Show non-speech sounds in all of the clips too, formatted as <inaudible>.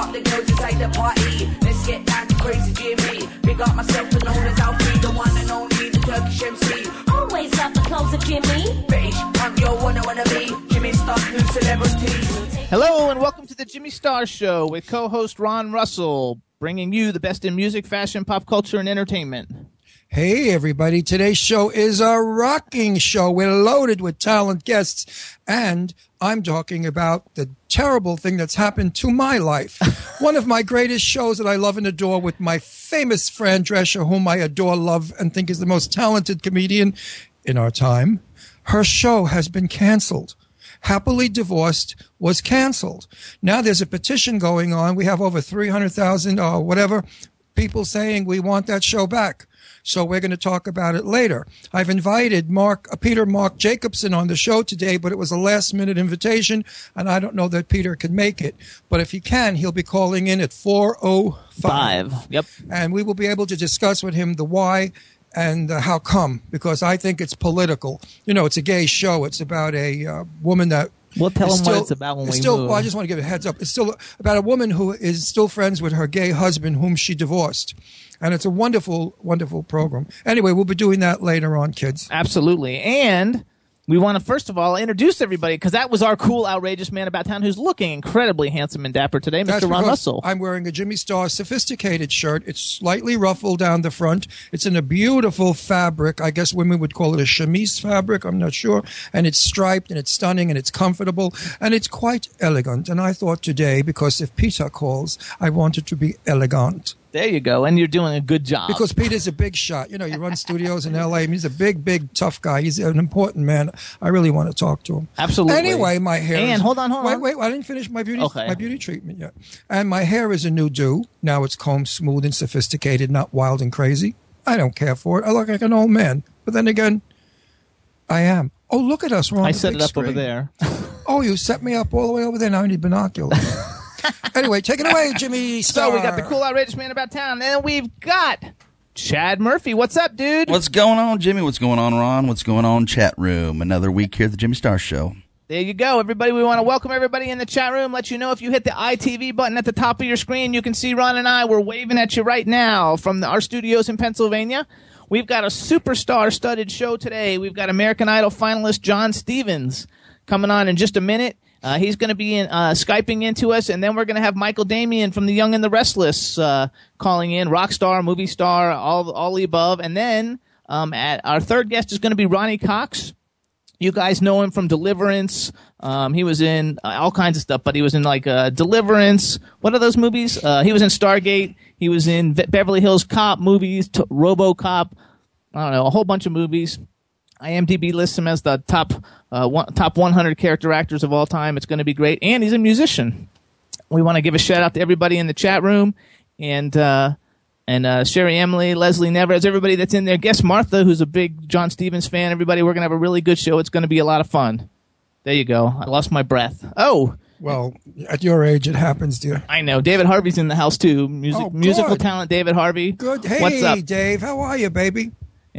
Up the girls inside the party. Let's get down to crazy Jimmy. Big up myself and known as Alfie, the one and only, the Turkish MC. Always love the clothes of Jimmy. British, I'm your one I wanna be. Jimmy Star, new celebrity. Hello and welcome to the Jimmy Star Show with co-host Ron Russell, bringing you the best in music, fashion, pop culture, and entertainment. Hey, everybody. Today's show is a rocking show. We're loaded with talent guests. And I'm talking about the terrible thing that's happened to my life. <laughs> One of my greatest shows that I love and adore with my famous Fran Drescher, whom I adore, love, and think is the most talented comedian in our time. Her show has been canceled. Happily Divorced was canceled. Now there's a petition going on. We have over 300,000 or uh, whatever people saying we want that show back. So we're going to talk about it later. I've invited Marc, uh, Peter Marc Jacobson on the show today, but it was a last minute invitation and I don't know that Peter can make it. But if he can, he'll be calling in at 405 Five. Yep. and we will be able to discuss with him the why and uh, how come because I think it's political. You know, it's a gay show. It's about a uh, woman that We'll tell him what still- it's about when it's we still, move. Well, I just want to give a heads up. It's still about a woman who is still friends with her gay husband, whom she divorced, and it's a wonderful, wonderful program. Anyway, we'll be doing that later on, kids. Absolutely. And we want to first of all introduce everybody because that was our cool, outrageous man about town who's looking incredibly handsome and dapper today, Mr. That's Ron Russell. I'm wearing a Jimmy Star sophisticated shirt. It's slightly ruffled down the front. It's in a beautiful fabric. I guess women would call it a chemise fabric. I'm not sure. And it's striped and it's stunning and it's comfortable and it's quite elegant. And I thought today, because if Peter calls, I wanted to be elegant. There you go. And you're doing a good job. Because Peter's a big shot. You know, he runs studios in LA. He's a big, big, tough guy. He's an important man. I really want to talk to him. Absolutely. Anyway, my hair. And is- hold on, hold wait, on. Wait, wait. I didn't finish my beauty, Okay. my beauty treatment yet. And my hair is a new do. Now it's combed smooth and sophisticated, not wild and crazy. I don't care for it. I look like an old man. But then again, I am. Oh, look at us. We're on I set it up over there. Oh, you set me up all the way over there. Now I need binoculars. <laughs> anyway, take it away, Jimmy. <laughs> so we got the cool, outrageous man about town. And we've got Chad Murphy. What's up, dude? What's going on, Jimmy? What's going on, Ron? What's going on, chat room? Another week here at the Jimmy Star Show. There you go, everybody. We want to welcome everybody in the chat room. Let you know if you hit the ITV button at the top of your screen, you can see Ron and I. We're waving at you right now from the, our studios in Pennsylvania. We've got a superstar studded show today. We've got American Idol finalist John Stevens coming on in just a minute. Uh, he's going to be in, uh, Skyping into us, and then we're going to have Michael Damian from The Young and the Restless uh, calling in, rock star, movie star, all, all the above. And then um, at, our third guest is going to be Ronny Cox. You guys know him from Deliverance. Um, he was in uh, all kinds of stuff, but he was in like uh, Deliverance. What are those movies? Uh, he was in Stargate. He was in Be- Beverly Hills Cop movies, t- RoboCop. I don't know, a whole bunch of movies. IMDb lists him as the top uh, one, top 100 character actors of all time. It's going to be great, and he's a musician. We want to give a shout out to everybody in the chat room, and uh, and uh, Sherry Emily, Leslie Nevers, everybody that's in there. Guess Martha, who's a big John Stevens fan. Everybody, we're gonna have a really good show. It's gonna be a lot of fun. There you go. I lost my breath. Oh, Well, at your age, it happens, dear. I know. David Harvey's in the house too. Music, Oh, musical talent, David Harvey. Good. Hey, What's up? Dave. How are you, baby?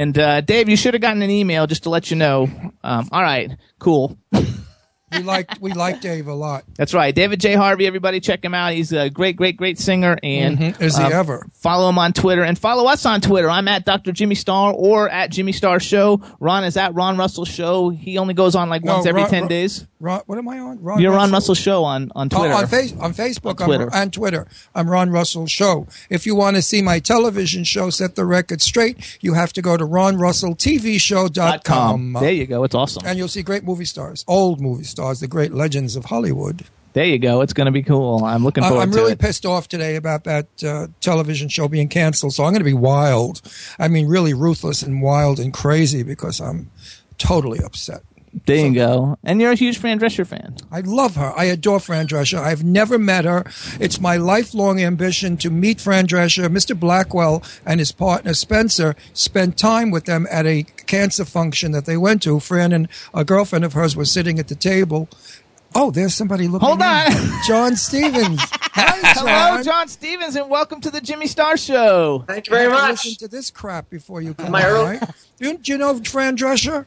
And uh, Dave, you should have gotten an email just to let you know. Um, all right, cool. <laughs> We like we like Dave a lot. That's right, David J. Harvey. Everybody, check him out. He's a great, great, great singer. And Mhm. Is he um, ever? Follow him on Twitter and follow us on Twitter. I'm at Dr. Jimmy Star or at Jimmy Star Show. Ron is at Ron Russell Show. He only goes on like No, once every Ron- ten Ron- days. Ron, what am I on? Ron You're Ron Russell Show on on Oh, Twitter. on, face, on Facebook On Twitter. I'm, and Twitter. I'm Ron Russell Show. If you want to see my television show, Set the Record Straight, you have to go to ronrusselltvshow.com. There you go. It's awesome. And you'll see great movie stars, old movie stars, the great legends of Hollywood. There you go. It's going to be cool. I'm looking forward I'm really it. pissed off today about that uh, television show being canceled. So I'm going to be wild. I mean, really ruthless and wild and crazy because I'm totally upset. There you go. And you're a huge Fran Drescher fan. I love her. I adore Fran Drescher. I've never met her. It's my lifelong ambition to meet Fran Drescher. Mr. Blackwell and his partner Spencer spent time with them at a cancer function that they went to. Fran and a girlfriend of hers were sitting at the table. Oh, there's somebody looking. Hold in. on. <laughs> John Stevens. <laughs> Hi, Hello, John. John Stevens, and welcome to the Jimmy Star Show. Thank you very have much. Listen to this crap before you come My on, right? Do you, do you know Fran Drescher?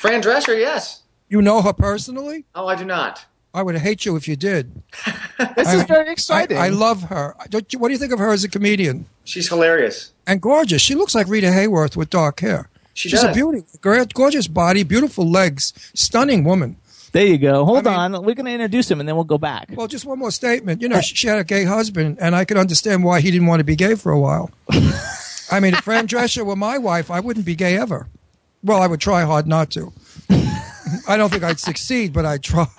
Fran Drescher, yes. You know her personally? Oh, I do not. I would hate you if you did. <laughs> This I- is very exciting. I love her. Don't you, what do you think of her as a comedian? She's hilarious. And gorgeous. She looks like Rita Hayworth with dark hair. She She's a beauty. Gorgeous body, beautiful legs, stunning woman. There you go. Hold I mean- on. We're going to introduce him, and then we'll go back. Well, just one more statement. You know, she, she had a gay husband, and I could understand why he didn't want to be gay for a while. <laughs> I mean, if Fran Drescher were my wife, I wouldn't be gay ever. Well, I would try hard not to. <laughs> I don't think I'd succeed, but I'd try. <laughs>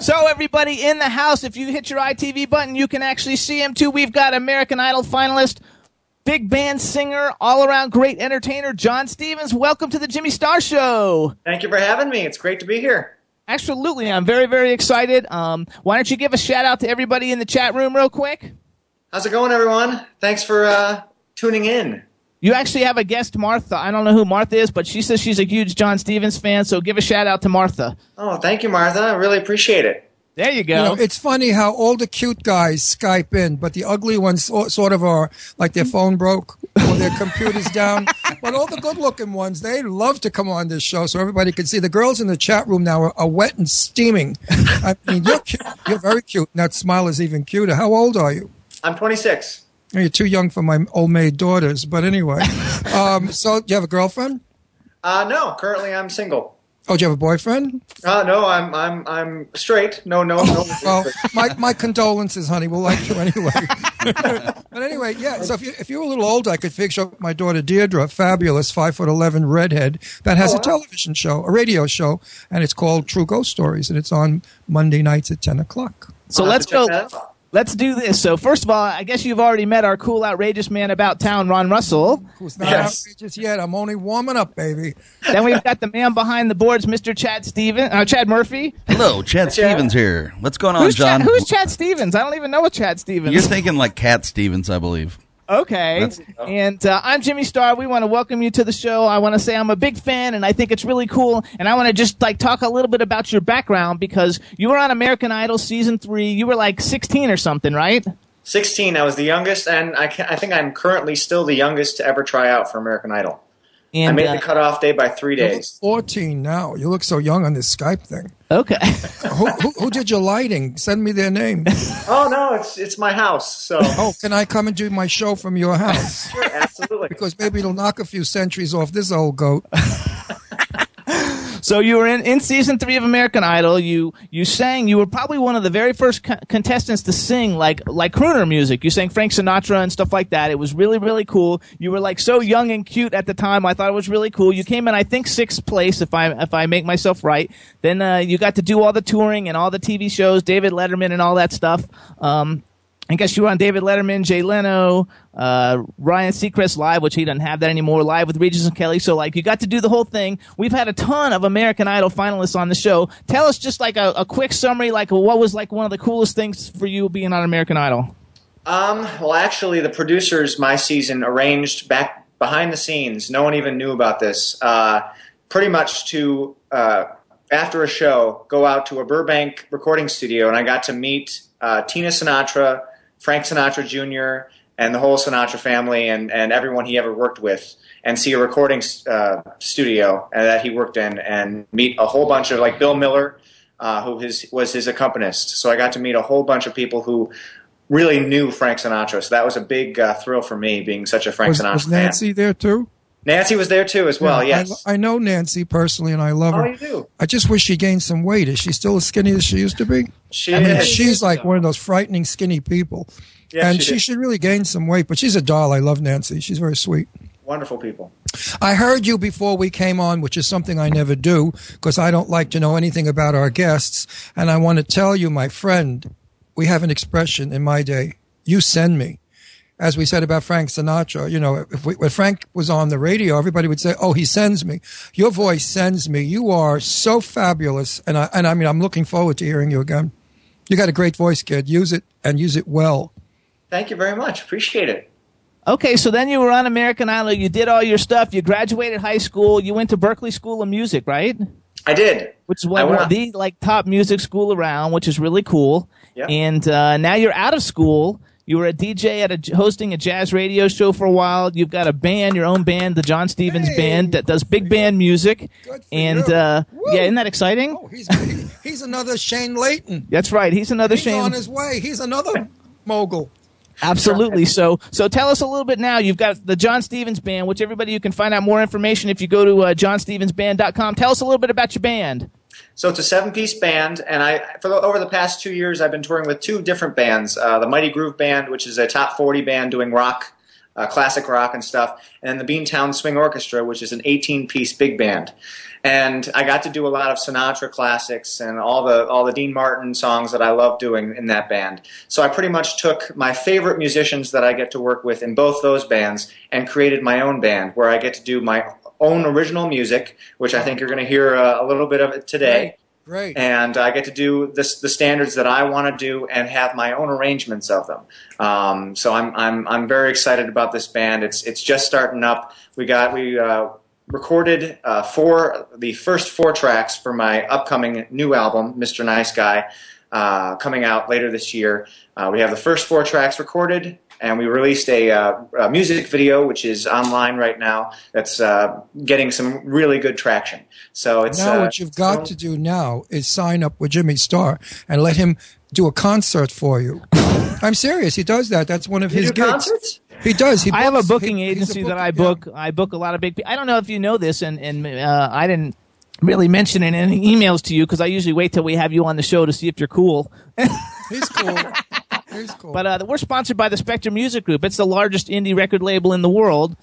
So, everybody in the house, if you hit your ITV button, you can actually see him too. We've got American Idol finalist, big band singer, all around great entertainer, John Stevens. Welcome to the Jimmy Star Show. Thank you for having me. It's great to be here. Absolutely. I'm very, very excited. Um, why don't you give a shout out to everybody in the chat room, real quick? How's it going, everyone? Thanks for uh, tuning in. You actually have a guest, Martha. I don't know who Martha is, but she says she's a huge John Stevens fan, so give a shout out to Martha. Oh, thank you, Martha. I really appreciate it. There you go. You know, it's funny how all the cute guys Skype in, but the ugly ones sort of are like their phone broke or their computer's down. <laughs> But all the good-looking ones, they love to come on this show so everybody can see. The girls in the chat room now are, are wet and steaming. I mean, you're cute. You're very cute, and that smile is even cuter. How old are you? I'm 26. You're too young for my old maid daughters. But anyway, <laughs> um, so do you have a girlfriend? Uh, no, currently I'm single. Oh, do you have a boyfriend? Uh, no, I'm I'm I'm straight. No, no, no. Well, my, my condolences, honey. We'll like you anyway. <laughs> but anyway, yeah. So if you if you're a little older, I could fix up my daughter Deirdre, fabulous five foot eleven redhead that has a television show, a radio show, and it's called True Ghost Stories, and it's on Monday nights at ten o'clock. so let's to check go. That out. Let's do this. So first of all, I guess you've already met our cool, outrageous man about town, Ron Russell. Who's not Yes. outrageous yet? I'm only warming up, baby. <laughs> then we've got the man behind the boards, Mr. Chad Stevens, uh, Chad Murphy. Hello, <laughs> Chad Stevens here. What's going on, Who's John? Chad, who's Chad Stevens? I don't even know what Chad Stevens. You're thinking like Cat Stevens, I believe. Okay. That's- And uh, I'm Jimmy Star. We want to welcome you to the show. I want to say I'm a big fan, and I think it's really cool. And I want to just like talk a little bit about your background because you were on American Idol season three. You were like 16 or something, right? 16. I was the youngest, and I, ca I think I'm currently still the youngest to ever try out for American Idol. I made uh, the cutoff day by three You look days. 14 now. You look so young on this Skype thing. okay. <laughs> who, who, who did your lighting? Send me their name. <laughs> Oh no, it's it's my house. So Oh, can I come and do my show from your house? <laughs> sure, absolutely. Because maybe it'll knock a few centuries off this old goat. So you were in, in season three of American Idol. You you sang. You were probably one of the very first co- contestants to sing like like crooner music. You sang Frank Sinatra and stuff like that. It was really really cool. You were like so young and cute at the time. I thought it was really cool. You came in I think sixth place if I if I make myself right. Then uh, you got to do all the touring and all the TV shows, David Letterman and all that stuff. Um, I guess you were on David Letterman, Jay Leno, uh, Ryan Seacrest live, which he doesn't have that anymore, live with Regis and Kelly. So like you got to do the whole thing. We've had a ton of American Idol finalists on the show. Tell us just like a, a quick summary, like what was like one of the coolest things for you being on American Idol. Um, well, actually, the producers my season arranged back behind the scenes. No one even knew about this. Uh, pretty much to uh, after a show, go out to a Burbank recording studio, and I got to meet uh, Tina Sinatra, Frank Sinatra Jr., and the whole Sinatra family, and and everyone he ever worked with, and see a recording uh, studio that he worked in, and meet a whole bunch of like Bill Miller. Uh, who his, was his accompanist? So I got to meet a whole bunch of people who really knew Frank Sinatra. So that was a big uh, thrill for me, being such a Frank Was, Sinatra was fan. Nancy there too? Nancy was there too, as well. Yeah, yes. I, I know Nancy personally, and I love oh, her. you do. I just wish she gained some weight. Is she still as skinny as she used to be? She I mean, is. she's like one of those frightening skinny people. Yeah, and she she should really gain some weight. But she's a doll. I love Nancy. She's very sweet. wonderful people. I heard you before we came on, which is something I never do because I don't like to know anything about our guests. And I want to tell you, my friend, we have an expression in my day. You send me. As we said about Frank Sinatra, you know, if we, when Frank was on the radio, everybody would say, "Oh, he sends me." Your voice sends me. You are so fabulous, and I and I mean, I'm looking forward to hearing you again. You got a great voice, kid. Use it and use it well. Thank you very much. Appreciate it. Okay, so then you were on American Idol. You did all your stuff. You graduated high school. You went to Berklee School of Music, right? I did. Which is one of the like top music school around, which is really cool. Yep. And uh, now you're out of school. You were a DJ at a hosting a jazz radio show for a while. You've got a band, your own band, the John Stevens Hey, Band, that does big band music. Good for and you. uh, yeah, isn't that exciting? Oh, he's he's another Shane Layton. That's right. He's another He's Shane. on his way. He's another mogul. Absolutely. So, so tell us a little bit now. You've got the John Stevens Band, which everybody you can find out more information if you go to uh, johnstevensband.com. Tell us a little bit about your band. So it's a seven-piece band, and I for the, over the past two years, I've been touring with two different bands: uh, the Mighty Groove Band, which is a top forty band doing rock, uh, classic rock and stuff, and the Beantown Swing Orchestra, which is an eighteen-piece big band. And I got to do a lot of Sinatra classics and all the all the Dean Martin songs that I love doing in that band. So I pretty much took my favorite musicians that I get to work with in both those bands and created my own band, where I get to do my own original music, which I think you're going to hear uh, a little bit of it today Great. and I get to do this, the standards that I want to do and have my own arrangements of them. Um, so I'm, I'm I'm very excited about this band. It's it's just starting up. We got we uh, recorded uh, four the first four tracks for my upcoming new album, Mr. Nice Guy, uh, coming out later this year. Uh, we have the first four tracks recorded. And we released a, uh, a music video, which is online right now. That's uh, getting some really good traction. So it's now uh, what you've got to do now is sign up with Jimmy Star and let him do a concert for you. <laughs> I'm serious. He does that. That's one of You his do gigs. concerts? He does. He I have a booking he- he's a agency that booking- I yeah. book. I book a lot of big. pe- I don't know if you know this, and and uh, I didn't really mention it in any emails to you because I usually wait till we have you on the show to see if you're cool. He's cool. <laughs> He's <laughs> cool. But uh, we're sponsored by the Spectrum Music Group. It's the largest indie record label in the world.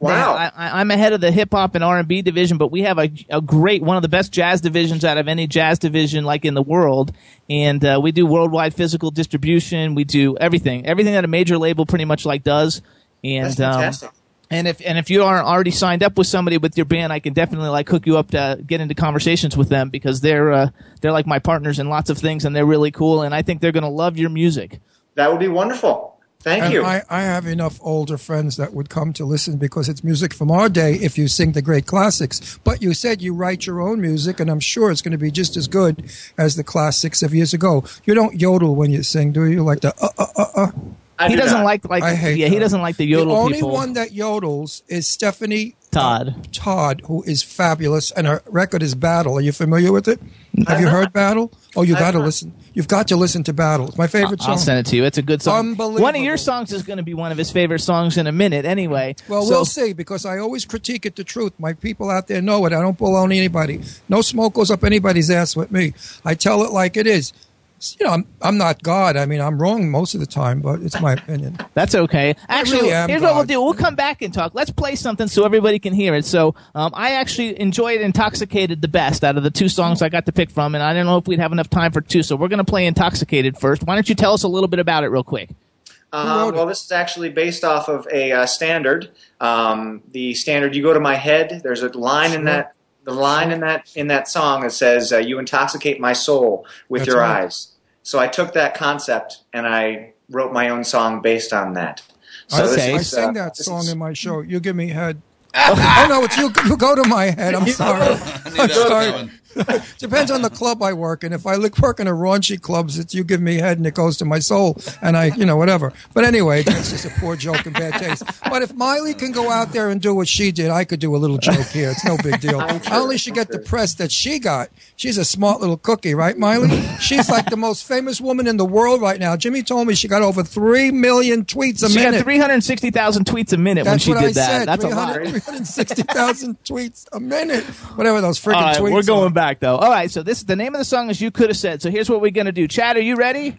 Wow. I, I, I'm ahead of the hip hop and R and B division, but we have a, a great one of the best jazz divisions out of any jazz division like in the world, and uh, we do worldwide physical distribution. We do everything, everything that a major label pretty much like does. And That's um, fantastic. And if and if you aren't already signed up with somebody with your band, I can definitely like hook you up to get into conversations with them because they're uh, they're like my partners in lots of things, and they're really cool, and I think they're gonna love your music. that would be wonderful. Thank And you. I, I have enough older friends that would come to listen because it's music from our day if you sing the great classics. But you said you write your own music, and I'm sure it's going to be just as good as the classics of years ago. You don't yodel when you sing, do you? Like the uh, uh, uh, uh. I he do doesn't not. like like I hate yeah he that. doesn't like the yodel The only people. one that yodels is Stephanie uh, Todd. Todd, who is fabulous, and her record is Battle. Are you familiar with it? Have you heard Battle? Oh, you got to listen. You've got to listen to Battle. It's my favorite song. I'll send it to you. It's a good song. Unbelievable. One of your songs is going to be one of his favorite songs in a minute. Anyway, Well, So- we'll see because I always critique it the truth. My people out there know it. I don't baloney anybody. No smoke goes up anybody's ass with me. I tell it like it is. You know, I'm, I'm not God. I mean, I'm wrong most of the time, but it's my opinion. <laughs> That's okay. Actually, really am here's what we'll do. We'll come back and talk. Let's play something so everybody can hear it. So, um, I actually enjoyed Intoxicated the best out of the two songs I got to pick from, and I don't know if we'd have enough time for two. So we're going to play Intoxicated first. Why don't you tell us a little bit about it real quick? Uh, wrote well, this is actually based off of a uh, standard. Um, the standard, you go to my head. There's a line in that the line in that in that song that says, uh, "You intoxicate my soul with That's your right. eyes." So I took that concept and I wrote my own song based on that. So I, this Okay. I is, uh, sing that song is- in my show. You give me head. <laughs> oh no, it's you. You go to my head. I'm sorry. I knew I'm sorry. Coming. <laughs> Depends on the club I work in. If I look, work in a raunchy clubs, it's you give me head and it goes to my soul, and I, you know, whatever. But anyway, that's just a poor joke and bad taste. But if Miley can go out there and do what she did, I could do a little joke here. It's no big deal. Sure, I only should I'm get the sure. press that she got. She's a smart little cookie, right, Miley? She's like the most famous woman in the world right now. Jimmy told me she got over three million tweets a she minute. She got 360,000 tweets a minute when she what did I that. said. That's a lot. 360,000 tweets a minute. Whatever those freaking All right, tweets we're going are. back though. All right, so this the name of the song is "You Could Have Said." So here's what we're gonna do. Chad, are you ready?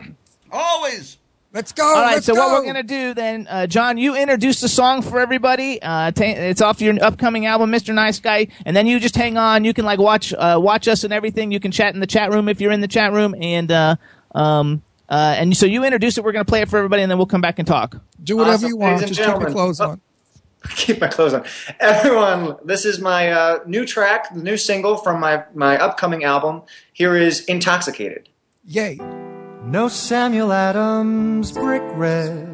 Always. Let's go. All right, let's so what we're gonna do then, uh, John, you introduce the song for everybody. Uh, ta it's off your upcoming album, Mr. Nice Guy, and then you just hang on. You can like watch uh, watch us and everything. You can chat in the chat room if you're in the chat room, and uh, um, uh, and so you introduce it. We're gonna play it for everybody, and then we'll come back and talk. Do whatever Awesome. you want. Ladies and Just keep your gentlemen. clothes on. <laughs> keep my clothes on. Everyone, this is my uh, new track, the new single from my, my upcoming album. Here is Intoxicated. Yay. No Samuel Adams brick red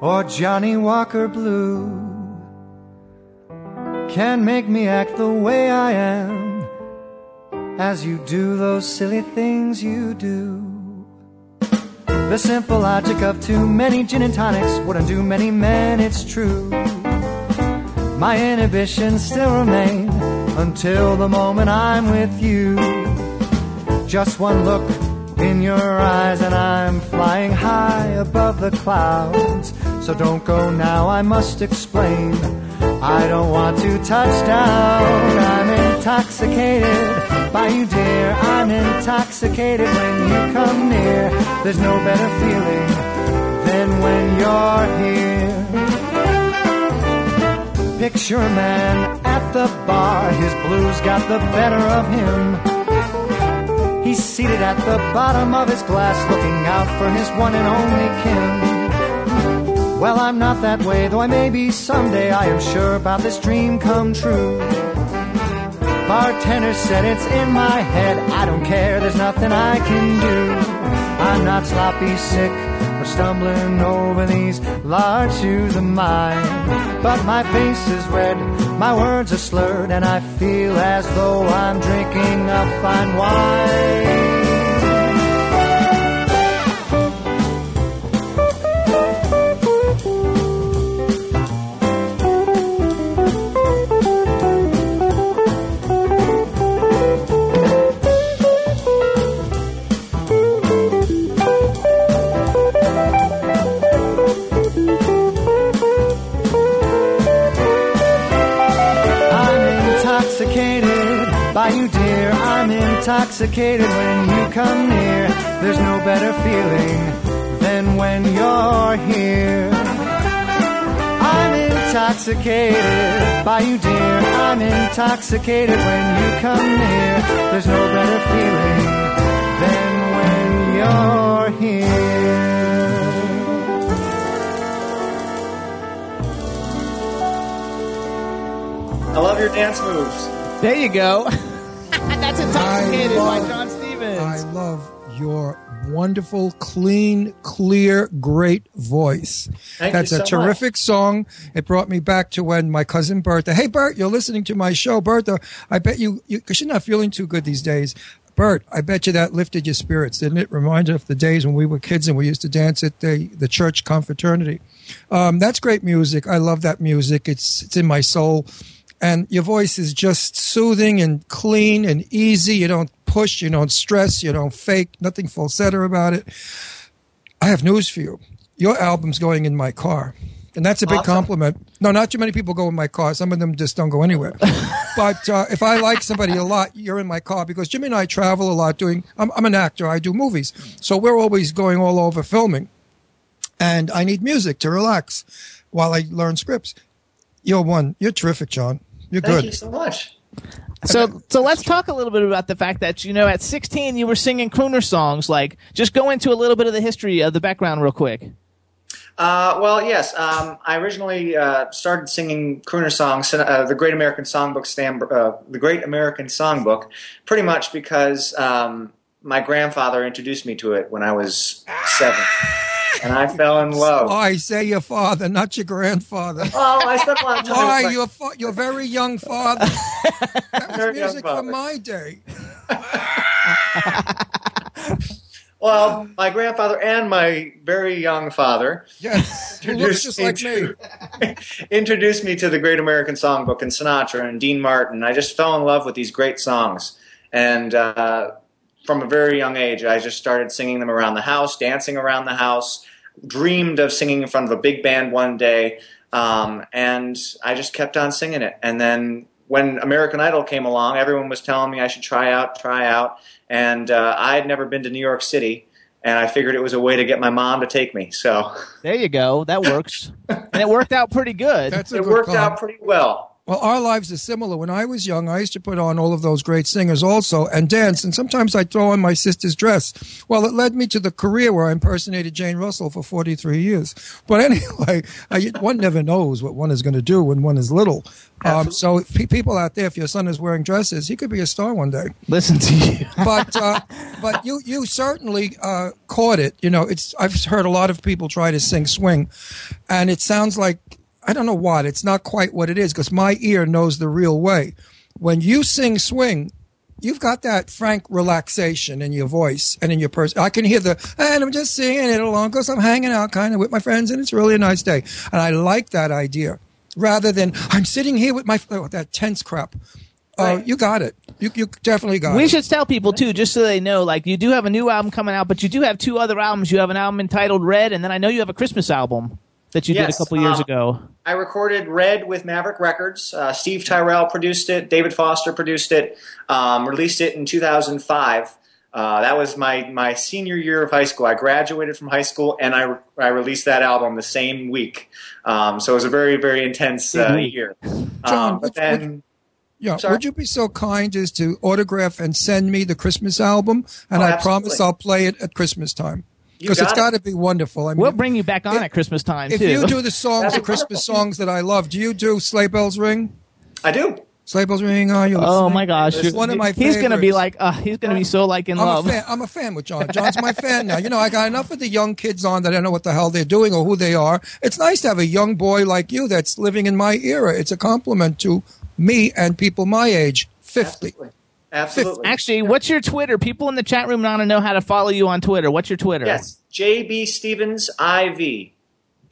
or Johnnie Walker blue can make me act the way I am as you do those silly things you do. The simple logic of too many gin and tonics wouldn't do many men, it's true. My inhibitions still remain until the moment I'm with you. Just one look in your eyes, and I'm flying high above the clouds. So don't go now, I must explain. I don't want to touch down. I'm intoxicated by you, dear. I'm intoxicated when you come near. There's no better feeling than when you're here. Picture a man at the bar, his blues got the better of him. He's seated at the bottom of his glass, looking out for his one and only kin. Well, I'm not that way, though I may be someday. I am sure about this dream come true. Bartender said it's in my head. I don't care, there's nothing I can do. I'm not sloppy sick or stumbling over these large shoes of mine. But my face is red, my words are slurred, and I feel as though I'm drinking a fine wine. Intoxicated when you come near. There's no better feeling than when you're here. I'm intoxicated by you, dear. I'm intoxicated when you come near. There's no better feeling than when you're here. I love your dance moves. There you go. <laughs> That's intoxicated by John Stevens. I love your wonderful, clean, clear, great voice. Thank That's you a so terrific song. It brought me back to when my cousin Bertha. Hey, Bert, you're listening to my show, Bertha. I bet you, because you're not feeling too good these days. Bert, I bet you that lifted your spirits, didn't it? Reminded of the days when we were kids and we used to dance at the, the church confraternity. Um, that's great music. I love that music. It's it's in my soul, and your voice is just soothing and clean and easy. You don't push, you don't stress, you don't fake, nothing falsetto about it. I have news for you. Your album's going in my car. And that's a big Awesome. compliment. No, not too many people go in my car. Some of them just don't go anywhere. <laughs> but uh, if I like somebody a lot, you're in my car because Jimmy and I travel a lot doing, I'm, I'm an actor, I do movies. So we're always going all over filming. And I need music to relax while I learn scripts. You're one. You're terrific, John. You're Thank good. you so much. So, so let's talk a little bit about the fact that you know at 16 you were singing crooner songs. Like, just go into a little bit of the history of the background real quick. Uh, well, yes. Um, I originally uh, started singing crooner songs, uh, the Great American Songbook, uh, the Great American Songbook, pretty much because um, my grandfather introduced me to it when I was seven, and I fell in love. Why say your father, not your grandfather? <laughs> Oh, I said a lot of time. Why with my- your fa- your very young father? <laughs> That was Very music from my day. <laughs> Well, my grandfather and my very young father Yes, he looks introduced just me like me. to introduced me to the Great American Songbook and Sinatra and Dean Martin. I just fell in love with these great songs, and uh, from a very young age, I just started singing them around the house, dancing around the house. Dreamed of singing in front of a big band one day, um, and I just kept on singing it. And then when American Idol came along, everyone was telling me I should try out, try out. And uh, I had never been to New York City, and I figured it was a way to get my mom to take me. So There you go. That works, <laughs> and it worked out pretty good. That's a it good worked call. out pretty well. Well, our lives are similar. When I was young, I used to put on all of those great singers also and dance, and sometimes I'd throw on my sister's dress. Well, it led me to the career where I impersonated Jane Russell for 43 years. But <laughs> anyway, I, one never knows what one is going to do when one is little. Um, so, pe- people out there, if your son is wearing dresses, he could be a star one day. Listen to you. <laughs> But uh, <laughs> but you you certainly uh, caught it. You know, it's I've heard a lot of people try to sing swing, and it sounds like I don't know what. It's not quite what it is because my ear knows the real way. When you sing swing, you've got that frank relaxation in your voice and in your person. I can hear the, and I'm just singing it along because I'm hanging out kind of with my friends and it's really a nice day. And I like that idea rather than I'm sitting here with my, oh, that tense crap. Uh, Right. You got it. You, you definitely got We it. We should tell people too, just so they know. Like you do have a new album coming out, but you do have two other albums. You have an album entitled Red, and then I know you have a Christmas album that you did a couple years uh, ago. I recorded Red with Maverick Records. Uh, Steve Tyrell produced it. David Foster produced it. Um, released it in 2005. Uh, that was my, my senior year of high school. I graduated from high school and I, I released that album the same week. Um, so it was a very, very intense uh, year. <laughs> John, um, but would- then, Yeah, Sorry? would you be so kind as to autograph and send me the Christmas album? And Oh, I promise. I'll play it at Christmas time You because it's got got to be wonderful. I mean, We'll bring you back on if- at Christmas time if too. you do the songs, the Christmas songs that I love, do you do Sleigh Bells Ring? I do. Sleigh Bells Ring, are you? oh my gosh, It's one of my he's gonna be like, uh, he's gonna be so like in I'm love. a fan. I'm a fan with John. John's my fan now. You know, I got enough of the young kids on that I don't know what the hell they're doing or who they are. It's nice to have a young boy like you that's living in my era. It's a compliment to me and people my age, 50. Absolutely. Absolutely. Actually, what's your Twitter? People in the chat room want to know how to follow you on Twitter. What's your Twitter? Yes. JB Stevens IV.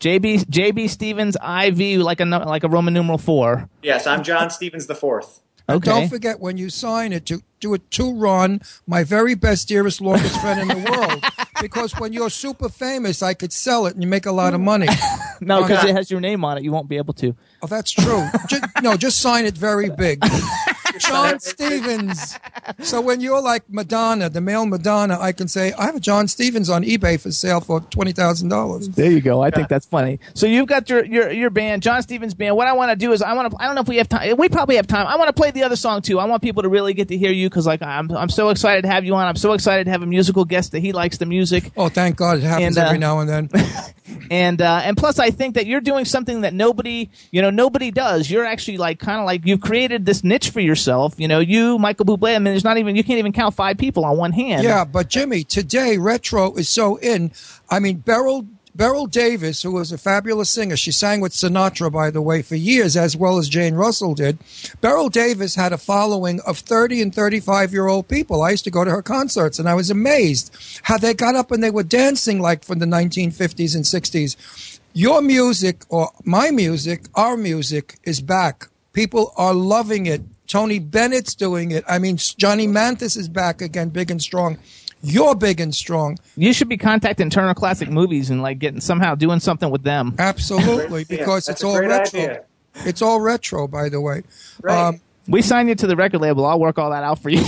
JB JB Stevens IV like a like a Roman numeral four. Yes, I'm John Stevens the fourth. And Okay. Don't forget when you sign it to do it to Ron, my very best, dearest, longest friend in the world. <laughs> Because when you're super famous, I could sell it and you make a lot of money. <laughs> no, because it has your name on it. You won't be able to. Oh, that's true. Ju- no, just sign it very big. <laughs> John Stevens. So when you're like Madonna, the male Madonna, I can say, I have a John Stevens on eBay for sale for $20,000. There you go. I think that's funny. So you've got your your your band, John Stevens band. What I want to do is I want to. I don't know if we have time. We probably have time. I want to play the other song too. I want people to really get to hear you because like I'm I'm so excited to have you on. I'm so excited to have a musical guest that he likes the music. Oh, thank God it happens And, uh, every now and then. <laughs> and uh, and plus I think that you're doing something that nobody you know nobody does. You're actually like kind of like you've created this niche for yourself. You know, you Michael Bublé. I mean, there's not even you can't even count five people on one hand. Yeah, but Jimmy, today retro is so in. I mean, Beryl Beryl Davis, who was a fabulous singer, she sang with Sinatra, by the way, for years, as well as Jane Russell did. Beryl Davis had a following of 30 and 35 year old people. I used to go to her concerts, and I was amazed how they got up and they were dancing like from the 1950s and 60s. Your music, or my music, our music, is back. People are loving it. Tony Bennett's doing it. I mean, Johnny Mathis is back again, big and strong. You're big and strong. You should be contacting Turner Classic Movies and like getting somehow doing something with them. Absolutely, because that's it's all retro. idea. It's all retro, by the way. Right. Um, We signed you to the record label. I'll work all that out for you. <laughs>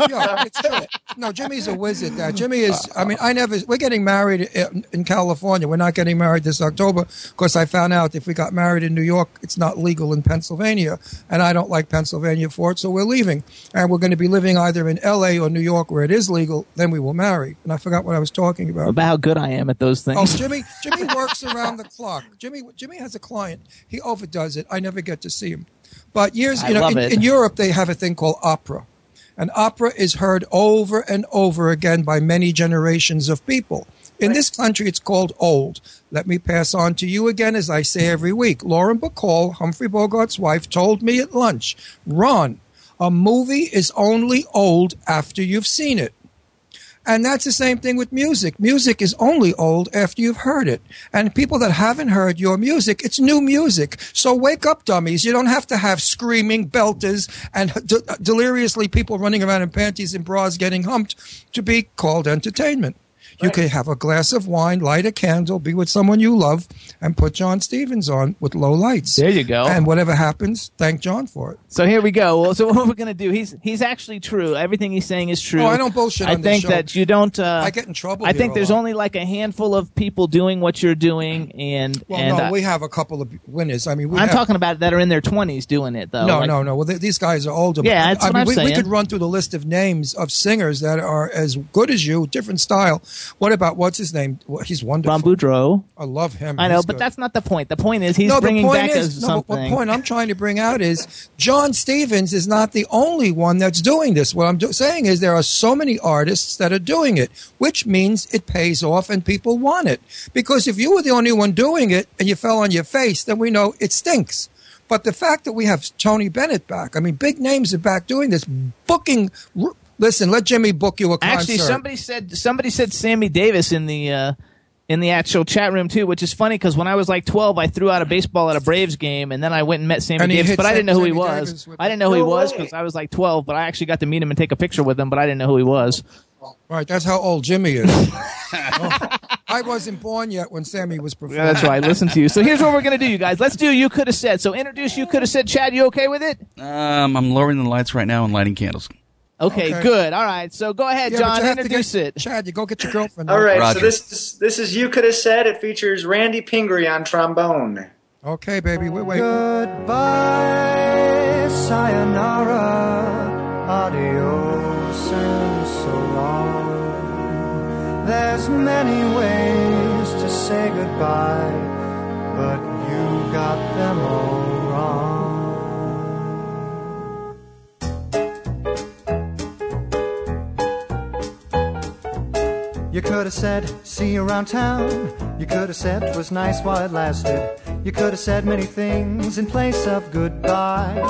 <laughs> yeah, it's true. No, Jimmy's a wizard. There, Jimmy is. I mean, I never. We're getting married in, in California. We're not getting married this October because I found out if we got married in New York, it's not legal in Pennsylvania, and I don't like Pennsylvania for it. So we're leaving, and we're going to be living either in L.A. or New York where it is legal. Then we will marry. And I forgot what I was talking about. About how good I am at those things. Oh. Jimmy! Jimmy works around the clock. Jimmy! Jimmy has a client. He overdoes it. I never get to see him. But years, you know, in, in Europe they have a thing called opera, and opera is heard over and over again by many generations of people. In this country, it's called old. Let me pass on to you again, as I say every week. Lauren Bacall, Humphrey Bogart's wife, told me at lunch, Ron, a movie is only old after you've seen it. And that's the same thing with music. Music is only old after you've heard it. And people that haven't heard your music, it's new music. So wake up, dummies. You don't have to have screaming belters and <laughs> de- deliriously people running around in panties and bras getting humped to be called entertainment. You could have a glass of wine, light a candle, be with someone you love, and put John Stevens on with low lights. There you go. And whatever happens, thank John for it. So here we go. Well, so <laughs> what we're gonna do? He's he's actually true. Everything he's saying is true. Oh, I don't bullshit I think that you don't. Uh, I get in trouble I think there's only like a handful of people doing what you're doing, and Well, and no, uh, we have a couple of winners. I mean, we I'm have, talking about that are in their 20s doing it though. No, Like, no, no. Well, th- these guys are older. Yeah, that's I what mean, I'm we, we could run through the list of names of singers that are as good as you, different style. What about what's his name? He's wonderful. Ron Boudreau. I love him. I know, He's but good. that's not the point. The point is he's no, bringing the point back is, no, something. what point I'm trying to bring out is John Stevens is not the only one that's doing this. What I'm do- saying is there are so many artists that are doing it, which means it pays off and people want it. Because if you were the only one doing it and you fell on your face, then we know it stinks. But the fact that we have Tony Bennett back, I mean, big names are back doing this, booking. r- Listen, let Jimmy book you a concert. Actually, somebody said somebody said Sammy Davis in the uh, in the actual chat room too, which is funny because when I was like 12, I threw out a baseball at a Braves game, and then I went and met Sammy And Davis, hit but I didn't know who he was. I didn't know who he was because I was like 12, but I actually got to meet him and take a picture with him, but I didn't know who he was. Right, that's how old Jimmy is. <laughs> Oh, I wasn't born yet when Sammy was performing. <laughs> Yeah, that's right. Listen to you. So here's what we're gonna do, you guys. Let's do. You could have said. So introduce. You could have said. Chad, you okay with it? Um, I'm lowering the lights right now and lighting candles. Okay, Okay. good. All right. So go ahead, Yeah, John. you have to Introduce get, it. Chad, you go get your girlfriend. All right, Roger. so this is, this is You Could Have Said. It features Randy Pingree on trombone. Okay, baby, we're waiting. Goodbye, sayonara, adios, and so long. There's many ways to say goodbye, but you got them all wrong. You could have said, see you around town. You could have said it was nice while it lasted. You could have said many things in place of goodbye.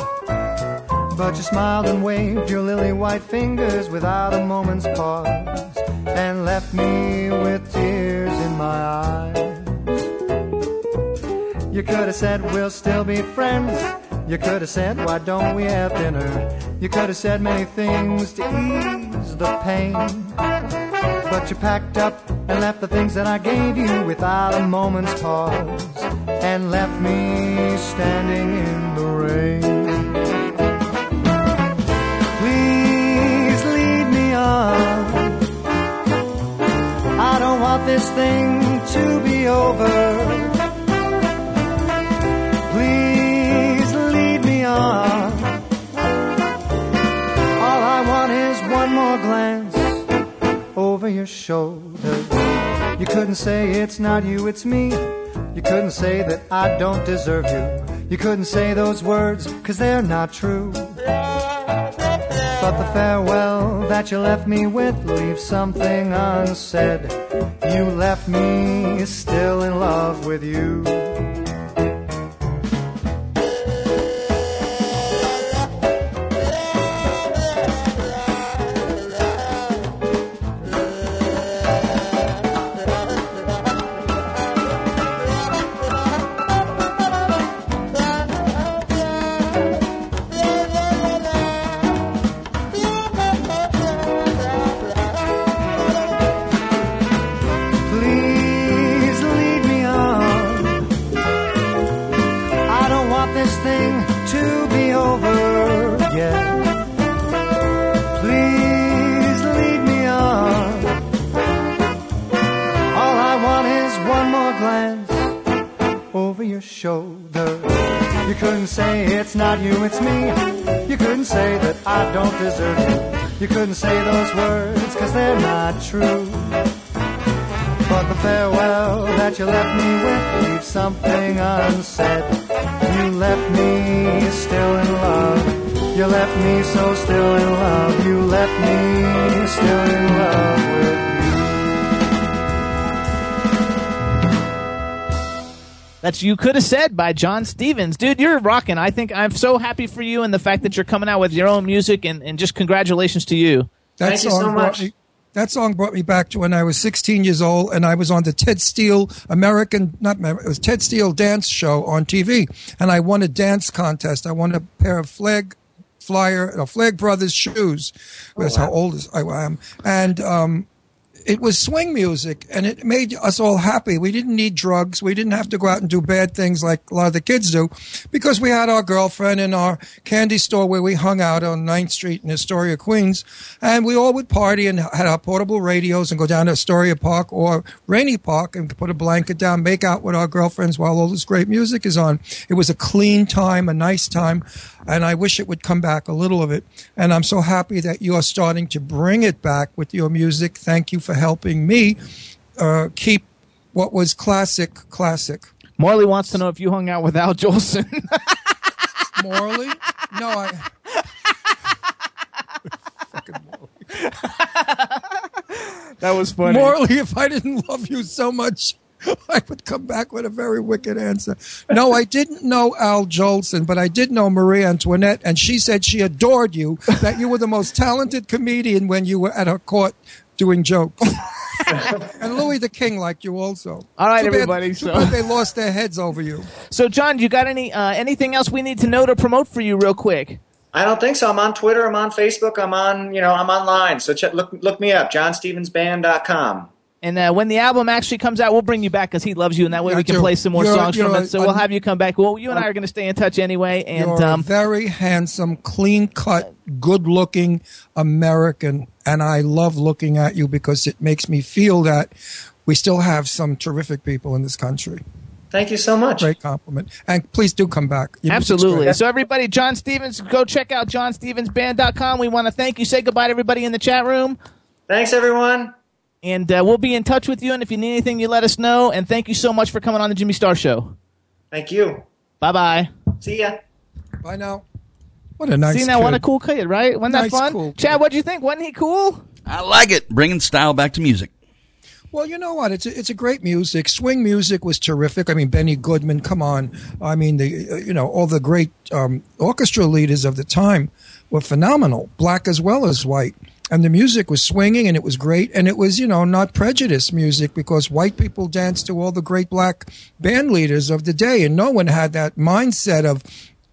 But you smiled and waved your lily white fingers without a moment's pause and left me with tears in my eyes. You could have said we'll still be friends. You could have said why don't we have dinner? You could have said many things to ease the pain. But you packed up and left the things that I gave you without a moment's pause and left me standing in the rain. Please lead me on. I don't want this thing to be over. Please lead me on. All I want is one more glance your shoulder. You couldn't say it's not you, it's me. You couldn't say that I don't deserve you. You couldn't say those words, cause they're not true. But the farewell that you left me with leaves something unsaid. You left me still in love with you. I you. You couldn't say those words, cause they're not true. But the farewell that you left me with leaves something unsaid. You left me still in love. You left me so still in love. You left me still in love That's you could have said by John Stevens, dude. You're rocking. I think I'm so happy for you and the fact that you're coming out with your own music and, and just congratulations to you. That Thank you song so brought much. me. That song brought me back to when I was 16 years old, and I was on the Ted Steele American, not Amer- it was Ted Steele dance show on TV, and I won a dance contest. I won a pair of flag flyer, uh, Flagg Brothers shoes. That's how old I am. And um, it was swing music and it made us all happy. We didn't need drugs. We didn't have to go out and do bad things like a lot of the kids do because we had our girlfriend in our candy store where we hung out on 9th Street in Astoria, Queens. And we all would party and had our portable radios and go down to Astoria Park or Rainey Park and put a blanket down, make out with our girlfriends while all this great music is on. It was a clean time, a nice time. And I wish it would come back a little of it. And I'm so happy that you're starting to bring it back with your music. Thank you for helping me uh, keep what was classic classic. Morley wants to know if you hung out with Al Jolson. <laughs> Morley? No, I. <laughs> Fucking Morley. that was funny. Morley, if I didn't love you so much, I would come back with a very wicked answer. No, I didn't know Al Jolson, but I did know Marie Antoinette, and she said she adored you, that you were the most talented comedian when you were at her court doing jokes. <laughs> and Louis the King liked you also. All right, Too bad- everybody, too so- bad they lost their heads over you. So, John, you got any uh, anything else we need to know to promote for you, real quick? I don't think so. I'm on Twitter. I'm on Facebook. I'm on, you know, I'm online. So check, look, look me up, johnstevensband.com. And uh, when the album actually comes out, we'll bring you back because he loves you, and that way Yeah, we can play some more songs from it. So a- we'll have you come back. Well, you and I are going to stay in touch anyway. And You're um, a very handsome, clean cut, good looking American. And I love looking at you because it makes me feel that we still have some terrific people in this country. Thank you so much. Great compliment. And please do come back. Your music's Absolutely. So, everybody, John Stevens, go check out johnstevensband.com. We want to thank you. Say goodbye to everybody in the chat room. Thanks, everyone. And uh, we'll be in touch with you. And if you need anything, you let us know. And thank you so much for coming on the Jimmy Star Show. Thank you. Bye bye. See ya. Bye now. What a nice See now, what a cool kid, right? Wasn't that Nice, fun? cool. Chad, what'd you think? Wasn't he cool? I like it. Bringing style back to music. Well, you know what? It's a, it's a great music. Swing music was terrific. I mean, Benny Goodman, come on. I mean, the uh, you know all the great um, orchestra leaders of the time were phenomenal, black as well as white. And the music was swinging, and it was great. And it was you know not prejudice music because white people danced to all the great black band leaders of the day, and no one had that mindset of.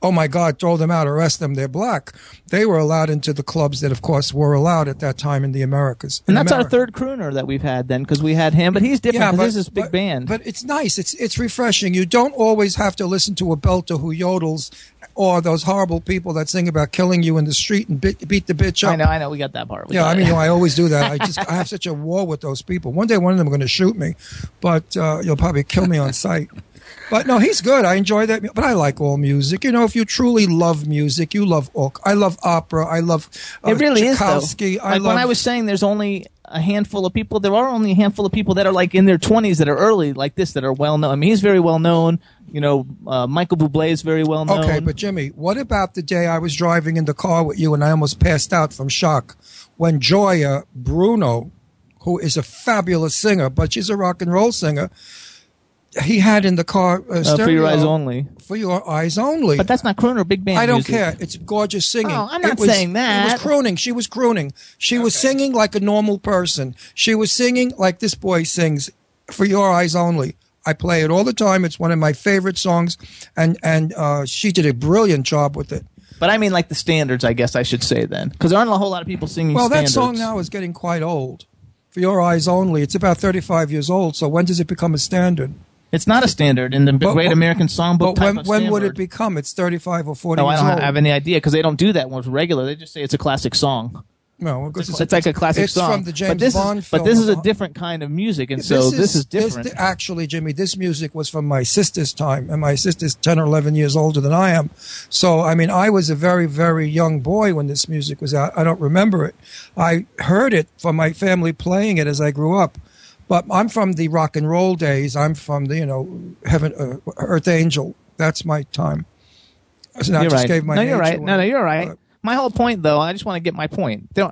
Oh my God! Throw them out, arrest them. They're black. They were allowed into the clubs that, of course, were allowed at that time in the Americas. And that's our third crooner that we've had then, because we had him, but he's different because this is big but- band. But it's nice. It's it's refreshing. You don't always have to listen to a belter who yodels, or those horrible people that sing about killing you in the street and beat, beat the bitch up. I know, I know, we got that part. We Yeah, I mean, you know, I always do that. I <laughs> just I have such a war with those people. One day, one of them are going to shoot me, but uh, you'll probably kill me on sight. But no, he's good. I enjoy that. But I like all music. You know, if you truly love music, you love all. I love opera. I love. Uh, it really is though. Tchaikovsky. Like I love, when I was saying, there's only a handful of people. There are only a handful of people that are like in their 20s that are early like this that are well known. I mean, he's very well known. You know, uh, Michael Bublé is very well known. Okay, but Jimmy, what about the day I was driving in the car with you and I almost passed out from shock when Joya Bruno, who is a fabulous singer, but she's a rock and roll singer, he had in the car uh, uh, for your eyes only. For your eyes only. But that's not crooner, big band. I don't music. care. It's gorgeous singing. Oh, I'm not It was- saying that. It was crooning. She was crooning. She was singing like a normal person. She was singing like this boy sings, "For Your Eyes Only." I play it all the time. It's one of my favorite songs, and and uh, she did a brilliant job with it. But I mean, like the standards, I guess I should say then, because there aren't a whole lot of people singing. Well, that song now is getting quite old. For Your Eyes Only, it's about 35 years old. So when does it become a standard? It's not a standard in the But- Great American Songbook. But type when when would it become? It's 35 or 40 No, I don't old. have any idea because they don't do that with regular. They just say it's a classic song. no, because It's, like a classic it's song. from the James but this Bond is, film. But this is a different kind of music, and so this is, different. actually, Jimmy, this music was from my sister's time, and my sister's 10 or 11 years older than I am. So, I mean, I was a very, very young boy when this music was out. I don't remember it. I heard it from my family playing it as I grew up. But I'm from the rock and roll days. I'm from the, you know, heaven, uh, Earth Angel. That's my time. So you're just right. gave my no, you're right. away. No, no, you're right. But- My whole point, though, I just want to get my point. There,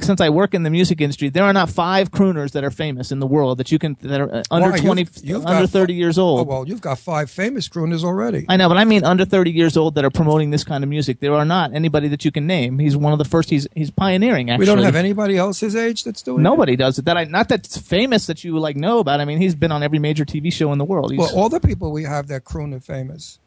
since I work in the music industry, there are not five crooners that are famous in the world that you can that are uh, under Why? You've- twenty, you've under got- thirty years old. Oh, well, you've got five famous crooners already. I know, but I mean under 30 years old that are promoting this kind of music. There are not anybody that you can name. He's one of the first. He's he's pioneering. Actually, we don't have anybody else his age that's doing it? Nobody does it. That I not that's famous that you like know about. I mean, he's been on every major TV show in the world. He's, Well, all the people we have that croon are famous.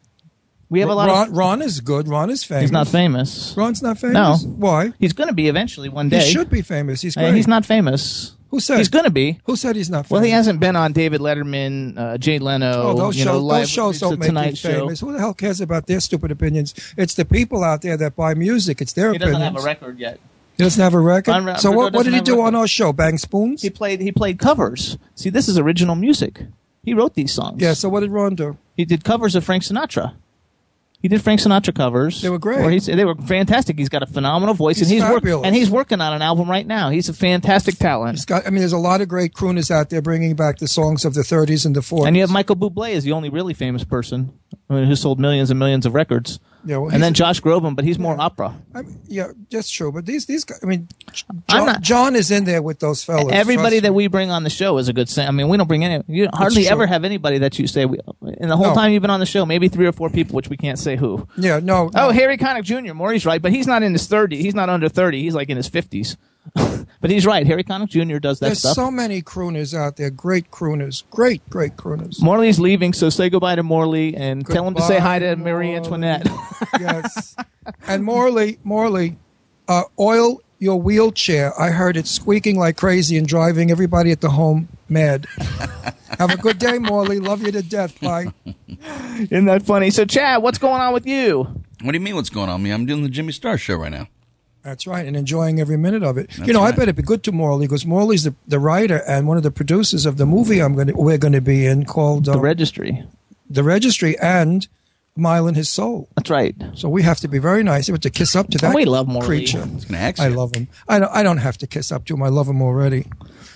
We have a lot Ron, of. Ron is good. Ron is famous. He's not famous. Ron's not famous. No. Why? He's going to be eventually one day. He should be famous. He's Uh, he's not famous. Who said He's going to be. Who said he's not? Famous? Well, he hasn't been on David Letterman, uh, Jay Leno. Oh, those you know, shows, live, those shows don't make Tonight you Show. famous. Who the hell cares about their stupid opinions? It's the people out there that buy music. It's their He doesn't have a record yet. He doesn't have a record. Unre- so what, what did he have a do on our show? Bang spoons? He played. He played covers. See, this is original music. He wrote these songs. yeah. So what did Ron do? He did covers of Frank Sinatra. He did Frank Sinatra covers. They were great. They were fantastic. He's got a phenomenal voice, He's and he's work, and he's working on an album right now. He's a fantastic talent. Got. I mean, there's a lot of great crooners out there bringing back the songs of the 30s and the 40s. And you have Michael Bublé is the only really famous person I mean, who sold millions and millions of records. Yeah, well, and then Josh Groban, but he's more opera. I mean, yeah, that's true. But these these guys. I mean, John, not- John is in there with those fellas. Everybody that me. we bring on the show is a good singer. I mean, we don't bring any. You hardly ever have anybody that you say. We, in the whole No. time you've been on the show, maybe three or four people, which we can't say who. Yeah. No. Oh, no. Harry Connick Jr. Maury's right, but he's not in his 30. He's not under 30. He's like in his 50s. <laughs> but he's right. Harry Connick Jr. does that There's stuff. so many crooners out there. Great crooners. Great, great crooners. Morley's leaving, so say goodbye to Morley and tell him to say hi to Goodbye, Marie Morley. Antoinette. <laughs> yes. <laughs> And Morley, Morley, uh, oil your wheelchair. I heard it squeaking like crazy and driving everybody at the home mad. Have a good day, Morley. Love you to death. Bye. Isn't that funny? So, Chad, what's going on with you? What do you mean? What's going on with me? I'm doing the Jimmy Star show right now. That's right, and enjoying every minute of it. That's you know, I right. better be good to Morley because Morley's the, the writer and one of the producers of the movie I'm going to we're going to be in called The um, registry. The Registry and Mile in His Soul. That's right. So we have to be very nice. We have to kiss up to that we love Morley. creature. I love him. I don't, I don't have to kiss up to him. I love him already.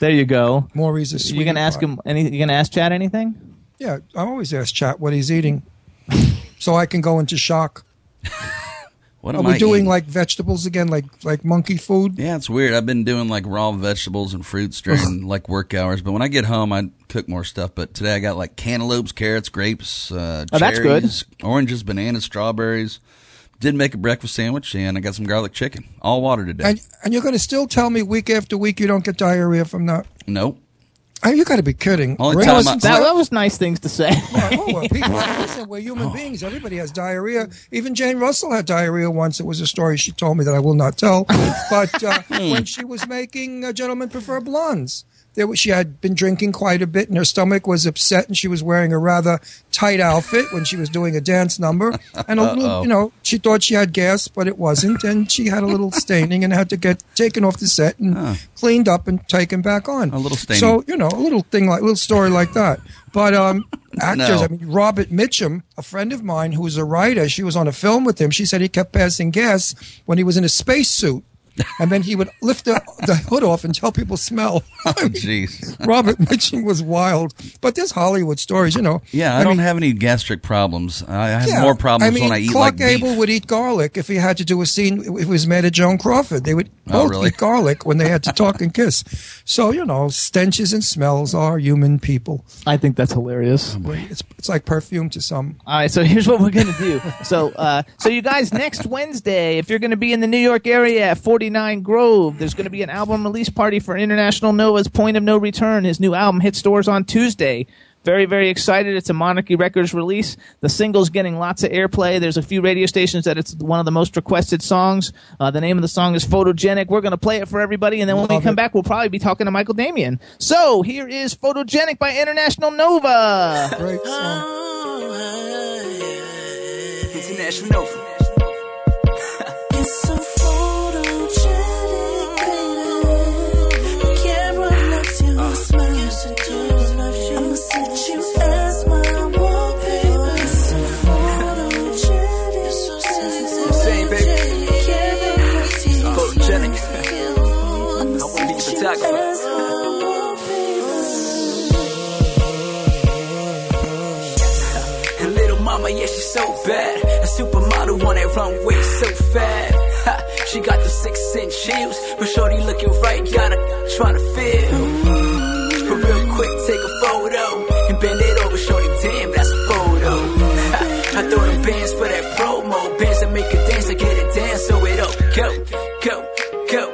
There you go. Morley's a sweet. You gonna ask him any? You gonna ask Chad anything? Yeah, I always ask Chad what he's eating, <laughs> so I can go into shock. <laughs> What Are we I doing eating? like vegetables again, like like monkey food? Yeah, it's weird. I've been doing like raw vegetables and fruits during <laughs> like work hours, but when I get home, I cook more stuff. But today I got like cantaloupes, carrots, grapes, uh, Oh, that's good. cherries, oranges, bananas, strawberries. Did make a breakfast sandwich, and I got some garlic chicken. All water today. And and you're going to still tell me week after week you don't get diarrhea from that? nope. Oh, you got to be kidding. Only time That was, I- that, that was nice things to say. <laughs> oh, well, people, listen, we're human beings. Everybody has diarrhea. Even Jane Russell had diarrhea once. It was a story she told me that I will not tell. <laughs> But uh, when she was making uh, Gentlemen Prefer Blondes, there was, she had been drinking quite a bit, and her stomach was upset, and she was wearing a rather tight outfit when she was doing a dance number. And a little, you know, she thought she had gas, but it wasn't, and she had a little <laughs> staining and had to get taken off the set and cleaned up and taken back on. A little staining. So you know, a little thing like, a little story like that. But um, <laughs> actors, No. I mean, Robert Mitchum, a friend of mine who was a writer, she was on a film with him. She said he kept passing gas when he was in a spacesuit. And then he would lift the, the hood off and tell people smell. <laughs> Oh, jeez. Robert Mitchum was wild. But there's Hollywood stories, you know. Yeah, I don't have any gastric problems. I have Yeah, more problems I mean, when I eat Clark like Gable beef. would eat garlic if he had to do a scene. If he was mad at Joan Crawford, they would Oh, both really? eat garlic when they had to talk and kiss. So you know, stenches and smells are human people. I think that's hilarious. It's it's like perfume to some. All right, so here's what we're gonna do. So, uh, so you guys, next Wednesday, if you're gonna be in the New York area at 49 Grove, there's gonna be an album release party for International Nova's Point of No Return. His new album hit stores on Tuesday. Very, very excited. It's a Monarchy Records release. The single's getting lots of airplay. There's a few radio stations that it's one of the most requested songs. Uh, the name of the song is Photogenic. We're going to play it for everybody, and then when we Love come it. back, we'll probably be talking to Michael Damian. So here is Photogenic by International Nova. Great song. International Nova. Supermodel on that runway, so fat. Ha, she got the six inch heels, but shorty looking right, got her trying to feel. But real quick, take a photo and bend it over, shorty. Damn, that's a photo. Ha, I throw them bands for that promo, bands that make her dance, I get it down, so it up, go, go, go,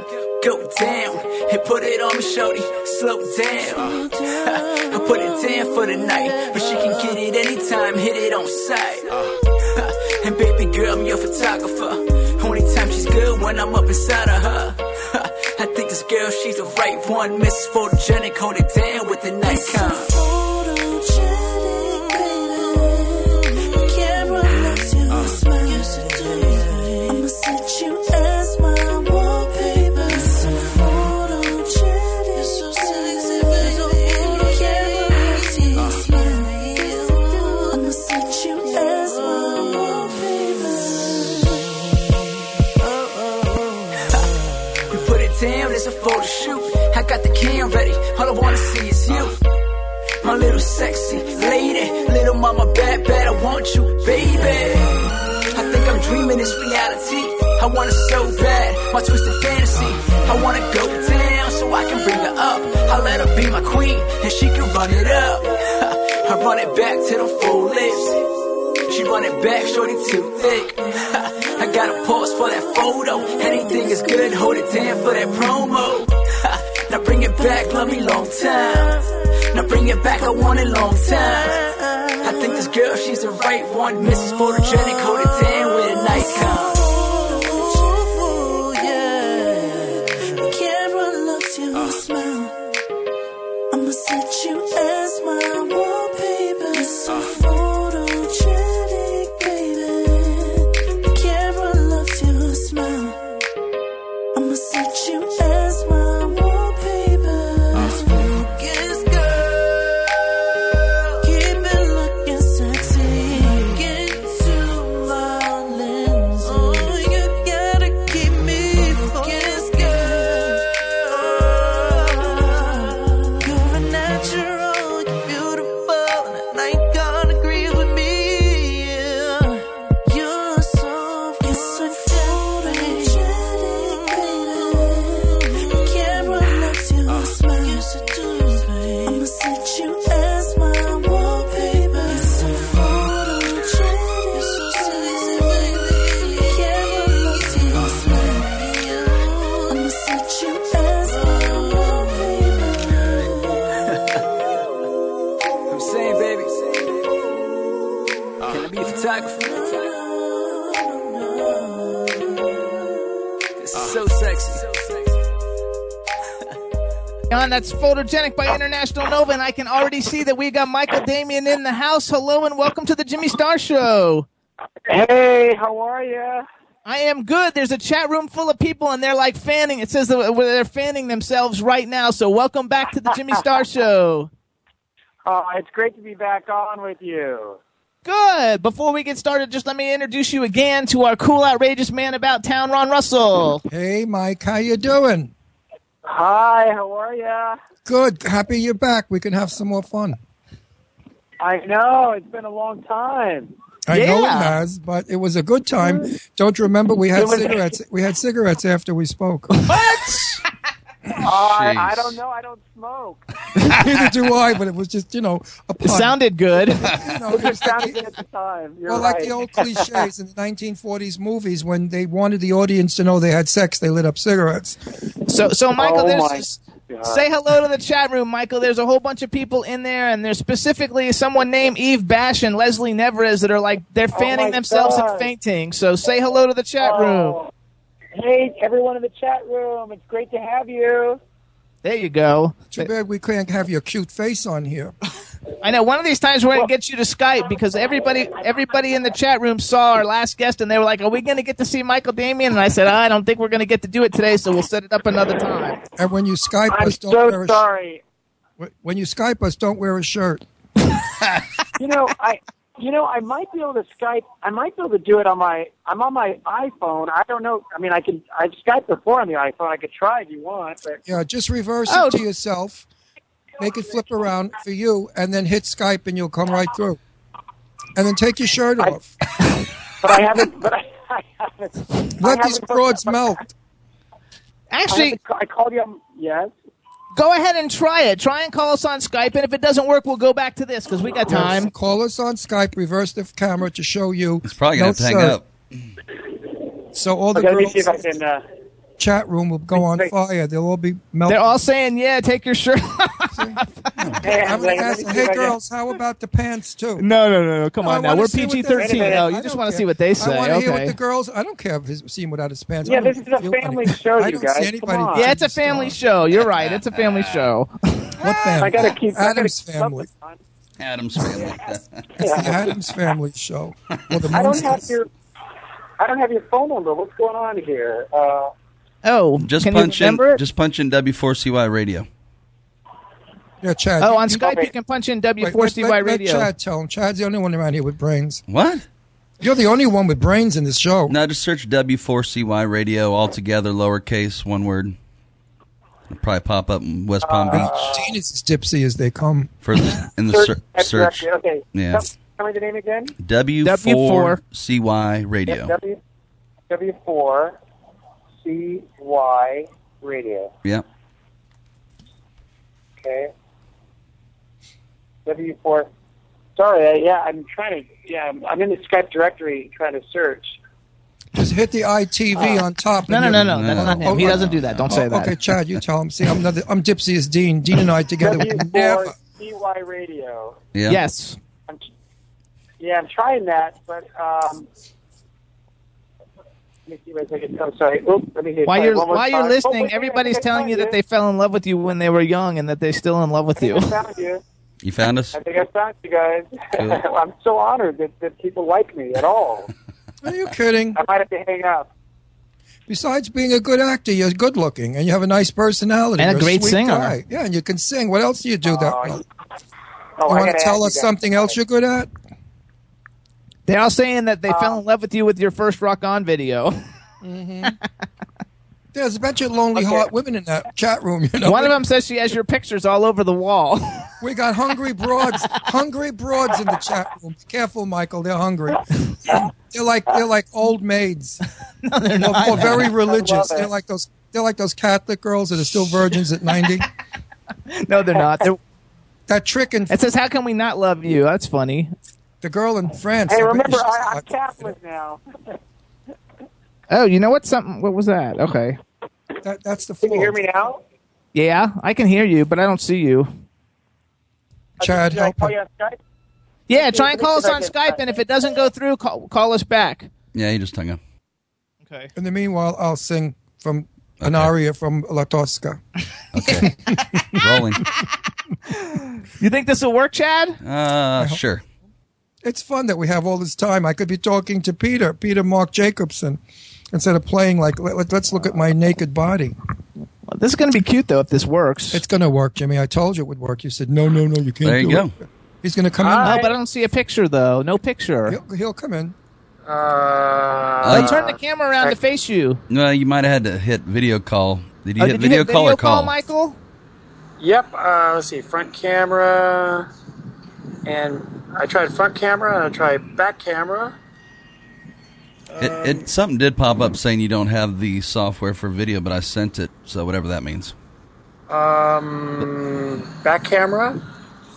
go down, and put it on me, shorty. Slow down. Ha, I put it down for the night, but she can get it anytime, hit it on sight. Girl, I'm your photographer. Only time she's good when I'm up inside of her. <laughs> I think this girl, she's the right one. Miss Photogenic, hold it down with the Nikon. Ready, all I wanna see is you. My little sexy lady, little mama bad, bad, I want you, baby. I think I'm dreaming this reality. I want it so bad, my twisted fantasy. I wanna go down so I can bring her up. I let her be my queen, and she can run it up. <laughs> I run it back to the full lips. She run it back, shorty too thick. <laughs> I gotta pause for that photo. Anything is good, hold it down for that promo. <laughs> Now bring it back, love me long time. Now bring it back, I want it long time. I think this girl, she's the right one. Mrs. Photogenic, hold it down with a Nikon. On that's photogenic by International Nova, and I can already see that we got Michael Damian in the house. Hello and welcome to the Jimmy Star Show. Hey, how are you? I am good. There's a chat room full of people, and they're like fanning. It says they're fanning themselves right now. So welcome back to the Jimmy Star <laughs> Show. Oh, it's great to be back on with you. Good. Before we get started, just let me introduce you again to our cool, outrageous man about town, Ron Russell. Hey, Mike, how you doing? Hi, how are you? Good. Happy you're back. We can have some more fun. I know it's been a long time. I know it has, but it was a good time. Don't you remember we had cigarettes? We had cigarettes after we spoke. <laughs> I, I don't know. I don't smoke. <laughs> Neither do I, but it was just you know a It sounded good. You <laughs> know, it It was like sounded the- good at the time. You're well, right. like the old cliches in the 1940s movies when they wanted the audience to know they had sex, they lit up cigarettes. So, so Michael, Oh, there's my just- God. say hello to the chat room, Michael. There's a whole bunch of people in there, and there's specifically someone named Eve Bash and Leslie Neverez that are like they're oh fanning my themselves and fainting. So say hello to the chat oh, room. Hey, everyone in the chat room. It's great to have you. There you go. Too bad we can't have your cute face on here. <laughs> I know one of these times we're gonna get you to Skype because everybody everybody in the chat room saw our last guest and they were like, "Are we gonna get to see Michael Damian?" And I said, "I don't think we're gonna get to do it today, so we'll set it up another time." And when you Skype I'm us, don't so wear a sorry. sh- when you Skype us, don't wear a shirt. <laughs> You know, I you know, I might be able to Skype. I might be able to do it on my. I'm on my iPhone. I don't know. I mean, I can. I've Skyped before on the iPhone. I could try if you want. But Yeah, just reverse Oh. it to yourself, make it flip around for you, and then hit Skype, and you'll come right through. And then take your shirt I- off. <laughs> but I haven't. But I, I haven't. Let I these haven't- broads melt. Actually, haven't I called you. On, yes. Go ahead and try it. Try and call us on Skype, and if it doesn't work, we'll go back to this because we got time. Yes, Call us on Skype, reverse the camera to show you. It's probably gonna no have to hang shirt. up. So all the Okay, let me see if I can. Uh, chat room will go on fire. They'll all be melting. They're all saying, "Yeah, take your shirt." <laughs> Hey, I'm <laughs> I'm gonna ask them, hey girls, how about the pants too? No, no, no, no. Come I on now. wanna We're see what PG they're- thirteen. Wait a Oh, minute. you I just don't want to care. see what they say. I want to hear what okay. the girls. I don't care if he's seen without his pants. Yeah, don't this is a feel family any- show, I you don't guys. see Come anybody. on. yeah, it's a family show. You're right. It's a family <laughs> show. What family? I gotta keep I gotta Addams keep up family. with it. Addams family. It's the Addams family show. Well, the I don't have Munsters. your I don't have your phone number. What's going on here? Uh, Oh, just can punch you remember in, it? Just punch in W4CY radio. Yeah, Chad. Oh, on you, Skype you can punch in W4CY wait, let, radio. Let Chad tell him. Chad's the only one around here with brains. What? You're the only one with brains in this show. Now just search W4CY radio all together, lowercase, one word. It'll probably pop up in West Palm uh, Beach. Dean is as dipsy as they come. For the, in the search, search. Okay. Yeah. Tell me the name again. W4CY radio. W, W4 CY Radio. Yep. Okay. W4. Sorry, I, yeah, I'm trying to, yeah, I'm, in the Skype directory trying to search. Just hit the ITV uh, on top. No, no, no, no, no, that's not him. Oh, he doesn't do that. Don't oh, say that. Okay, Chad, you tell him. See, I'm, not, I'm Dipsy as Dean. Dean and I together. W4 never. CY Radio. Yeah. Yes. I'm, yeah, I'm trying that, but um, let me see if I can. I'm sorry. Oop, let me see. While you're while you're time. Oh, listening, wait, everybody's I telling you that they fell in love with you when they were young and that they're still in love with you. I found you. You found us? <laughs> I think I found you guys. Cool. <laughs> I'm so honored that, that people like me at all. <laughs> Are you kidding? I might have to hang up. Besides being a good actor, you're good looking and you have a nice personality. And a You're great sweet singer. guy. Yeah, and you can sing. What else do you do that Oh, well? Oh, you want gotta tell us something else you're good at? They're all saying that they uh, fell in love with you with your first Rock On video. <laughs> Mm-hmm. There's a bunch of lonely, Okay. hot women in that chat room. You know, One of them says she has your pictures all over the wall. <laughs> we got hungry broads, hungry broads in the chat room. Be careful, Michael. They're hungry. They're like they're like old maids. <laughs> no, they're Or, not. or very religious. They're like those. They're like those Catholic girls that are still virgins at ninety. No, they're not. They're, That trick in it says, "How can we not love you?" That's funny. The girl in France. Hey, remember, British- I, I'm Catholic now. <laughs> Oh, you know what? Something. What was that? Okay. That, that's the Can you hear me now? Yeah, I can hear you, but I don't see you. Chad, Should I help call you on Skype? Yeah, try and call us see if I on Skype, and if it doesn't go through, call, call us back. Yeah, he just hung up. Okay. In the meanwhile, I'll sing from an Okay. aria from La Tosca. Okay. <laughs> Rolling. You think this will work, Chad? Uh, sure. It's fun that we have all this time. I could be talking to Peter, Peter Marc Jacobson, instead of playing like, let, us look at my naked body. Well, this is going to be cute though if this works. It's going to work, Jimmy. I told you it would work. You said, no, no, no, you can't There you do go. it. He's going to come in. oh, Hi. but I don't see a picture though. No picture. He'll, he'll come in. Uh, Uh, turn the camera around to face you. No, you might have had to hit video call. Did you Oh, hit did video you hit call video or call? Michael? Yep. Uh, let's see. Front camera, and I tried front camera, and I tried back camera. It, it something did pop up saying you don't have the software for video, but I sent it, so whatever that means. Um, back camera,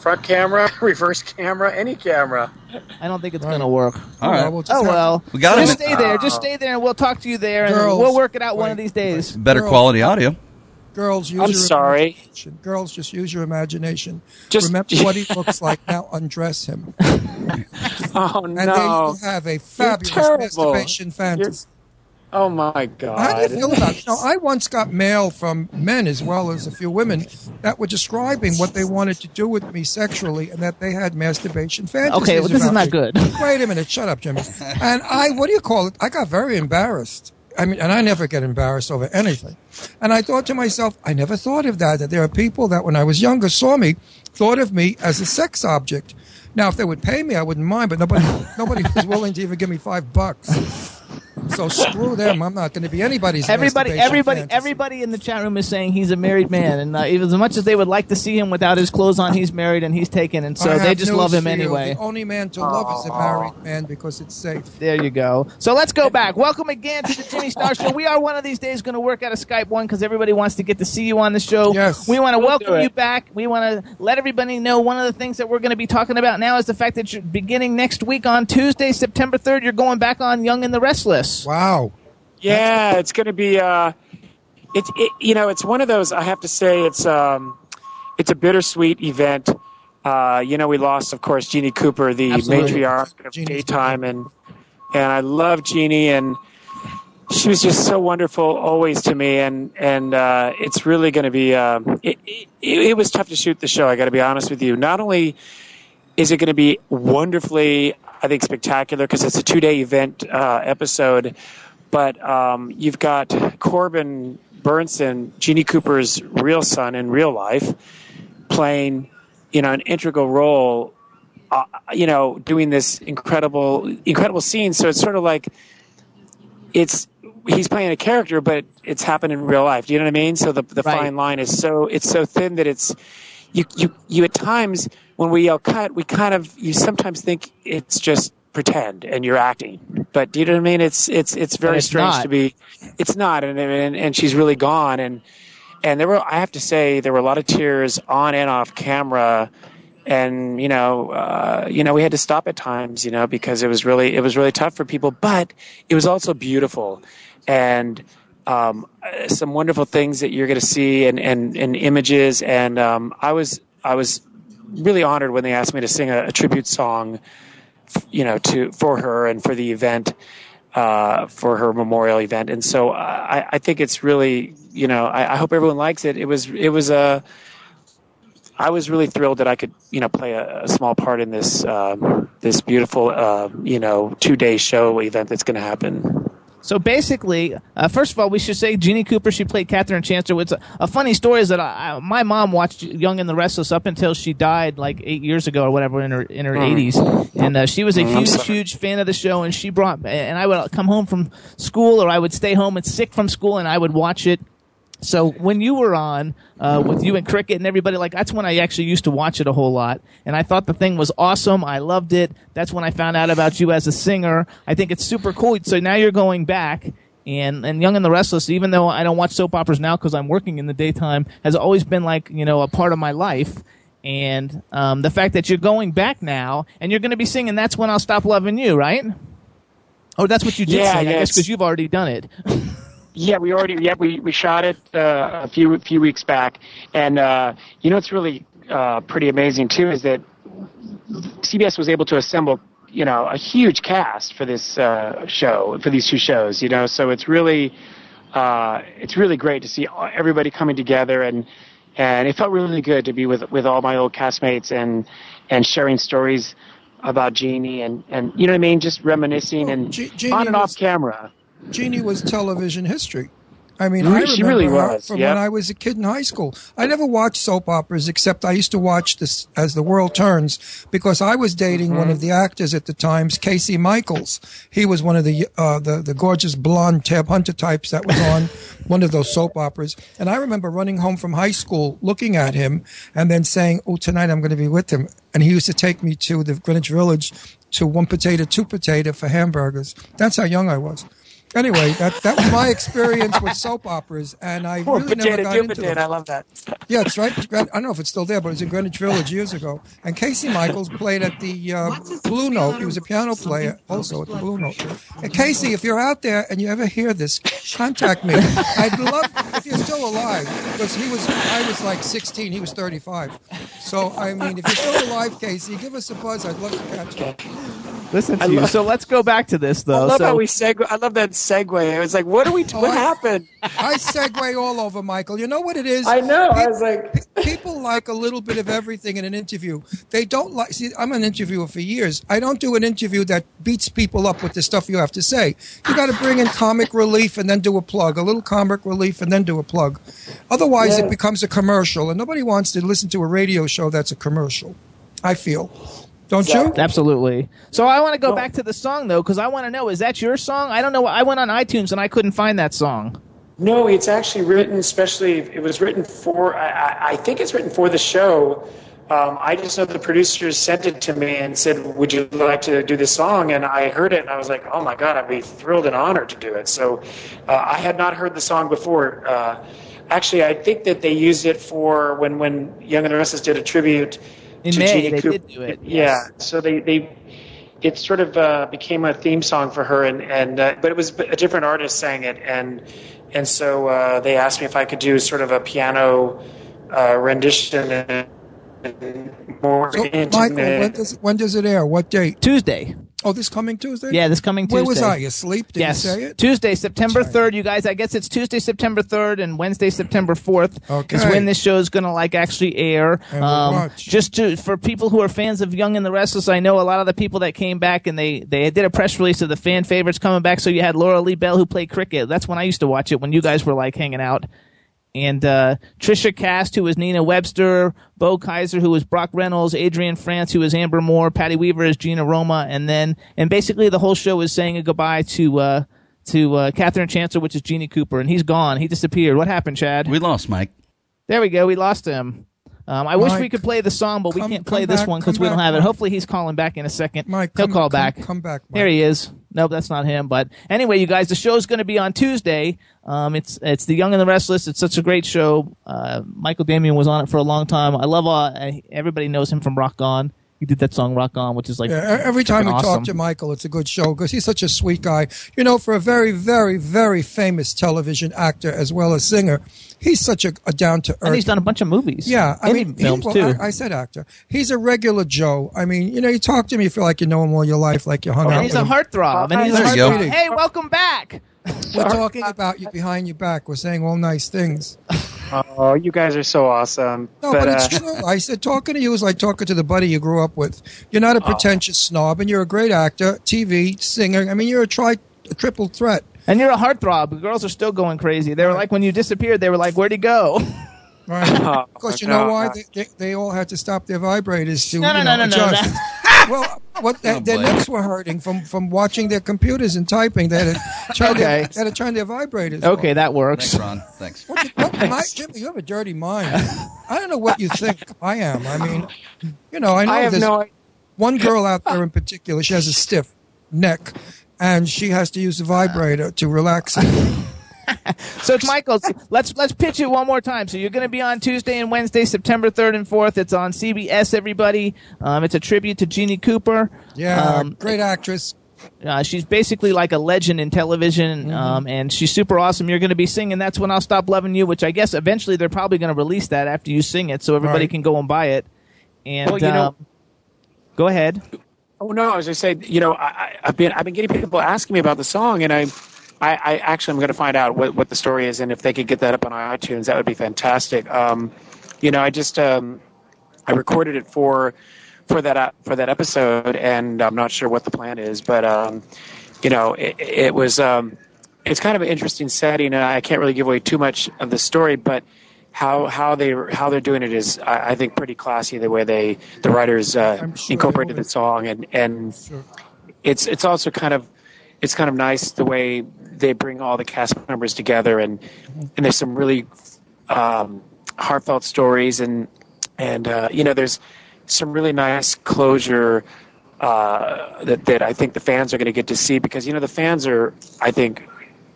front camera, <laughs> reverse camera, any camera. I don't think it's going to work. All right. we'll just Oh have- well. We got him Just in- stay there. Just stay there, and we'll talk to you there, and we'll work it out one of these days. Better Girl. quality audio. Girls, use I'm your sorry. imagination. Girls, just use your imagination. Just- Remember what he <laughs> looks like. Now undress him. <laughs> Oh And then no! you have a fabulous masturbation fantasy. Oh my god! How do you feel about it? You know, I once got mail from men as well as a few women that were describing what they wanted to do with me sexually and that they had masturbation fantasies. Okay, well, this is not me. good. Wait a minute, shut up, Jimmy. And I, what do you call it? I got very embarrassed. I mean, and I never get embarrassed over anything. And I thought to myself, I never thought of that, that there are people that when I was younger saw me, thought of me as a sex object. Now, if they would pay me, I wouldn't mind, but nobody, <laughs> nobody was willing to even give me five bucks. So screw them. I'm not going to be anybody's. Everybody, everybody, fantasy. everybody in the chat room is saying he's a married man, and uh, even as much as they would like to see him without his clothes on, he's married and he's taken, and so they just news love him anyway. The only man to love is a married man because it's safe. There you go. So let's go back. Welcome again to the Jimmy Star Show. We are one of these days going to work out a Skype one because everybody wants to get to see you on the show. Yes. We want to We'll welcome you back. We want to let everybody know one of the things that we're going to be talking about now is the fact that you're beginning next week on Tuesday, September 3rd, you're going back on Young and the Restless. Wow. Yeah, it's going to be. Uh, it's it, you know it's one of those. I have to say it's um, it's a bittersweet event. Uh, you know, we lost, of course, Jeanne Cooper, the Absolutely. matriarch of Jeanne's daytime, and and I love Jeanne, and she was just so wonderful always to me, and and uh, it's really going to be. Um, it, it, it was tough to shoot the show. I got to be honest with you. Not only is it going to be wonderfully, I think, spectacular because it's a two day event uh, episode, but um, you've got Corbin Bernsen, Jeanne Cooper's real son in real life, playing, you know, an integral role. Uh, you know, doing this incredible, incredible scene. So it's sort of like it's he's playing a character, but it's happened in real life. Do you know what I mean? So the the Right. fine line is so it's so thin that it's you you you at times when we yell cut, we kind of you sometimes think it's just pretend and you're acting. But do you know what I mean? It's it's it's very it's strange not. to be. It's not, and, and and she's really gone. And and there were I have to say there were a lot of tears on and off camera. And you know, uh, you know, we had to stop at times, you know, because it was really, it was really tough for people. But it was also beautiful, and um, some wonderful things that you're going to see, and, and, and images. And um, I was, I was really honored when they asked me to sing a, a tribute song, you know, to for her and for the event, uh, for her memorial event. And so I, I think it's really, you know, I, I hope everyone likes it. It was, it was a. I was really thrilled that I could, you know, play a, a small part in this um, this beautiful, uh, you know, two day show event that's going to happen. So basically, uh, first of all, we should say Jeanne Cooper. She played Catherine Chancellor. It's a, a funny story is that I, I, my mom watched Young and the Restless up until she died like eight years ago or whatever in her in her Mm. 80s, and uh, she was a Mm, huge huge fan of the show. And she brought and I would come home from school or I would stay home and sick from school and I would watch it. So when you were on uh, with you and Cricket and everybody, like that's when I actually used to watch it a whole lot, and I thought the thing was awesome. I loved it. That's when I found out about you as a singer. I think it's super cool. So now you're going back, and and Young and the Restless, even though I don't watch soap operas now because I'm working in the daytime, has always been like you know a part of my life. And um, the fact that you're going back now and you're going to be singing "That's When I'll Stop Loving You," right? Oh, that's what you did Yeah, sing, I guess, because you've already done it. <laughs> Yeah, we already yeah we we shot it uh, a few few weeks back, and uh, you know what's really uh, pretty amazing too is that CBS was able to assemble you know a huge cast for this uh, show for these two shows. You know, so it's really uh, it's really great to see everybody coming together and and it felt really good to be with with all my old castmates and and sharing stories about Jeanne and and you know what I mean, just reminiscing and Jeanne on and was- off camera. Jeanne was television history. I mean, Really? I She remember really her was, from yeah. when I was a kid in high school. I never watched soap operas except I used to watch this as the world turns because I was dating one Mm-hmm. of the actors at the times, Casey Michaels. He was one of the uh, the the gorgeous blonde Tab Hunter types that was on <laughs> one of those soap operas. And I remember running home from high school, looking at him, and then saying, "Oh, tonight I'm going to be with him." And he used to take me to the Greenwich Village to one potato, two potato for hamburgers. That's how young I was. Anyway, that, that was my experience with soap operas, and I <laughs> Poor really never potato, got do into potato. them. I love that. Yeah, it's right. I don't know if it's still there, but it was in Greenwich Village years ago. And Casey Michaels played at the uh, Blue Note. He was a piano player also at the Blue Note. And Casey, if you're out there and you ever hear this, contact me. I'd love if you're still alive because he was. I was like 16. He was 35. So I mean, if you're still alive, Casey, give us a buzz. I'd love to catch you. Listen I to you. love- So let's go back to this though. I love so, how we segue. I love that segue. It was like, what do we? Oh, what I- happened? I segue all over, Michael. You know what it is? I know. I was like, <laughs> people like a little bit of everything in an interview. They don't like. See, I'm an interviewer for years. I don't do an interview that beats people up with the stuff you have to say. You got to bring in comic relief and then do a plug. A little comic relief and then do a plug. Otherwise, it becomes a commercial, and nobody wants to listen to a radio show that's a commercial. I feel. Don't you? Absolutely. So I want to go back to the song though, because I want to know: is that your song? I don't know. I went on iTunes and I couldn't find that song. no, it's actually written. Especially, it was written for. I, I- I think it's written for the show. Um, I just know the producers sent it to me and said, "Would you like to do this song?" And I heard it, and I was like, "Oh my god, I'd be thrilled and honored to do it." So, uh, I had not heard the song before. Uh, actually, I think that they used it for when when Young and the Restless did a tribute In to May, Jeanne they Cooper. did do it, Yeah, yes. so they they it sort of uh, became a theme song for her, and and uh, but it was a different artist sang it, and and so uh, they asked me if I could do sort of a piano uh, rendition and more So, intimate. Michael, when does, when does it air? What date? Tuesday. Oh, this coming Tuesday? Yeah, this coming Tuesday. Where was I? Asleep? Did yes. you say it? Tuesday, September 3rd, you guys. I guess it's Tuesday, September 3rd and Wednesday, September 4th Okay. is when this show is going to like actually air. And we'll Um, watch. just to, for people who are fans of Young and the Restless, I know a lot of the people that came back and they, they did a press release of the fan favorites coming back. So you had Lauralee Bell who played cricket. That's when I used to watch it when you guys were like hanging out. And uh, Tricia Cast, who was Nina Webster, Beau Kazer, who was Brock Reynolds, Adrienne Frantz, who was Amber Moore, Patty Weaver as Gina Roma, and then and basically the whole show is saying a goodbye to uh, to uh, Catherine Chancellor, which is Jeanne Cooper, and he's gone. He disappeared. What happened, Chad? We lost Mike. There we go. We lost him. Um, I wish we could play the song, but we come- can't play come this back, one because we don't back, have it. Hopefully, he's calling back in a second. Mike, He'll come- call come- back. come back, Mike. There he is. Nope, that's not him. But anyway, you guys, the show's going to be on Tuesday. Um, it's it's the Young and the Restless. It's such a great show. Uh, Michael Damian was on it for a long time. I love. Uh, everybody knows him from Rock On. He did that song Rock On, which is like Yeah, every time we awesome. talk to Michael, it's a good show because he's such a sweet guy. You know, for a very, very, very famous television actor as well as singer, he's such a, a down to earth. and he's done a bunch of movies. Yeah, I Indie mean, he- films well, too. I, I said actor. He's a regular Joe. I mean, you know, you talk to him, you feel like you know him all your life, like you hung out and he's with a him. heartthrob. And he's There like, you hey, welcome back. We're talking about you behind your back. We're saying all nice things. Oh, you guys are so awesome. No, but, it's uh, true. I said talking to you is like talking to the buddy you grew up with. You're not a pretentious snob, and you're a great actor, TV, singer. I mean, you're a tri, a triple threat. And you're a heartthrob. The girls are still going crazy. They were like, when you disappeared, they were like, where'd he go? <laughs> Right. <laughs> Oh, Because you my know God. why they, they, they all had to stop their vibrators to No, no, you no, know, no, no, adjust. Well, what their, Oh, their necks were hurting from, from watching their computers and typing. They had to turn, their, Okay. they had to turn their vibrators. okay, off. that works. Thanks, Ron. Thanks. What, you- what, <laughs> my, Jimmy, you have a dirty mind. I don't know what you think I am. I mean, you know, I know I have there's no. one girl out there <laughs> in particular. She has a stiff neck, and she has to use a vibrator to relax it. <laughs> So it's Michael's. Let's let's pitch it one more time. So you're going to be on Tuesday and Wednesday, September third and fourth. It's on CBS. Everybody, um, it's a tribute to Jeanne Cooper. Yeah, Um, great actress. Uh, she's basically like a legend in television, Mm-hmm. um, and she's super awesome. You're going to be singing "That's When I'll Stop Loving You," which I guess eventually they're probably going to release that after you sing it, so everybody Right. can go and buy it. And Well, you know- um, go ahead. Oh no, as I was just saying. You know, I, I- I've been I've been getting people asking me about the song, and I, I, I actually am going to find out what, what the story is, and if they could get that up on iTunes, that would be fantastic. Um, you know, I just um, I recorded it for for that uh, for that episode, and I'm not sure what the plan is, but um, you know, it, it was um, it's kind of an interesting setting, and I can't really give away too much of the story, but how how they how they're doing it is I, I think pretty classy the way they the writers uh, sure incorporated the song and and Sure. it's it's also kind of it's kind of nice the way they bring all the cast members together and and there's some really um, heartfelt stories and and uh, you know there's some really nice closure uh, that that I think the fans are going to get to see because you know the fans are I think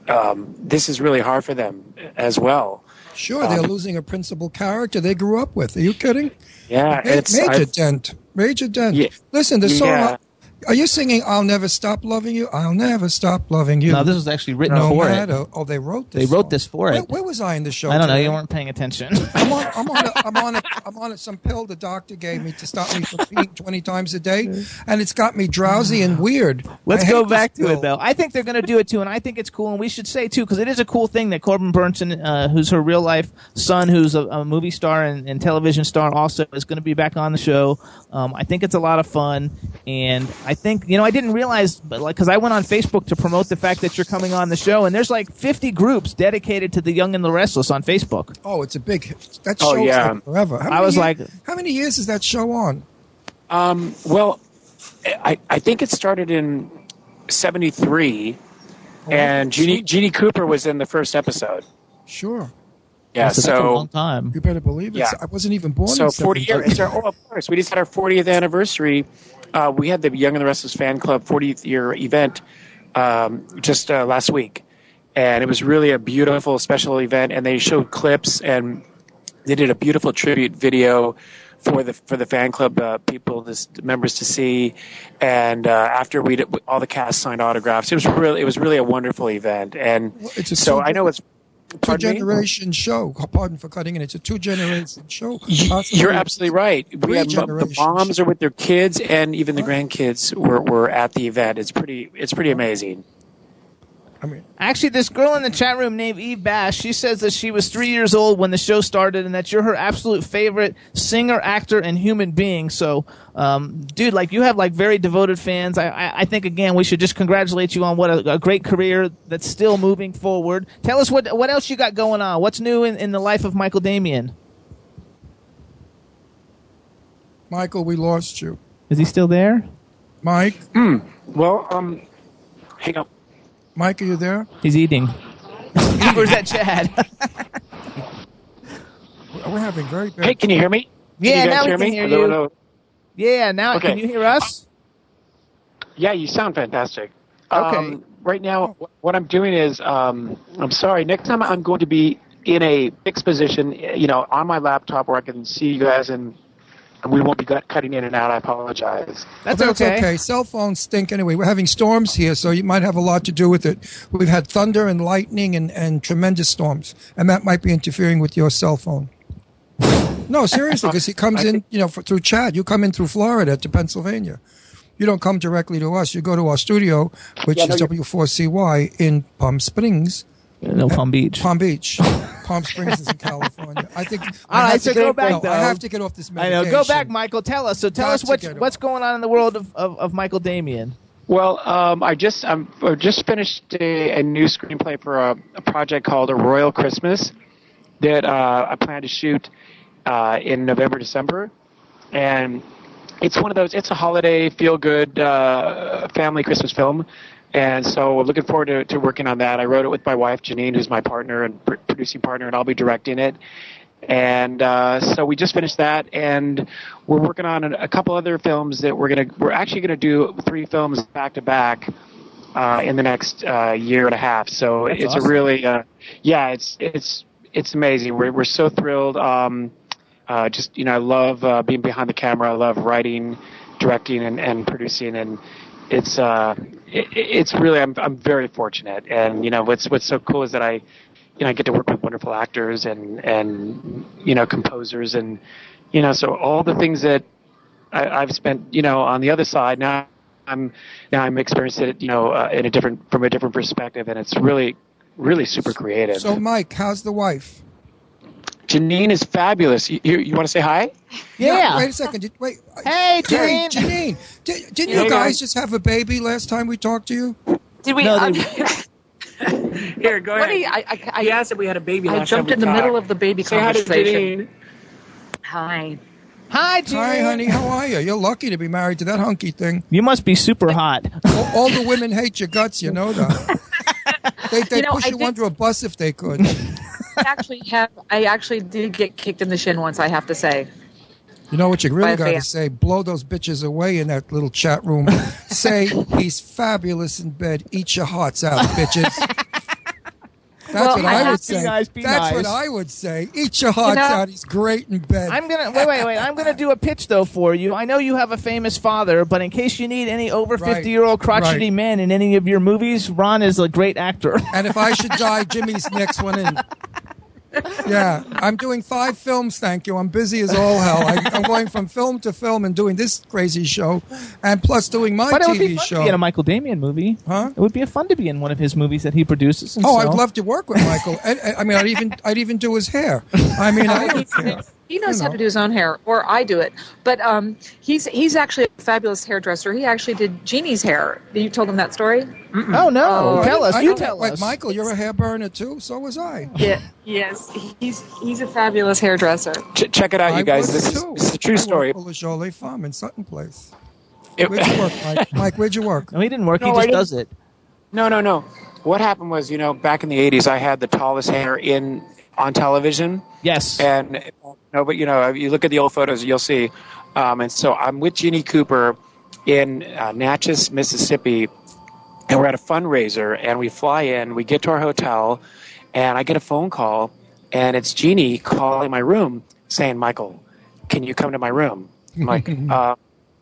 um, this is really hard for them as well. Sure, they're losing a principal character they grew up with. Are you kidding? Yeah, Ma- it's major I've- dent. Major dent. Yeah. Listen, the song. Yeah. Are you singing "I'll Never Stop Loving You"? I'll never stop loving you. No, this was actually written no for it. matter. Oh, they wrote this. They wrote song. this for Where, it. where was I in the show? I don't know. You weren't paying attention. <laughs> I'm on. I'm on. A, I'm on. A, <laughs> I'm on a, some pill the doctor gave me to stop me from peeing 20 times a day, and it's got me drowsy and weird. Let's I go back to pill. it though. I think they're going to do it too, and I think it's cool. And we should say too, because it is a cool thing that Corbin Bernsen, uh, who's her real life son, who's a, a movie star and, and television star, also is going to be back on the show. Um, I think it's a lot of fun, and I think you know I didn't realize, but like because I went on Facebook to promote the fact that you're coming on the show, and there's like 50 groups dedicated to the Young and the Restless on Facebook. Oh, it's a big. hit. That Oh, show yeah. like forever. How I was year- like- how many years is that show on? Um, well, I, I think it started in '73, and Jeanne, Jeanne Cooper was in the first episode. Sure, Yeah, So that's a long time. you better believe it. Yeah. I wasn't even born. so in 40 years. It's our, oh, of course, we just had our 40th anniversary. Uh, we had the Young and the Restless fan club 40th year event um, just uh, last week, and it was really a beautiful special event. And they showed clips and they did a beautiful tribute video for the for the fan club uh, people, this, members to see. And uh, after we all the cast signed autographs, it was really it was really a wonderful event. And Well, so I know it's two generation show. Pardon for cutting in. It's a two generation show. Possibly uh, You're absolutely right. We had the moms are with their kids, and even the grandkids were, were at the event. It's pretty. It's pretty amazing. I mean, Actually, this girl in the chat room named Eve Bash, she says that she was three years old when the show started and that you're her absolute favorite singer, actor, and human being. So, um, dude, like you have like very devoted fans. I, I, I think again we should just congratulate you on what a, a great career that's still moving forward. Tell us what what else you got going on. What's new in, in the life of Michael Damian? Michael, we lost you. Is he still there? Mike, Well, um, hang on. Mike, are you there? He's eating. <laughs> Where's that Chad? <laughs> We're having very bad. Hey, can you hear me? Can Yeah, you guys now we hear can me? hear you. hello. yeah, now Okay. can you hear us? Yeah, you sound fantastic. Okay. Um, right now, what I'm doing is, um, I'm sorry. Next time, I'm going to be in a fixed position, you know, on my laptop where I can see you guys, and, and we won't be cutting in and out. I apologize. That's, Well, that's okay. okay. Cell phones stink anyway. We're having storms here, so you might have a lot to do with it. We've had thunder and lightning and, and tremendous storms, and that might be interfering with your cell phone. No, seriously, because he <laughs> comes in, you know, for, through Chad. You come in through Florida to Pennsylvania. You don't come directly to us. You go to our studio, which Yeah, no, is W4CY in Palm Springs, No Palm Beach. Palm Beach. <laughs> Palm Springs is in California. I think. <laughs> All I have so to go get, back, no, though. I have to get off this medication. I know. Go back, Michael. Tell us. So tell Got us to what's what's going on in the world of, of, of Michael Damian. Well, um, I just I'm, I just finished a, a new screenplay for a, a project called A Royal Christmas that uh, I plan to shoot uh, in November December, and it's one of those. It's a holiday feel good uh, family Christmas film, and so we're looking forward to, to working on that. I wrote it with my wife Janeen, who's my partner and pr- producing partner, and I'll be directing it. And uh, so we just finished that, and we're working on a, a couple other films that we're gonna. We're actually gonna do three films back to back uh, in the next uh, year and a half. So That's it's awesome. a really, uh, yeah, it's it's it's amazing. We're we're so thrilled. Um, uh, just you know, I love uh, being behind the camera. I love writing, directing, and, and producing, and it's uh, it, it's really I'm I'm very fortunate. And you know, what's what's so cool is that I, you know, I get to work with wonderful actors and and you know composers and you know so all the things that I, I've spent you know on the other side now. I'm now I'm experiencing it, you know, uh, in a different from a different perspective, and it's really, really super creative. So, Mike, how's the wife? Janeen is fabulous. You, you, you want to say hi? Yeah. Wait a second. Did, wait. Hey, Janeen. Janeen. Janeen. Did, didn't Yeah, you guys ahead. just have a baby last time we talked to you? Did we? No, um, they- <laughs> Here, go what do you- I, I, I, He asked if we had a baby. I last time jumped we in the talked. middle of the baby Say hi conversation. Janeen. Hi. Hi, Janeen. Hi, honey. How are you? You're lucky to be married to that hunky thing. You must be super hot. All, all the women hate your guts. You know that. <laughs> They they You know, push I you did- under a bus if they could. I actually have. I actually did get kicked in the shin once. I have to say. You know what you really got to say? Blow those bitches away in that little chat room. <laughs> say he's fabulous in bed. Eat your hearts out, bitches. That's Well, what I I, would say. Nice, That's what. I would say. Eat your hearts know- out. He's great in bed. I'm gonna wait, wait, wait. I'm gonna do a pitch though for you. I know you have a famous father, but in case you need any over Right, 50 year old crotchety right. men in any of your movies, Ron is a great actor. And if I should <laughs> die, Jimmy's next one in. Yeah, I'm doing five films. Thank you. I'm busy as all hell. I, I'm going from film to film and doing this crazy show, and plus doing my but it would be TV fun show. to be in a Michael Damian movie. Huh? It would be fun to be in one of his movies that he produces. And Oh, so- I'd love to work with Michael. I, I- I mean, I'd even I'd even do his hair. I mean, I <laughs> don't care. He knows You how to do his own hair, or I do it. But um, he's he's actually a fabulous hairdresser. He actually did Jeanne's hair. You told him that story? Oh no! Oh, tell us. I you know- tell wait, us. Michael, you're a hair burner too. So was I. Yeah. Yes. He's he's a fabulous hairdresser. Ch- check it out, I you guys. This is, too. this is a true I story. worked for La Jolie Farm in Sutton Place. It- Where'd you work, <laughs> Mike? Mike, where'd you work? No, he didn't work. No, he just does it. No, no, no. What happened was, you know, back in the '80s, I had the tallest hair in on television, Yes. and no, but you know, you look at the old photos, you'll see. Um, and so I'm with Jeanne Cooper in uh, Natchez, Mississippi, and we're at a fundraiser, and we fly in, we get to our hotel, and I get a phone call, and it's Jeanne calling my room saying, "Michael, can you come to my room?" I'm like, <laughs> uh,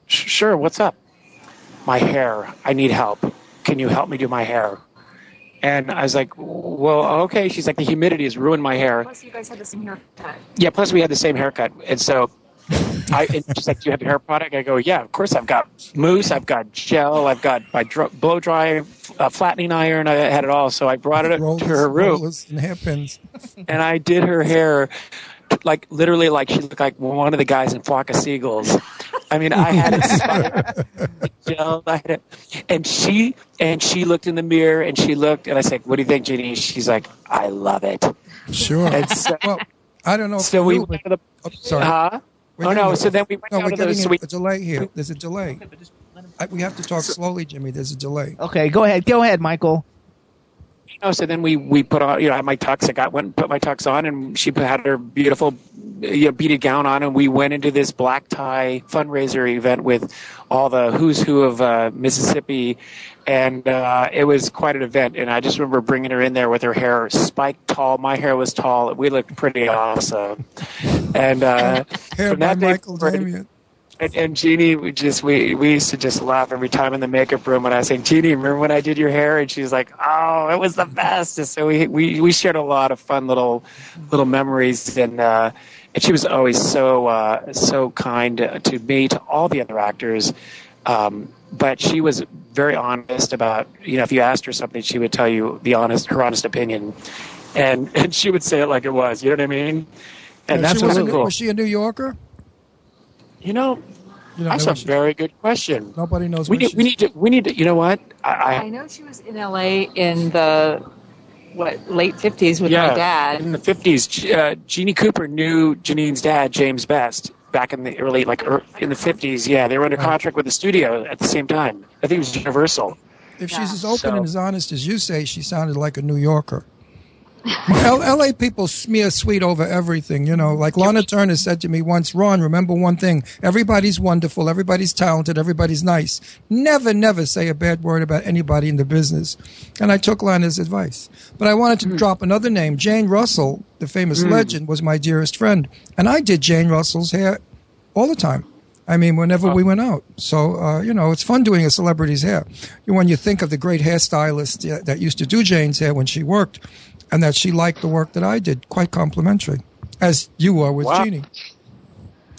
"Sure, what's up?" My hair, I need help. Can you help me do my hair? And I was like, well, okay. She's like, the humidity has ruined my hair. Plus, you guys had the same haircut. Yeah, plus we had the same haircut. And so I, and she's like, do you have a hair product? I go, yeah, of course. I've got mousse, I've got gel, I've got my dr- blow dry, uh, flattening iron. I had it all. So I brought it up to her room and hairpins. and I did her hair like literally like she looked like one of the guys in Flock of Seagulls. I mean, I had it <laughs> spiked, gel, I had it, and she and she looked in the mirror and she looked and I said, "What do you think, Jeanne?" She's like, "I love it." Sure. And so, well, I don't know. So we knew, went to the. oh, sorry. Huh? We're Oh no! a- So then we went no, down we're to the getting a, a delay here. There's a delay. I, we have to talk slowly, Jimmy. There's a delay. Okay, go ahead. Go ahead, Michael. No, so then we we put on, you know, I had my tux. I got went and put my tux on, and she had her beautiful, you know, beaded gown on, and we went into this black tie fundraiser event with all the who's who of uh, Mississippi, and uh, it was quite an event. And I just remember bringing her in there with her hair spiked tall. My hair was tall. We looked pretty awesome. And uh, <laughs> Hair from by that Michael Damian. And, and Jeanne, we just we we used to just laugh every time in the makeup room when I was saying, Jeanne, remember when I did your hair? And she's like, Oh, it was the best. And so we we we shared a lot of fun little little memories, and uh, and she was always so uh, so kind to me to all the other actors. Um, but she was very honest about you know if you asked her something, she would tell you the honest her honest opinion, and <laughs> and she would say it like it was. You know what I mean? And that's she was, really a, cool. was she a New Yorker? You know, You don't that's a very good question. Nobody knows. We where need, we need to, we need to, you know what? I, I I know she was in LA in the what late fifties with yeah, my dad. in the fifties. Uh, Jeanne Cooper knew Janeen's dad, James Best, back in the early, like er, in the fifties. Yeah, they were under contract with the studio at the same time. I think it was Universal. If she's as open So- and as honest as you say, she sounded like a New Yorker. LA people smear sweet over everything, you know. Like Lana Turner said to me once, Ron, remember one thing. Everybody's wonderful, everybody's talented, everybody's nice. Never, never say a bad word about anybody in the business. And I took Lana's advice. But I wanted to drop another name. Jane Russell, the famous legend, was my dearest friend. And I did Jane Russell's hair all the time. I mean, whenever we went out. So, uh, you know, it's fun doing a celebrity's hair. When you think of the great hairstylist that used to do Jane's hair when she worked, and that she liked the work that I did, quite complimentary, as you were with Wow. Jeanne.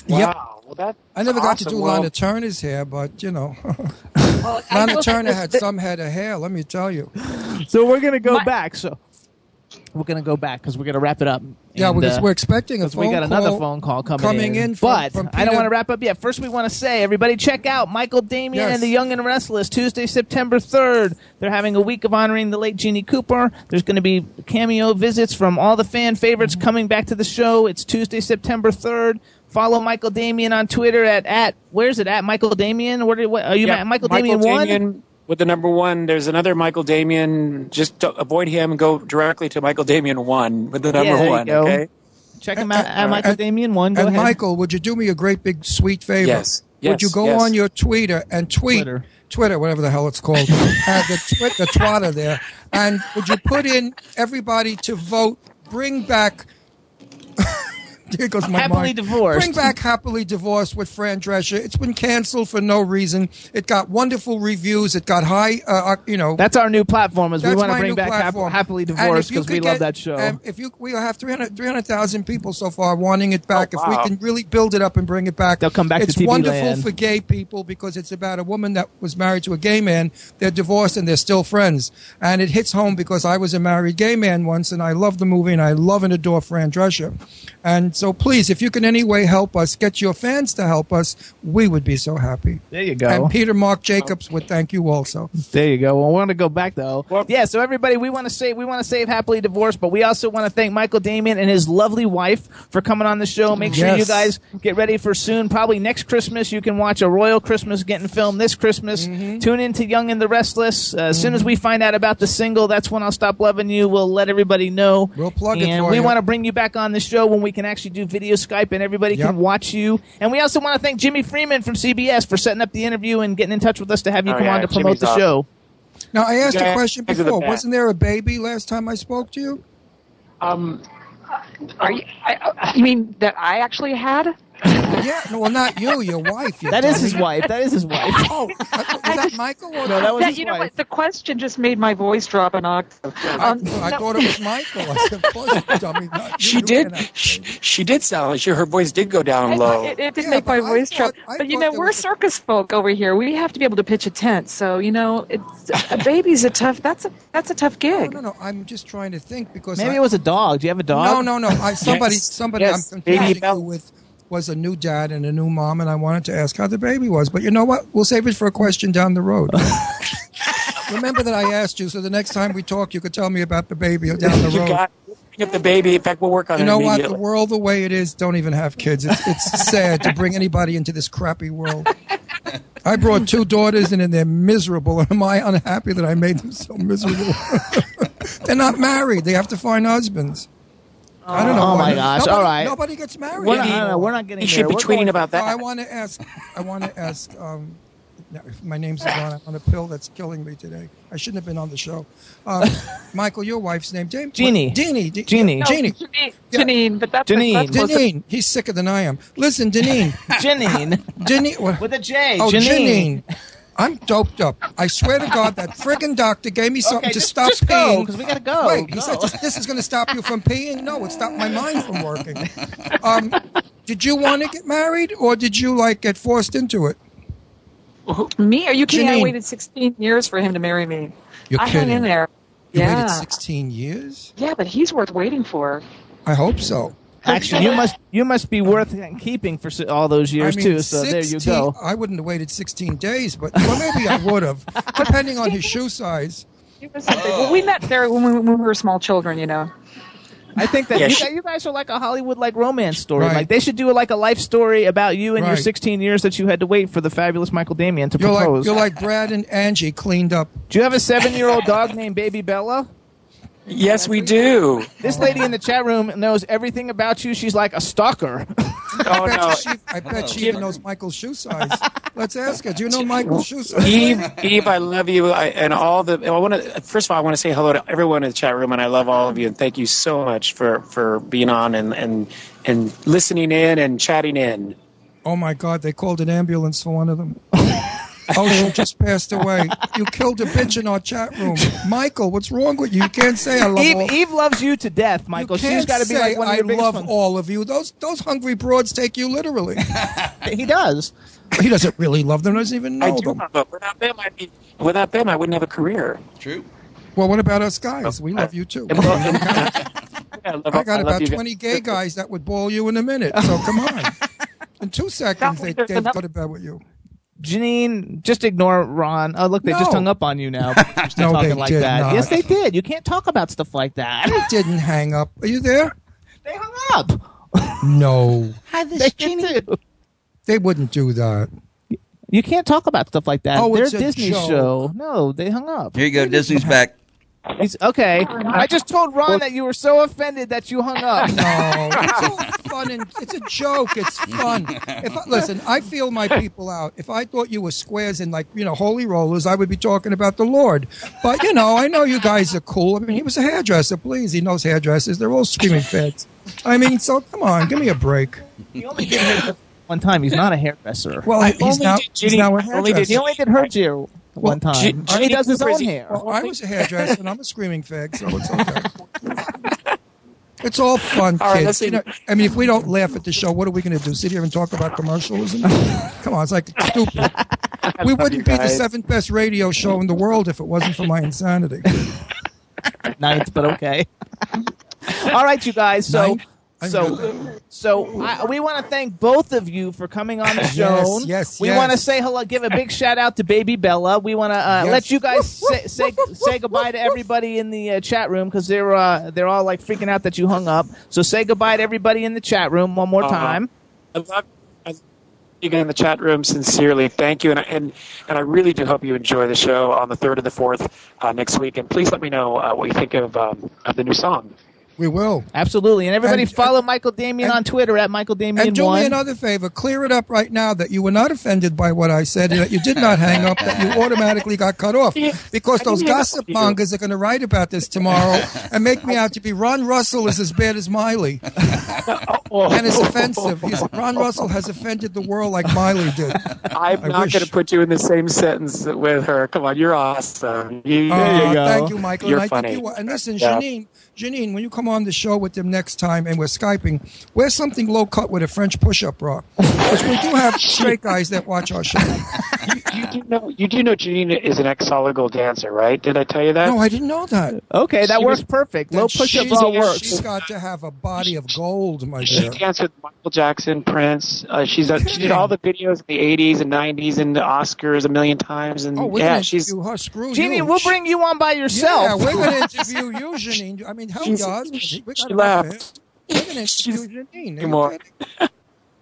Wow. Yep. Well, that I never got to awesome. do Well, Lana Turner's hair, but, you know, <laughs> Well, Lana will Turner had that- some head of hair, let me tell you. So we're gonna go My- back. So we're gonna go back because we're gonna wrap it up. Yeah, And, because uh, we're expecting a 'cause phone we got another call phone call coming, coming in from- but from I don't want to wrap up yet. First, we want to say, everybody, check out Michael Damian Yes. and the Young and Restless Tuesday, September third. They're having a week of honoring the late Jeanne Cooper. There's going to be cameo visits from all the fan favorites Mm-hmm. coming back to the show. It's Tuesday, September third. Follow Michael Damian on Twitter at at where's it at Michael Damian? What, what are you yeah, at Michael, Damian one? Damian with the number one. There's another Michael Damian. Just avoid him and go directly to Michael Damian one with the number Yeah, there you one. go. Okay. Check him out at Michael and- Damian one. Go and ahead. Michael, would you do me a great big sweet favor? Yes. Would you go yes. on your Twitter and tweet Twitter. Twitter, whatever the hell it's called, <laughs> uh, the twit, the twatter there, and would you put in everybody to vote? Bring back. Here goes my Happily mind. Divorced. Bring back happily divorced with Fran Drescher. It's been canceled for no reason. It got wonderful reviews. It got high. Uh, uh, you know, That's our new platform. Is we want to bring back Hap- platform. happily divorced because we could love that show. um, if you, we have 300 300,000 people so far wanting it back. Oh, If we can really build it up and bring it back, They'll come back to It's TV wonderful land. for gay people because it's about a woman that was married to a gay man. They're divorced and they're still friends, and it hits home because I was a married gay man once, and I love the movie and I love and adore Fran Drescher. And so, please, if you can any way help us, get your fans to help us, we would be so happy. there you go. And Peter Marc Jacobs would thank you also. There you go. Well, we want to go back though. Well- yeah. So everybody, we want to say we want to save happily divorced, but we also want to thank Michael Damian and his lovely wife for coming on the show. Make sure Yes. you guys get ready for soon. Probably next Christmas, you can watch a Royal Christmas getting filmed this Christmas. Mm-hmm. Tune in to Young and the Restless. Uh, as soon as we find out about the single, that's when I'll stop loving you. We'll let everybody know. We'll plug it and we you. want to bring you back on the show when we can actually do video Skype and everybody Yep. can watch you. And we also want to thank Jimmy Freeman from CBS for setting up the interview and getting in touch with us to have you Oh, come yeah, on to promote Jimmy's the awesome. show. Now, I asked a question are the before. Wasn't there a baby last time I spoke to you? Um, Are you? I, I- you mean that I actually had? Yeah, no, well, not you, your wife. You That is his wife. That is his wife. <laughs> Oh, was that Michael? Or No, that was That, his you know wife. what? The question just made my voice drop an octave. I, Um, I no- thought it was Michael. I said, of dummy. Not. She You did. She, she did sound like she, her voice did go down low. It, it did Yeah, make my but I voice drop. thought- I But you know, we're was a- circus folk over here. We have to be able to pitch a tent. So you know, it's a baby's a tough. That's a that's a tough gig. no, no. I'm just trying to think because Maybe I, it was a dog. Do you have a dog? No, no, no. I somebody, Yes. somebody. Yes, I'm baby confusing Bella. you with was a new dad and a new mom, and I wanted to ask how the baby was. But you know what? We'll save it for a question down the road. <laughs> Remember that I asked you, so the next time we talk, you could tell me about the baby down the <laughs> You road. bring up the baby. In fact, we'll work on You know what? The world the way it is, don't even have kids. It's, it's <laughs> sad to bring anybody into this crappy world. I brought two daughters in and they're miserable. And am I unhappy that I made them so miserable? they're not married. They have to find husbands. I don't know. Oh, why. my gosh. Nobody, All right. Nobody gets married. We're not, no, no, we're not getting You there. should be We're tweeting going- about that. I want to ask. I want to ask. Um, my name's on a pill that's killing me today. I shouldn't have been on the show. Um, <laughs> Michael, your wife's name, James. Jeannie. What? Jeannie. Je- Jeannie. No, Jeannie. Janeen, Yeah. Janeen, but that's Janeen. That's close to- Janeen. He's sicker than I am. Listen, Janeen. Janeen. Janeen. With a J. Oh, Janeen. Janeen. I'm doped up. I swear to God, that friggin' doctor gave me something Okay, to just- stop just go, peeing. 'cause we gotta go. Wait, he said this, this is going to stop you from peeing. No, it stopped my mind from working. Um, did you want to get married, or did you like get forced into it? Me? Are you kidding? I waited 16 years for him to marry me. You're I hung kidding. in there. You yeah. waited 16 years. Yeah, but he's worth waiting for. I hope so. Actually, you must you must be worth keeping for all those years I mean, too. So there you go. I wouldn't have waited 16 days, but well, maybe I would have, <laughs> depending on his shoe size. He was something. Well, we met there when we, when we were small children, you know. I think that Yeah, you, guys, you guys are like a Hollywood like romance story. Right. Like they should do like a life story about you and your 16 years that you had to wait for the fabulous Michael Damian to You're like propose. you're like Brad and Angie cleaned up. do you have a seven year old dog named Baby Bella? Yes, we do. This lady in the chat room knows everything about you. She's like a stalker. <laughs> Oh I bet, no. she, I bet she even knows Michael's shoe size. Let's ask her. Do you know Michael's shoe size? Eve, Eve, I love you, I, and all the. I want to. First of all, I want to say hello to everyone in the chat room, and I love all of you, and thank you so much for for being on and and and listening in and chatting in. Oh my God! They called an ambulance for one of them. <laughs> Oh, she just passed away. You killed a bitch in our chat room, Michael. What's wrong with you? You can't say I love all. Eve, Eve loves you to death, Michael. you can't She's got to be like one of I your biggest love fans. all of you. Those those hungry broads take you literally. <laughs> He does. he doesn't really love them. Doesn't even I know do them. love them. Without them, I'd be. Without them, I wouldn't have a career. True. Well, what about us guys? Oh, we love you too. <laughs> I love, I got love about you. 20 gay guys that would ball you in a minute. So come on. <laughs> In two seconds, they, There's they'd enough- go to bed with you. Janeen, just ignore Ron. Oh, look, they just hung up on you now. <laughs> You're still No, talking they like did that. not. Yes, they did. You can't talk about stuff like that. They didn't hang up. Are you there? <laughs> They hung up. No. Hi, this is Janeen. They wouldn't do that. You can't talk about stuff like that. Oh, They're it's a a Disney joke. show. No, they hung up. Here you go. Disney's back. He's, okay. I just told Ron that you were so offended that you hung up. No, it's all fun and it's a joke. It's fun. If I, listen, I feel my people out. If I thought you were squares and like you know holy rollers, I would be talking about the Lord. But you know, I know you guys are cool. I mean, he was a hairdresser. Please, he knows hairdressers. They're all screaming feds. I mean, so come on, give me a break. He only did her one time. He's not a hairdresser. Well, I he's only now did he's Ginny- now a only did- hairdresser. he only did her Jew one time. G- and he does his Cooper own hair. Well, I was a hairdresser and I'm a screaming fag, so it's okay. It's all fun, All right, kids. let's. You know, I mean, if we don't laugh at the show, what are we going to do? Sit here and talk about commercialism? Come on, it's like stupid. <laughs> We wouldn't be the seventh best radio show in the world if it wasn't for my insanity. <laughs> Ninth, but okay. <laughs> All right, you guys. So, Ninth? I so, so I, we want to thank both of you for coming on the <laughs> show. yes, yes. We yes. want to say hello, give a big shout out to Baby Bella. We want to uh, Yes. let you guys say, say say goodbye to everybody in the uh, chat room because they're uh, they're all like freaking out that you hung up. So say goodbye to everybody in the chat room one more Uh-huh. time. I love I you guys in the chat room sincerely. Thank you, and I- and and I really do hope you enjoy the show on the third and the fourth uh, next week. And please let me know uh, what you think of um, of the new song. We will. Absolutely. And everybody And- follow Michael Damian on Twitter at Michael Damian And do me another favor, clear it up right now that you were not offended by what I said, and that you did not hang up, that you <laughs> automatically got cut off. Because I those didn't hang up gossip mongers are going to write about this tomorrow and make me <laughs> out to be Ron Russell is as bad as Miley. <laughs> and it's offensive. He's, Ron Russell has offended the world like Miley did. I'm I not going to put you in the same sentence with her. Come on, you're awesome. You, Uh, Thank you, Michael. You're and I funny. think you are. And listen, Yeah. Janeen, Janeen, when you come on the show with them next time and we're Skyping, wear something low cut with a French push up bra. Because we do have straight guys that watch our show. You <laughs> do know you do know Janeen is an ex solid dancer, right? Did I tell you that? No, I didn't know that. Okay, that She works was- perfect. Then Low push up she's- bra works. She's got to have a body of gold, my She dear. danced with Michael Jackson, Prince. Uh, she's uh, she did all the videos in the '80s and '90s and the Oscars a million times. And Oh, we're yeah, gonna she's interview her. Screw Jeannie, you. we'll bring you on by yourself. Yeah, we're going <laughs> to interview you, Janeen. I mean, hell She's- yeah. she- We she got laughed. We're going to interview Janeen. Anymore.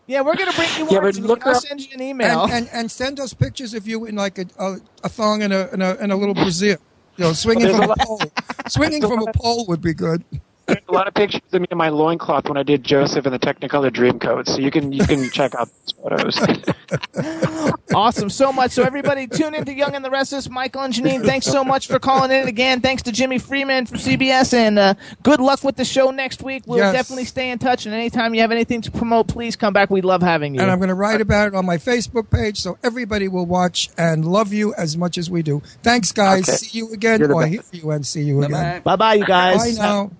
Kidding? yeah, we're gonna bring you Yeah, on. but look her I'll send you an email. And, and and send us pictures of you in like a a, a thong and a, and a and a little brazier. You know, swinging from a a pole. Swinging from a pole would be good. There's a lot of pictures of me in my loincloth when I did Joseph in the Technicolor Dreamcoat, so you can you can check out those photos. <laughs> awesome, so much. So everybody, tune in to Young and the Restless. Michael and Janeen, thanks so much for calling in again. Thanks to Jimmy Freeman from CBS, and uh, good luck with the show next week. We'll Yes. definitely stay in touch. And anytime you have anything to promote, please come back. We love having you. And I'm going to write about it on my Facebook page so everybody will watch and love you as much as we do. Thanks, guys. Okay. See you again. You're Or hear you and see you again. bye bye, you guys. Bye now.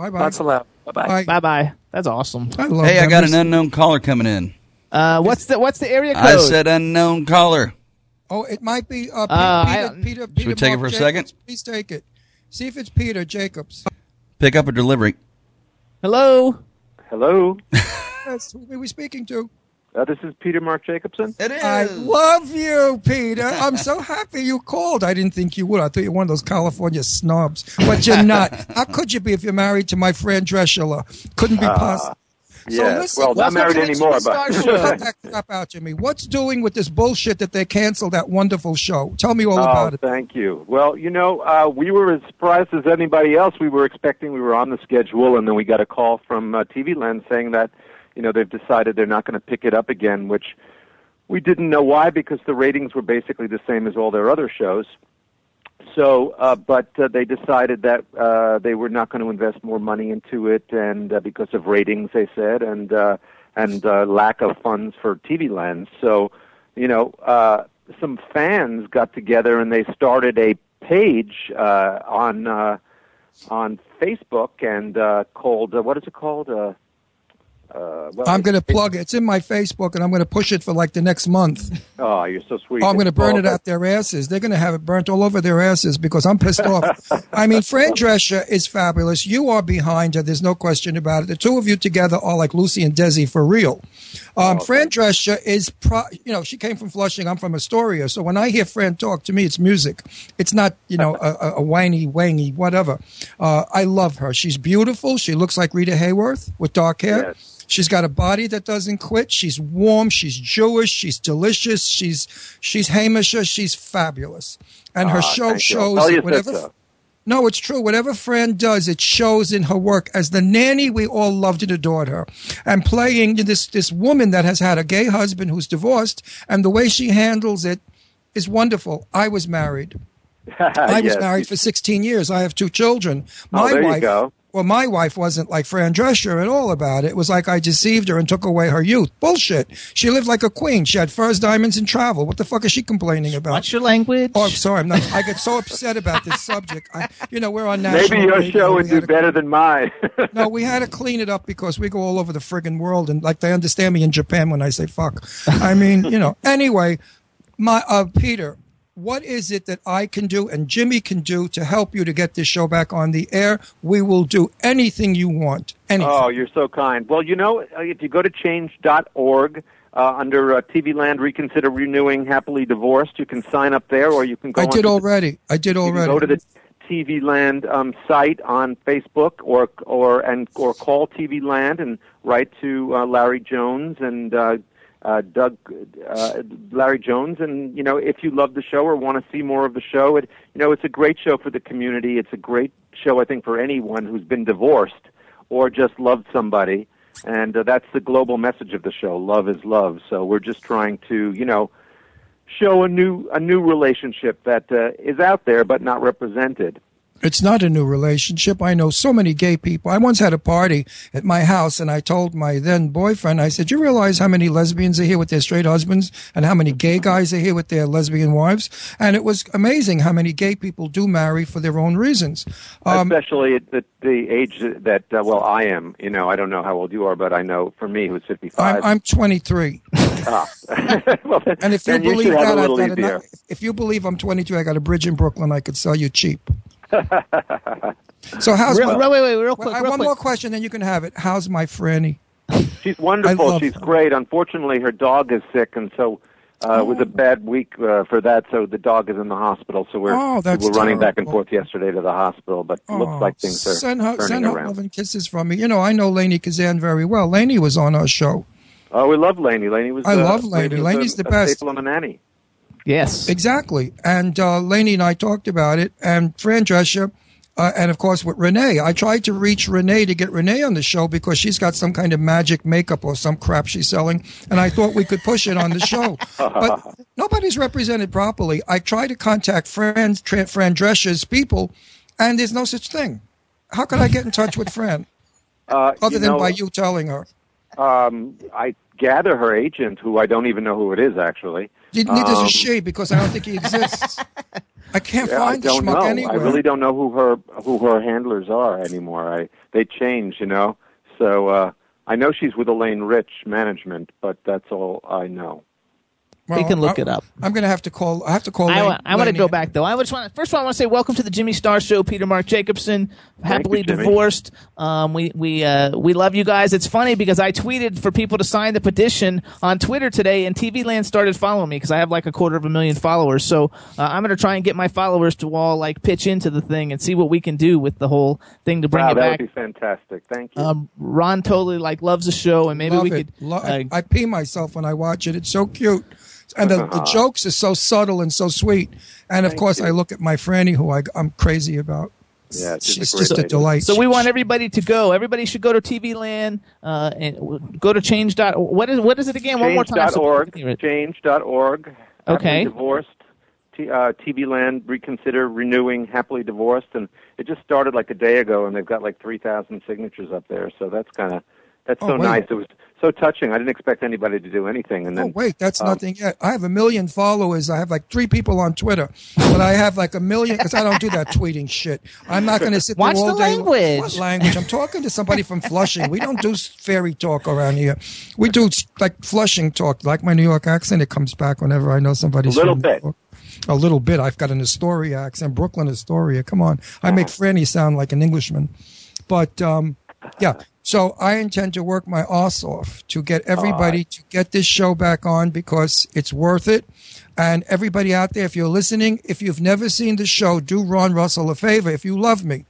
Bye bye. Lots of love. Bye bye. Bye. Bye bye. That's awesome. I love Hey, I got an unknown caller coming in. Uh, what's the what's the area code? I said unknown caller. Oh, it might be uh, Pe- Uh, I Peter, don't- Peter, Peter. we take it Marc for a Jacobs. second? Please take it. See if it's Peter Jacobs. Pick up a delivery. Hello. Hello, Yes, who are we speaking to? Uh, this is Peter Marc Jacobson. It is. I love you, Peter. I'm so happy you called. I didn't think you would. I thought you were one of those California snobs, but you're not. How could you be if you're married to my friend Dreshula? Couldn't be possible. So yes. listen, well, not welcome married to the anymore, Star but Show. Cut that crap out, Jimmy. What's doing with this bullshit that they canceled that wonderful show? Tell me all oh, about it. thank you. Well, you know, uh, we were as surprised as anybody else. We were expecting we were on the schedule, and then we got a call from uh, TV Land saying that, you know, they've decided they're not going to pick it up again, which we didn't know why because the ratings were basically the same as all their other shows. So, uh, but uh, they decided that uh, they were not going to invest more money into it, and uh, because of ratings, they said, and uh, and uh, lack of funds for TV Land. So, you know, uh, some fans got together and they started a page uh, on uh, on Facebook and uh, called uh, what is it called? Uh, uh, well, I'm going to plug it. It's in my Facebook, and I'm going to push it for like the next month. <laughs> Oh, you're so sweet. Oh, I'm going to burn Oh, it out their asses. They're going to have it burnt all over their asses because I'm pissed off. <laughs> I mean, Fran Drescher is fabulous. You are behind her. There's no question about it. The two of you together are like Lucy and Desi for real. Um, Fran Drescher is, pro- you know, she came from Flushing. I'm from Astoria. So when I hear Fran talk, to me, it's music. It's not, you know, a, a, a whiny, wangy, whatever. Uh, I love her. She's beautiful. She looks like Rita Hayworth with dark hair. Yes. She's got a body that doesn't quit. She's warm. She's Jewish. She's delicious. She's she's Hamisha. She's fabulous. And her Ah, show shows you whatever. so. No, it's true. Whatever Fran does, it shows in her work. As the nanny, we all loved and adored her. And playing this this woman that has had a gay husband who's divorced, and the way she handles it is wonderful. I was married. <laughs> I was Yes. married for 16 years. I have two children. My Oh, there you wife, go. Well, my wife wasn't like Fran Drescher at all about it. It was like I deceived her and took away her youth. Bullshit. She lived like a queen. She had furs, diamonds, and travel. What the fuck is she complaining about? What's your language? Oh, I'm sorry. I'm not, I get so upset about this subject. I, you know, we're on national. Maybe your radio. show would do had better than mine. <laughs> No, we had to clean it up because we go all over the friggin' world, and like they understand me in Japan when I say fuck. I mean, you know. Anyway, my uh, Peter, what is it that I can do and Jimmy can do to help you to get this show back on the air? We will do anything you want. Anything. Oh, you're so kind. Well, you know, uh, if you go to change.org uh, under uh, TV Land Reconsider Renewing Happily Divorced, you can sign up there, or you can go. I did onto the- already. I did You already. can go to the TV Land um, site on Facebook, or or and or call TV Land and write to uh, Larry Jones and uh, uh, Doug uh, Larry Jones. And you know, if you love the show or want to see more of the show, it you know, it's a great show for the community. It's a great show, I think, for anyone who's been divorced. or just loved somebody. And uh, that's the global message of the show. Love is love. So we're just trying to, you know, show a new a new relationship that uh, is out there but not represented. It's not a new relationship. I know so many gay people. I once had a party at my house and I told my then boyfriend, I said, you realize how many lesbians are here with their straight husbands and how many gay guys are here with their lesbian wives? And it was amazing how many gay people do marry for their own reasons. Um, Especially at the, the age that, uh, well, I am. You know, I don't know how old you are, but I know for me, who's 55. I'm, I'm 23. ah. <laughs> well, then, And if you believe that, a I've little got easier. enough, if you believe I'm 22, I got a bridge in Brooklyn I could sell you cheap. <laughs> So how's Real- my, wait, wait, wait, real Well, quick, I have real one quick. more question, then you can have it. How's my Franny? <laughs> She's wonderful. She's her. great. Unfortunately, her dog is sick, and so uh, it was a bad week uh, for that. So the dog is in the hospital. So we're Oh, that's we were running back and forth yesterday to the hospital, but Oh, looks like things are send her, turning send her around. love and kisses from me. You know, I know Lainie Kazan very well. Lainie was on our show. Oh, we love Lainie. Lainie was. I uh, love Lainie. was Lainie's a, the a best. staple on the nanny. Yes. Exactly. And uh, Lainie and I talked about it, and Fran Drescher, uh, and of course with Renee. I tried to reach Renee to get Renee on the show because she's got some kind of magic makeup or some crap she's selling, and I thought we could push it on the show. but <laughs> nobody's represented properly. I tried to contact Fran, Tra- Fran Drescher's people, and there's no such thing. How could I get in touch with Fran? <laughs> Uh, Other than know, by you telling her. Um, I gather her agent, who I don't even know who it is actually. Neither um, does she because I don't think he exists. <laughs> I can't Yeah, find I the don't schmuck know. anywhere. I really don't know who her who her handlers are anymore. I they change, you know. So uh, I know she's with Elaine Rich Management, but that's all I know. We can look I, it up. I'm going to have to call. I have to call. I, Lane- I want to go back though. I just want first of all I want to say welcome to the Jimmy Star Show, Peter Marc Jacobson, happily you, divorced. Um, we we uh, we love you guys. It's funny because I tweeted for people to sign the petition on Twitter today, and TV Land started following me because I have like a quarter of a million followers. So uh, I'm going to try and get my followers to all like pitch into the thing and see what we can do with the whole thing to bring wow, it back. That would be fantastic. Thank you. Um, Ron totally like loves the show, and maybe Love we it. could. Lo- uh, I, I pee myself when I watch it. It's so cute. And the, the jokes are so subtle and so sweet. And of Thank course, you. I look at my Franny, who I, I'm crazy about. yeah, she's, She's a just a delight. So we want everybody to go. Everybody should go to TV Land uh, and go to change. dot What is what is it again? One more time. so people Change.org. can hear it. Okay. Divorced. T, uh, TV Land reconsider renewing happily divorced, and it just started like a day ago, and they've got like three thousand signatures up there. So that's kind of that's Oh, so wait. nice. It was so touching. I didn't expect anybody to do anything, and then, Oh then wait, that's um, nothing yet. I have a million followers. I have like three people on Twitter, but I have like a million because I don't do that tweeting shit. I'm not going to sit Watch there all the day. language. What language? I'm talking to somebody from Flushing. We don't do fairy talk around here. We do like Flushing talk, like my New York accent. It comes back whenever I know somebody's A little from New bit. York. A little bit. I've got an Astoria accent, Brooklyn Astoria. Come on, I make Franny sound like an Englishman. But um, yeah, so I intend to work my ass off to get everybody to get this show back on because it's worth it. And everybody out there, if you're listening, if you've never seen the show, do Ron Russell a favor. If you love me,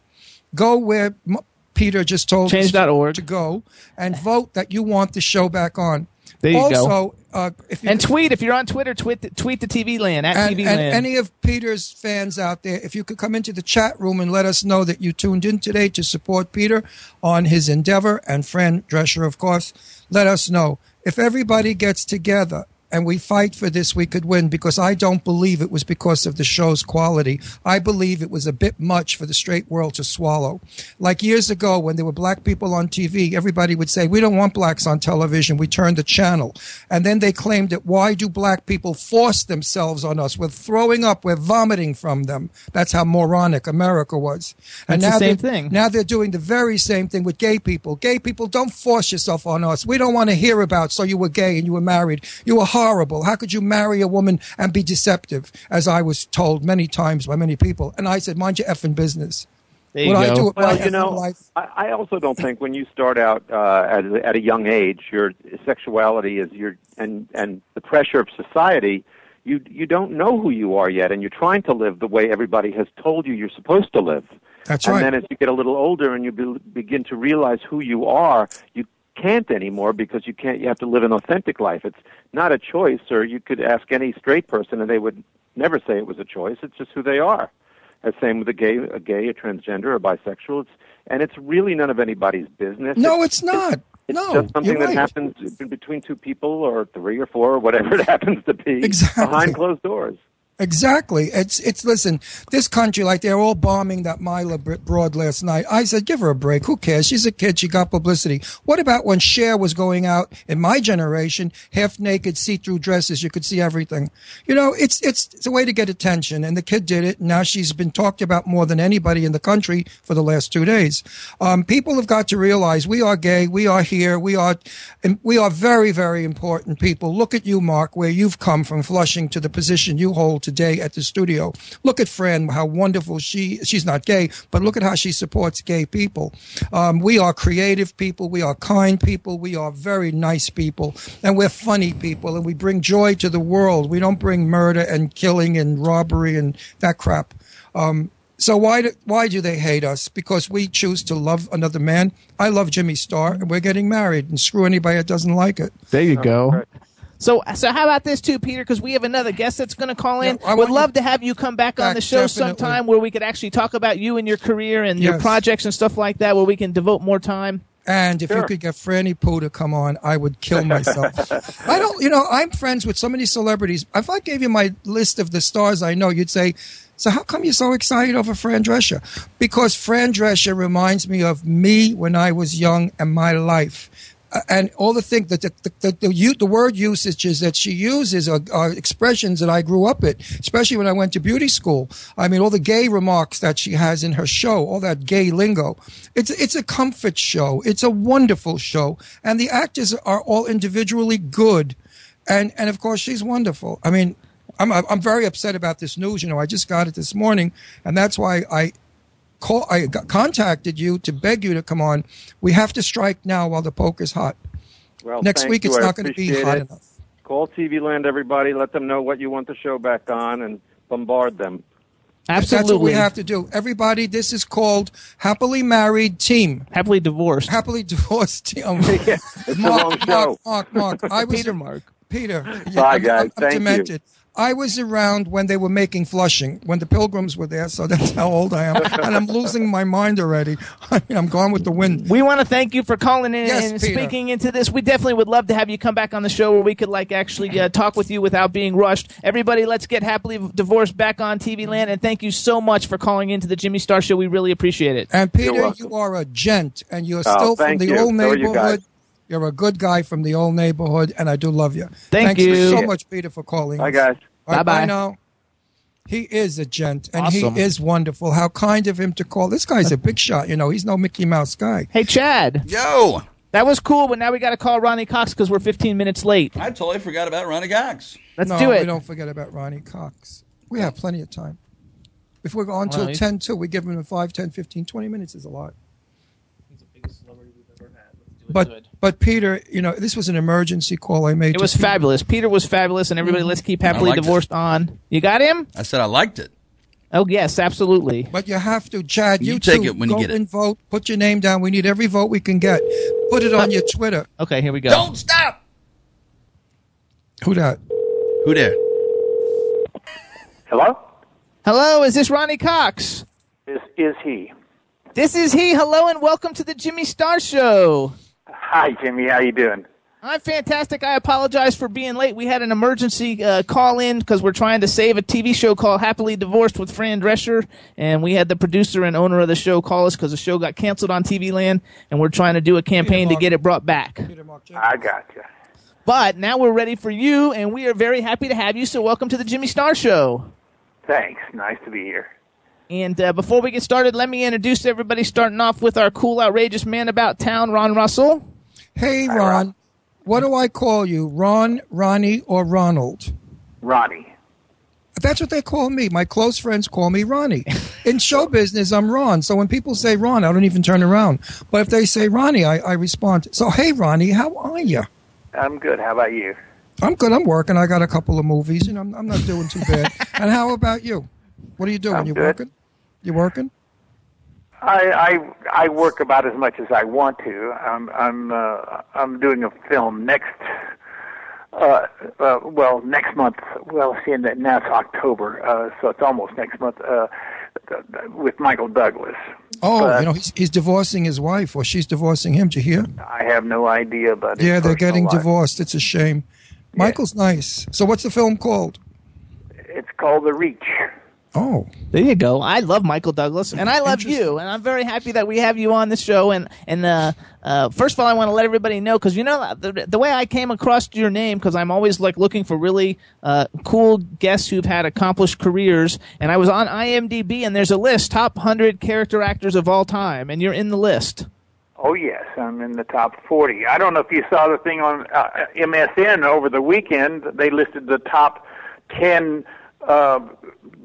go where M- Peter just told us Change.org. to go and vote that you want the show back on. There you also, go. Uh, if you And tweet if you're on Twitter. Tweet the, tweet the TV Land at and, TV and Land. any of Peter's fans out there, if you could come into the chat room and let us know that you tuned in today to support Peter on his endeavor, and Fran Drescher, of course, let us know. If everybody gets together and we fight for this, we could win because I don't believe it was because of the show's quality. I believe it was a bit much for the straight world to swallow. Like years ago when there were black people on TV, everybody would say, we don't want blacks on television. We turned the channel. And then they claimed that why do black people force themselves on us? We're throwing up. We're vomiting from them. That's how moronic America was. And That's the now same thing. Now they're doing the very same thing with gay people. Gay people, don't force yourself on us. We don't want to hear about, so you were gay and you were married. You were horrible. How could you marry a woman and be deceptive? As I was told many times by many people. And I said, mind your effing business. There you what I do with my Well, you know, life. I, I also don't think when you start out uh, at, a- at a young age, your sexuality is your and and the pressure of society. You you don't know who you are yet, and you're trying to live the way everybody has told you you're supposed to live. That's and right. And then as you get a little older and you be, begin to realize who you are, you can't anymore because you can't. You have to live an authentic life. It's not a choice, or you could ask any straight person, and they would never say it was a choice. It's just who they are. Uh, same with a gay, a gay, a transgender, a bisexual. It's and it's really none of anybody's business. No, it's not. No. It's no, just something that right. happens between two people, or three or four, or whatever <laughs> it happens to be, Exactly. behind closed doors. Exactly. It's it's listen. This country, like they're all bombing that Mila Broad last night. I said, give her a break. Who cares? She's a kid. She got publicity. What about when Cher was going out in my generation, half naked, see through dresses? You could see everything. You know, it's it's it's a way to get attention. And the kid did it. Now she's been talked about more than anybody in the country for the last two days. Um, people have got to realize we are gay. We are here. We are we are very very important people. Look at you, Marc, where you've come from Flushing to the position you hold today at the studio. Look at Fran, how wonderful she, she's not gay, but look at how she supports gay people. Um, we are creative people. We are kind people. We are very nice people. And we're funny people. And we bring joy to the world. We don't bring murder and killing and robbery and that crap. Um, so why do, why do they hate us? Because we choose to love another man. I love Jimmy Star, and we're getting married. And screw anybody that doesn't like it. There you go. So, so how about this too, Peter? Because we have another guest that's going to call in. Yeah, I Would love to have you come back, on the show definitely. sometime where we could actually talk about you and your career and your projects and stuff like that, where we can devote more time. And if you could get Franny Pooh to come on, I would kill myself. <laughs> I don't, you know, I'm friends with so many celebrities. If I gave you my list of the stars I know, you'd say, so how come you're so excited over Fran Drescher? Because Fran Drescher reminds me of me when I was young and my life. And all the things that the, the, the, the, the word usages that she uses are, are expressions that I grew up with, especially when I went to beauty school. I mean, all the gay remarks that she has in her show, all that gay lingo. It's, it's a comfort show. It's a wonderful show. And the actors are all individually good. And, and of course, she's wonderful. I mean, I'm, I'm very upset about this news. You know, I just got it this morning. And that's why I, call, I got, contacted you to beg you to come on. We have to strike now while the poker's hot. Well, Next week you. it's I not going to be appreciate hot it. enough. Call TV Land, everybody. Let them know what you want the show back on, and bombard them. That's what we have to do. Everybody, this is called Happily Married Team. Happily Divorced. Happily Divorced Team. <laughs> It's the Marc, wrong show. Marc, Marc, Marc. I was, Peter Marc. Peter. Bye, guys. I'm, I'm Thank you. Demented. I was around when they were making Flushing, when the Pilgrims were there, so that's how old I am. <laughs> and I'm losing my mind already. <laughs> I mean, I'm gone with the wind. We want to thank you for calling in Yes, and Peter. speaking into this. We definitely would love to have you come back on the show where we could like actually uh, talk with you without being rushed. Everybody, let's get happily divorced back on TV land, and thank you so much for calling into the Jimmy Star Show. We really appreciate it. And Peter, you are a gent, and you're Oh, still from the you. old So are you neighborhood. Guys. You're a good guy from the old neighborhood, and I do love you. Thank Thanks you. so much, Peter, for calling. Bye, us. guys. Bye-bye. now. He is a gent, and Awesome. he is wonderful. How kind of him to call. This guy's a big <laughs> shot. You know, he's no Mickey Mouse guy. Hey, Chad. Yo, That was cool, but now we got to call Ronny Cox because we're 15 minutes late. I totally forgot about Ronny Cox. Let's no, do it. we don't forget about Ronny Cox. We have plenty of time. If we're on till Right. 10 2, we give him a 5, 10, 15, 20 minutes is a lot. But but Peter, you know, this was an emergency call I made. It to was Peter. fabulous. Peter was fabulous, and everybody, mm-hmm. let's keep happily liked it. divorced on. You got him? I said I liked it. Oh yes, absolutely. But you have to, Chad. You, You take too, it when you go get it. and vote. Put your name down. We need every vote we can get. Put it on your Twitter. Okay, here we go. Don't stop. Who that? Who there? Hello? Hello, is this Ronny Cox? This is he. This is he. Hello, and welcome to the Jimmy Star Show. Hi, Jimmy. How you doing? I'm fantastic. I apologize for being late. We had an emergency uh, call in because we're trying to save a TV show called Happily Divorced with Fran Drescher, and we had the producer and owner of the show call us because the show got canceled on TV Land, and we're trying to do a campaign to get it brought back. I got you. But now we're ready for you, and we are very happy to have you. So welcome to the Jimmy Star Show. Thanks. Nice to be here. And uh, before we get started, let me introduce everybody. Starting off with our cool, outrageous man about town, Ron Russell. Hey, Ron. What do I call you? Ron, Ronnie, or Ronald? Ronnie. That's what they call me. My close friends call me Ronnie. In show business, I'm Ron. So when people say Ron, I don't even turn around. But if they say Ronnie, I, I respond. So, hey, Ronnie, how are you? I'm good. How about you? I'm good. I'm working. I got a couple of movies, and I'm, I'm not doing too bad. <laughs> and how about you? What are you doing? I'm you good. working? You working? I I I work about as much as I want to. I'm I'm uh, I'm doing a film next. Uh, uh, well, next month. Well, seeing that now it's October, uh, so it's almost next month. Uh, with Michael Douglas. Oh, But you know, he's, he's divorcing his wife, or she's divorcing him. Did you hear? I have no idea his Yeah, they're getting life. divorced. It's a shame. Michael's nice. So, what's the film called? It's called The Reach. Oh, There you go. I love Michael Douglas, and I love you, and I'm very happy that we have you on the show. And and uh, uh, first of all, I want to let everybody know because you know the, the way I came across your name because I'm always like looking for really uh, cool guests who've had accomplished careers, and I was on IMDb, and there's a list top hundred character actors of all time, and you're in the list. Oh yes, I'm in the top 40. I don't know if you saw the thing on uh, MSN over the weekend. They listed the top 10 uh,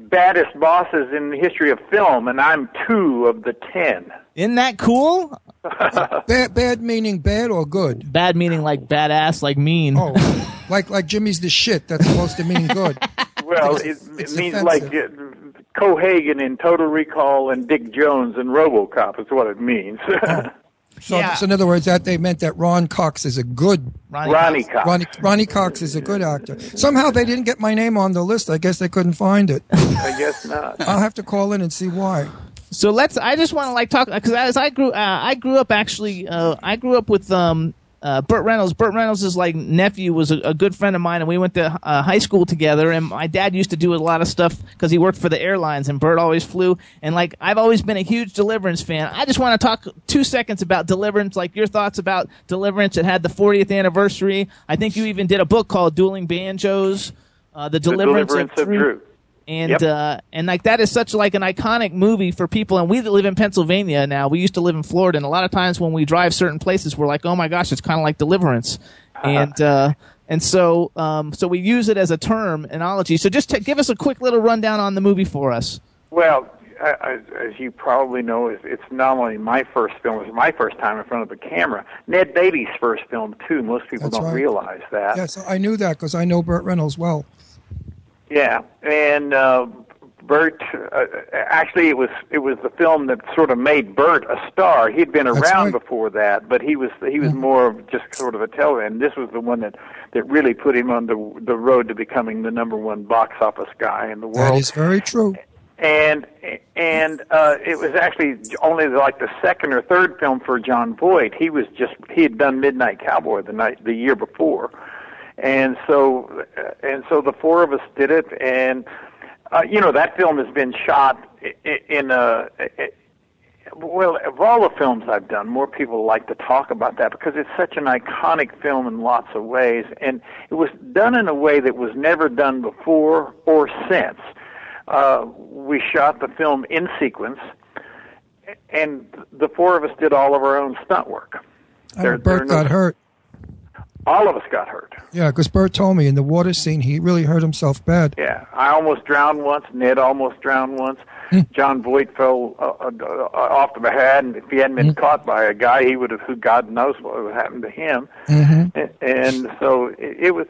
baddest bosses in the history of film, and I'm two of the 10. Isn't that cool? <laughs> bad, bad meaning bad or good? Bad meaning like badass, like mean. Oh, like like Jimmy's the shit. That's supposed to mean good. <laughs> Well, it, it means like uh, Cohaagen in Total Recall and Dick Jones in RoboCop is what it means. <laughs> So, so in other words, that they meant that Ron Cox is a good Ronnie Ronny Cox. Cox. Ronnie, Ronny Cox is a good actor. Somehow they didn't get my name on the list. I guess they couldn't find it. I guess not. I'll have to call in and see why. So let's. I just want to like talk because as I grew, uh, I grew up actually. Uh, I grew up with um, uh, Burt Reynolds. Burt Reynolds' like nephew was a, a good friend of mine, and we went to uh, high school together. And my dad used to do a lot of stuff because he worked for the airlines, and Burt always flew. And like I've always been a huge Deliverance fan. I just want to talk two seconds about Deliverance, like your thoughts about Deliverance. It had the 40th anniversary. I think you even did a book called Dueling Banjos. Uh, the The Deliverance, Deliverance of Drew. And Yep. uh, and like that is such like an iconic movie for people. And we that live in Pennsylvania now. We used to live in Florida, and a lot of times when we drive certain places, we're like, oh my gosh, it's kind of like Deliverance, <laughs> and uh, and so um, so we use it as a term analogy. So just t- give us a quick little rundown on the movie for us. Well, I- I- as you probably know, it's- it's not only my first film; it's my first time in front of a camera. Ned Beatty's first film too. Most people That's don't right. realize that. Yes, I knew that because I know Burt Reynolds well. Yeah, and uh, Burt. Uh, actually, it was it was the film that sort of made Burt a star. He'd been That's around right. before that, but he was he was more of just sort of a television. And this was the one that that really put him on the the road to becoming the number one box office guy in the world. That is very true. and and uh, it was actually only like the second or third film for Jon Voight. He was just he had done Midnight Cowboy the night the year before, and so and so the four of us did it, and uh, you know that film has been shot in a. Well, of all the films I've done, more people like to talk about that because it's such an iconic film in lots of ways, and it was done in a way that was never done before or since. Uh, we shot the film in sequence, and the four of us did all of our own stunt work. I There- know Burt there no- got hurt. All of us got hurt. Yeah, because Burt told me in the water scene he really hurt himself bad. Yeah, I almost drowned once. Ned almost drowned once. Jon Voight fell uh, uh, uh, off the head, and if he hadn't been caught by a guy, he would have. Who God knows what would have happened to him. Mm-hmm. And, and so it, it was.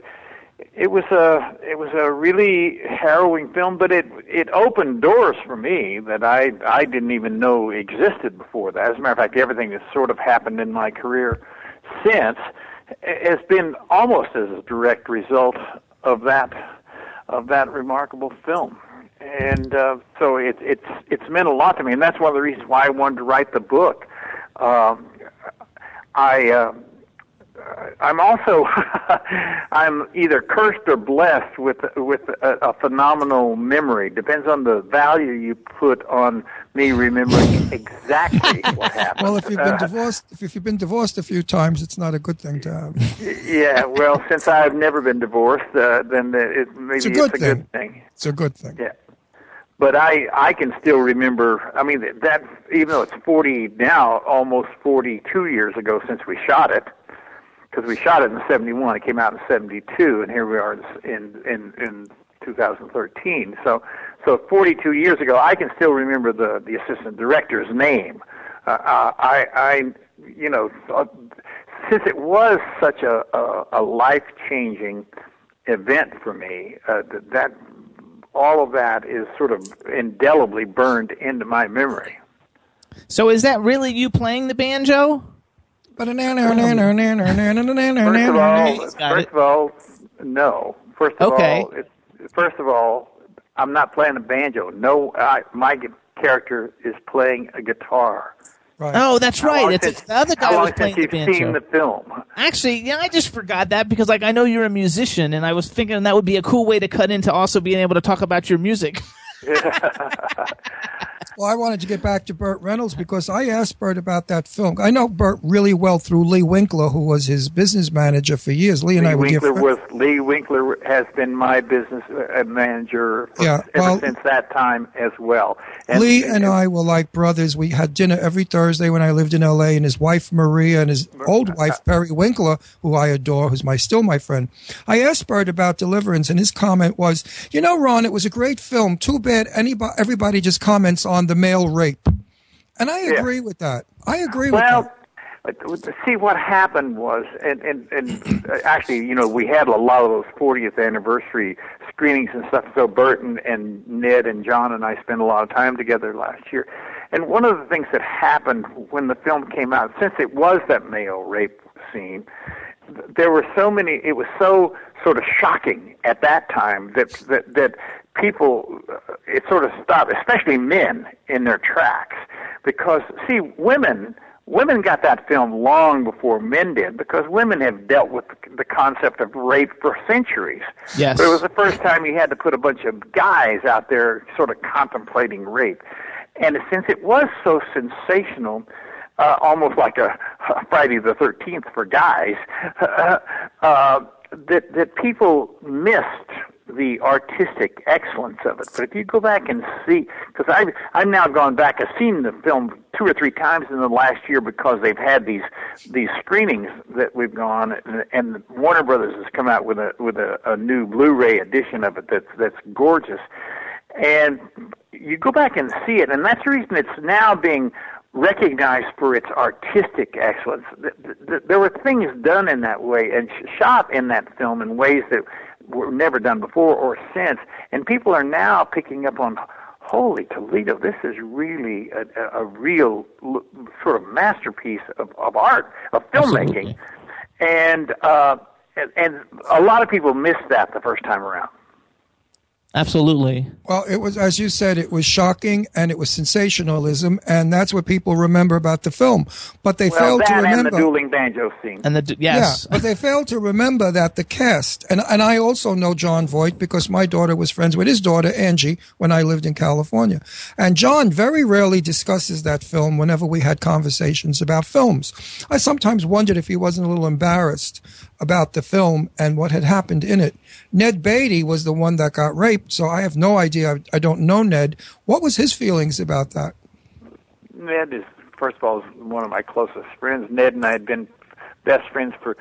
It was a it was a really harrowing film, but it it opened doors for me that I I didn't even know existed before that. As a matter of fact, everything that's sort of happened in my career since has been almost as a direct result of that of that remarkable film. And uh, so it, it's it's meant a lot to me, and that's one of the reasons why I wanted to write the book. Um, I uh, I'm also <laughs> I'm either cursed or blessed with with a, a phenomenal memory. Depends on the value you put on me remembering exactly <laughs> what happened. Well, if you've been Uh, divorced, if you've been divorced a few times, it's not a good thing to have. <laughs> yeah, well, since I've never been divorced, uh, then it, maybe It's a good it's a thing. good thing. It's a good thing. Yeah. But I I can still remember. I mean that even though it's 40 now, almost 42 years ago since we shot it, because we shot it in 71. It came out in 72, and here we are in in in 2013. So so 42 years ago, I can still remember the the assistant director's name. Uh, uh, I I you know uh, since it was such a a, a life changing event for me, uh, that, that all of that is sort of indelibly burned into my memory. So is that really you playing the banjo? First of all, first of all, no. First of Okay. all, it's, first of all, I'm not playing the banjo. No, I, my character is playing a guitar. Oh, that's How right. long It's, since- it's the other guy how long was playing since the you've banjo. seen the film? Actually, yeah, I just forgot that because like I know you're a musician, and I was thinking that would be a cool way to cut into also being able to talk about your music. <laughs> <laughs> Well, I wanted to get back to Burt Reynolds because I asked Burt about that film. I know Burt really well through Lee Winkler, who was his business manager for years. Lee and Lee I were Winkler was Lee Winkler has been my business uh, manager for, Yeah, ever since that time as well. And, Lee and I were like brothers. We had dinner every Thursday when I lived in L.A. And his wife Maria and his old wife Perry Winkler, who I adore, who's my still my friend. I asked Burt about Deliverance, and his comment was, "You know, Ron, it was a great film. Too bad anybody, everybody just comments on the male rape." And I Yeah. agree with that. I agree with well, that. uh, see what happened was, and and and uh, actually, you know, we had a lot of those 40th anniversary screenings and stuff. So Burton and Ned and John and I spent a lot of time together last year. And one of the things that happened when the film came out, since it was that male rape scene, there were so many. It was so sort of shocking at that time that that that people uh, it sort of stopped, especially men in their tracks, because see, women women got that film long before men did because women have dealt with the concept of rape for centuries. Yes. But it was the first time you had to put a bunch of guys out there sort of contemplating rape. And since it was so sensational, uh, almost like a, a Friday the 13th for guys, <laughs> uh, that, that people missed the artistic excellence of it. But if you go back and see, because I've, I've now gone back, I've seen the film two or three times in the last year because they've had these these screenings that we've gone, and, and Warner Brothers has come out with a with a, a new Blu-ray edition of it that's that's gorgeous. And you go back and see it, and that's the reason it's now being recognized for its artistic excellence. Th- th- There were things done in that way and shot in that film in ways that were never done before or since, and people are now picking up on. Holy Toledo! This is really a, a, real l- sort of masterpiece of, of art of filmmaking, and uh, and, and a lot of people missed that the first time around. Absolutely. Well, it was, as you said, it was shocking and it was sensationalism, and that's what people remember about the film. But they well, failed that to and remember. the dueling banjo scene. And the yes, Yeah, but they failed to remember that the cast, and, and I also know Jon Voight because my daughter was friends with his daughter, Angie, when I lived in California. And John very rarely discusses that film whenever we had conversations about films. I sometimes wondered if he wasn't a little embarrassed about the film and what had happened in it. Ned Beatty was the one that got raped, so I have no idea. I, I don't know Ned. What was his feelings about that? Ned is, first of all, is one of my closest friends. Ned and I had been best friends for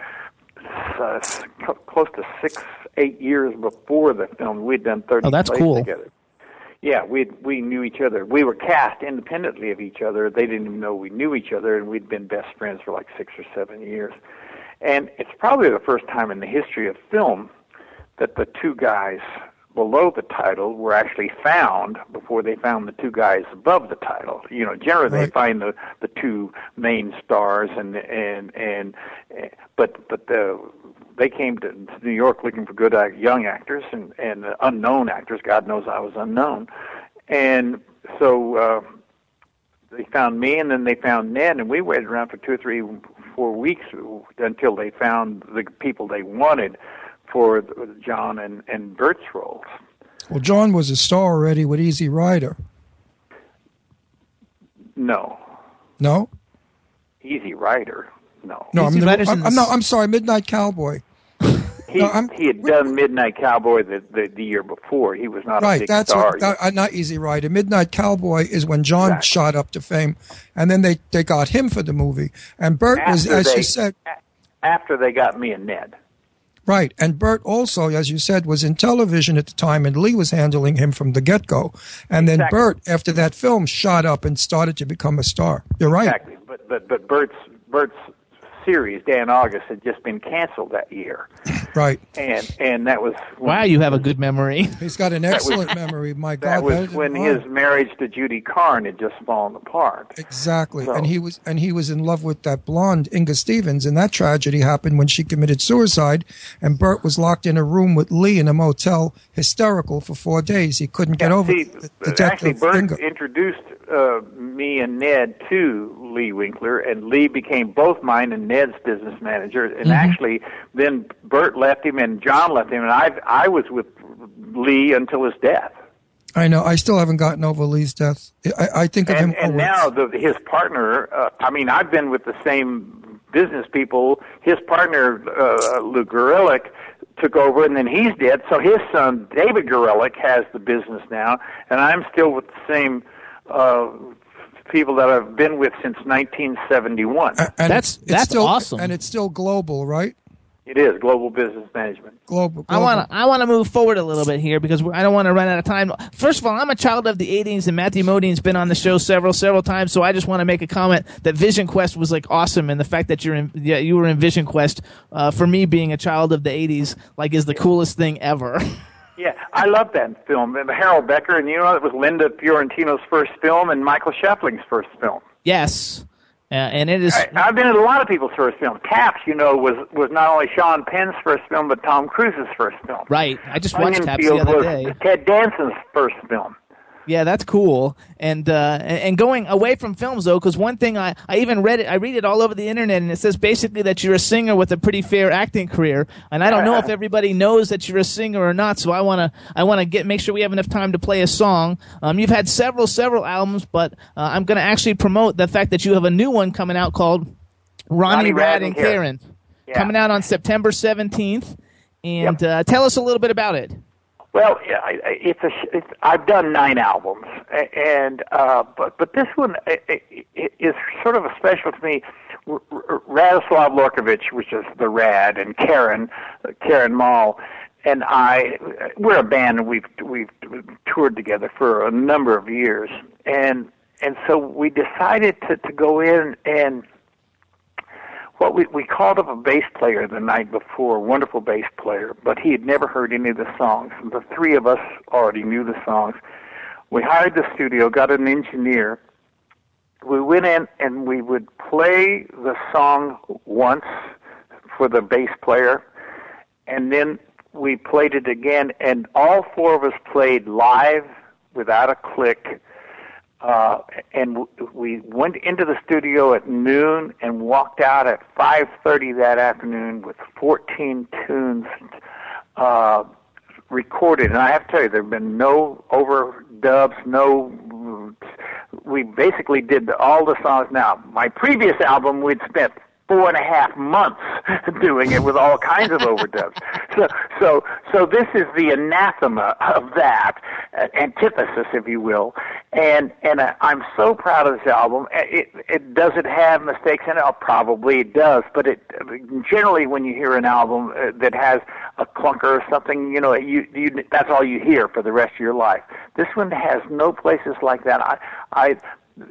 uh, close to six, eight years before the film. We'd done 30 oh, that's plays cool. together. Yeah, we we knew each other. We were cast independently of each other. They didn't even know we knew each other, and we'd been best friends for like six or seven years. And it's probably the first time in the history of film that the two guys below the title were actually found before they found the two guys above the title. You know, generally they find the the two main stars and and and but but the they came to New York looking for good young actors and and unknown actors. God knows I was unknown, and so uh, they found me, and then they found Ned, and we waited around for two or three, four weeks until they found the people they wanted for John and and Burt's roles. Well, John was a star already with Easy Rider. No, No, Easy Rider. No, no, I'm, Easy the- Rider's in I'm, I'm the no, s- I'm sorry, Midnight Cowboy. He no, he had done Midnight Cowboy the, the the year before. He was not a right, that's star. what, that, uh, not Easy Rider. Midnight Cowboy is when John Exactly. shot up to fame, and then they they got him for the movie. And Burt was, as they- you said, After they got me and Ned. right. And Burt also, as you said, was in television at the time, and Lee was handling him from the get go. And then Exactly. Burt, after that film, shot up and started to become a star. You're right. Exactly, but but but Burt's Burt's series, Dan August, had just been canceled that year, <laughs> Right. and and that was Wow, you have a good memory. <laughs> He's got an That was- excellent memory. My that was better than when mine. his marriage to Judy Carne had just fallen apart. Exactly, So- and he was and he was in love with that blonde Inger Stevens, and that tragedy happened when she committed suicide, and Burt was locked in a room with Lee in a motel, hysterical for four days. He couldn't get over See, the, the death actually, of Burt Inga. introduced uh, me and Ned to Lee Winkler, and Lee became both mine and Ned's business manager. And Mhm. actually, then Burt left him, and John left him, and I I was with Lee until his death. I know. I still haven't gotten over Lee's death. I, I think of and, him and always. now the, his partner uh, i mean i've been with the same business people his partner uh, lou Gorelick took over and then he's dead so his son david Gorelick has the business now and i'm still with the same uh, people that i've been with since 1971 and it's, it's still, And it's still global, right? It is global business management Global. I want to I want to move forward a little bit here because I don't want to run out of time. First of all, I'm a child of the 80s, and Matthew Modine's been on the show several several times. So I just want to make a comment that Vision Quest was like awesome, and the fact that you're in yeah you were in Vision Quest uh, for me being a child of the 80s like is the coolest thing ever. <laughs> Yeah, I love that film. And Harold Becker, and you know, it was Linda Fiorentino's first film and Michael Schoeffling's first film. yes, uh, and it is. I've been in a lot of people's first film. Taps, you know, was was not only Sean Penn's first film, but Tom Cruise's first film. Right. I just watched Taps the Onion other day. was Ted Danson's first film. Yeah, that's cool. And uh, and going away from films though, because one thing I, I even read it, I read it all over the internet, and it says basically that you're a singer with a pretty fair acting career. And I don't know if <laughs> everybody knows that you're a singer or not. So I wanna I wanna get make sure we have enough time to play a song. Um, you've had several several albums, but uh, I'm gonna actually promote the fact that you have a new one coming out called Ronny, Ronny Rad and Karen. Yeah. coming out on September 17th. And uh, tell us a little bit about it. Well, it's a. It's, I've done nine albums, and uh, but but this one is sort of a special to me. Radoslav Lorkovich, which is the Rad, and Karen, Karen Mal, and I, we're a band, and we've we've toured together for a number of years, and and so we decided to to go in and what we we called up a bass player the night before, a wonderful bass player, but he had never heard any of the songs. The three of us already knew the songs. We hired the studio, got an engineer. We went in and we would play the song once for the bass player, and then we played it again, and all four of us played live without a click uh, and we went into the studio at noon and walked out at 5:30 that afternoon with 14 tunes uh, recorded. And I have to tell you, there have been no overdubs, no. We basically did all the songs. Now, my previous album, we'd spent four and a half months <laughs> doing it with all kinds of overdubs. So, so, so this is the anathema of that, uh, antithesis, if you will. And and uh, I'm so proud of this album. Uh, It, it does it have mistakes in it? Oh, probably it does. But it generally, when you hear an album uh, that has a clunker or something, you know, you, you that's all you hear for the rest of your life. This one has no places like that. I, I,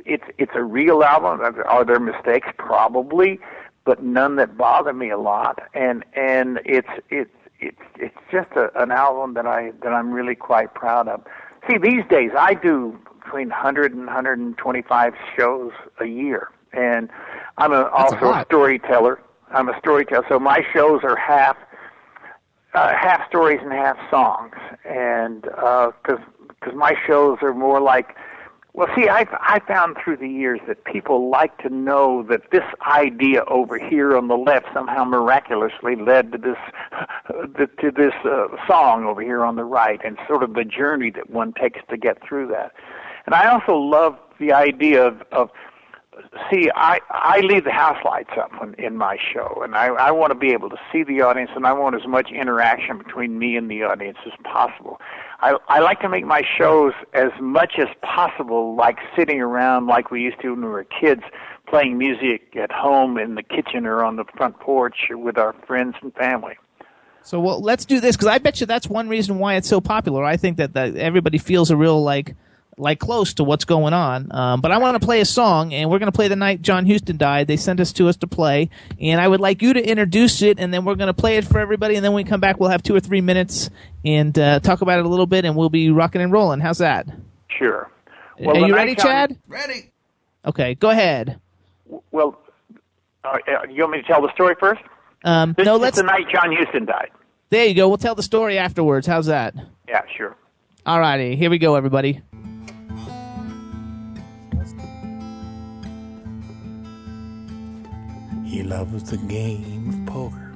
it's it's a real album. Are there mistakes? Probably, but none that bother me a lot. And and it's it's it's it's just a, an album that I that I'm really quite proud of. See, these days I do between 100 and 125 shows a year, and I'm a, also a lot. storyteller. I'm a storyteller, so my shows are half uh, half stories and half songs, and because because my shows are more like well, see, I I found through the years that people like to know that this idea over here on the left somehow miraculously led to this <laughs> to this uh, song over here on the right, and sort of the journey that one takes to get through that. And I also love the idea of, of see, I I leave the house lights up when, in my show, and I I want to be able to see the audience, and I want as much interaction between me and the audience as possible. I I like to make my shows as much as possible like sitting around like we used to when we were kids, playing music at home in the kitchen or on the front porch with our friends and family. So well, let's do this because I bet you that's one reason why it's so popular. I think that, that everybody feels a real like like close to what's going on. Um, but I want to play a song, and we're going to play the night John Huston died. They sent us to us to play, and I would like you to introduce it, and then we're going to play it for everybody. And then when we come back, we'll have two or three minutes and uh, talk about it a little bit, and we'll be rocking and rolling. How's that? Sure. Are you ready, John- Chad? Ready. Okay, go ahead. Well, uh, uh, you want me to tell the story first? Um, This no, let's. the night John Huston died. There you go. We'll tell the story afterwards. How's that? Yeah, sure. All righty, here we go, everybody. He loves the game of poker.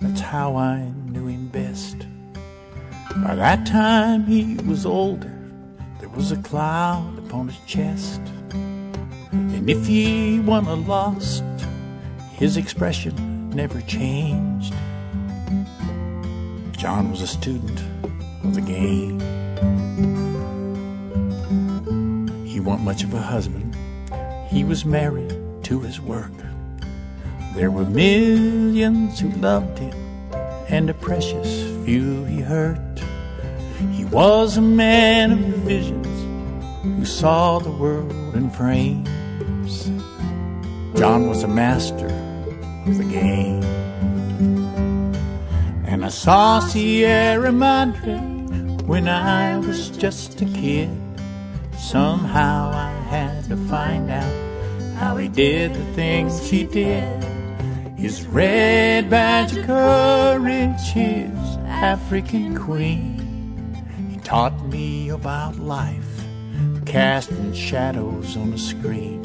That's how I knew him best. By that time he was older. There was a cloud upon his chest. And if he won or lost, his expression never changed. John was a student of the game. He wasn't much of a husband. He was married to his work. There were millions who loved him, and a precious few he hurt. He was a man of visions who saw the world in frames. John was a master of the game. And I saw Sierra Madre when I was just a kid. Somehow I had to find out how he did the things he did. His red badge of courage, his African queen. He taught me about life, casting shadows on the screen.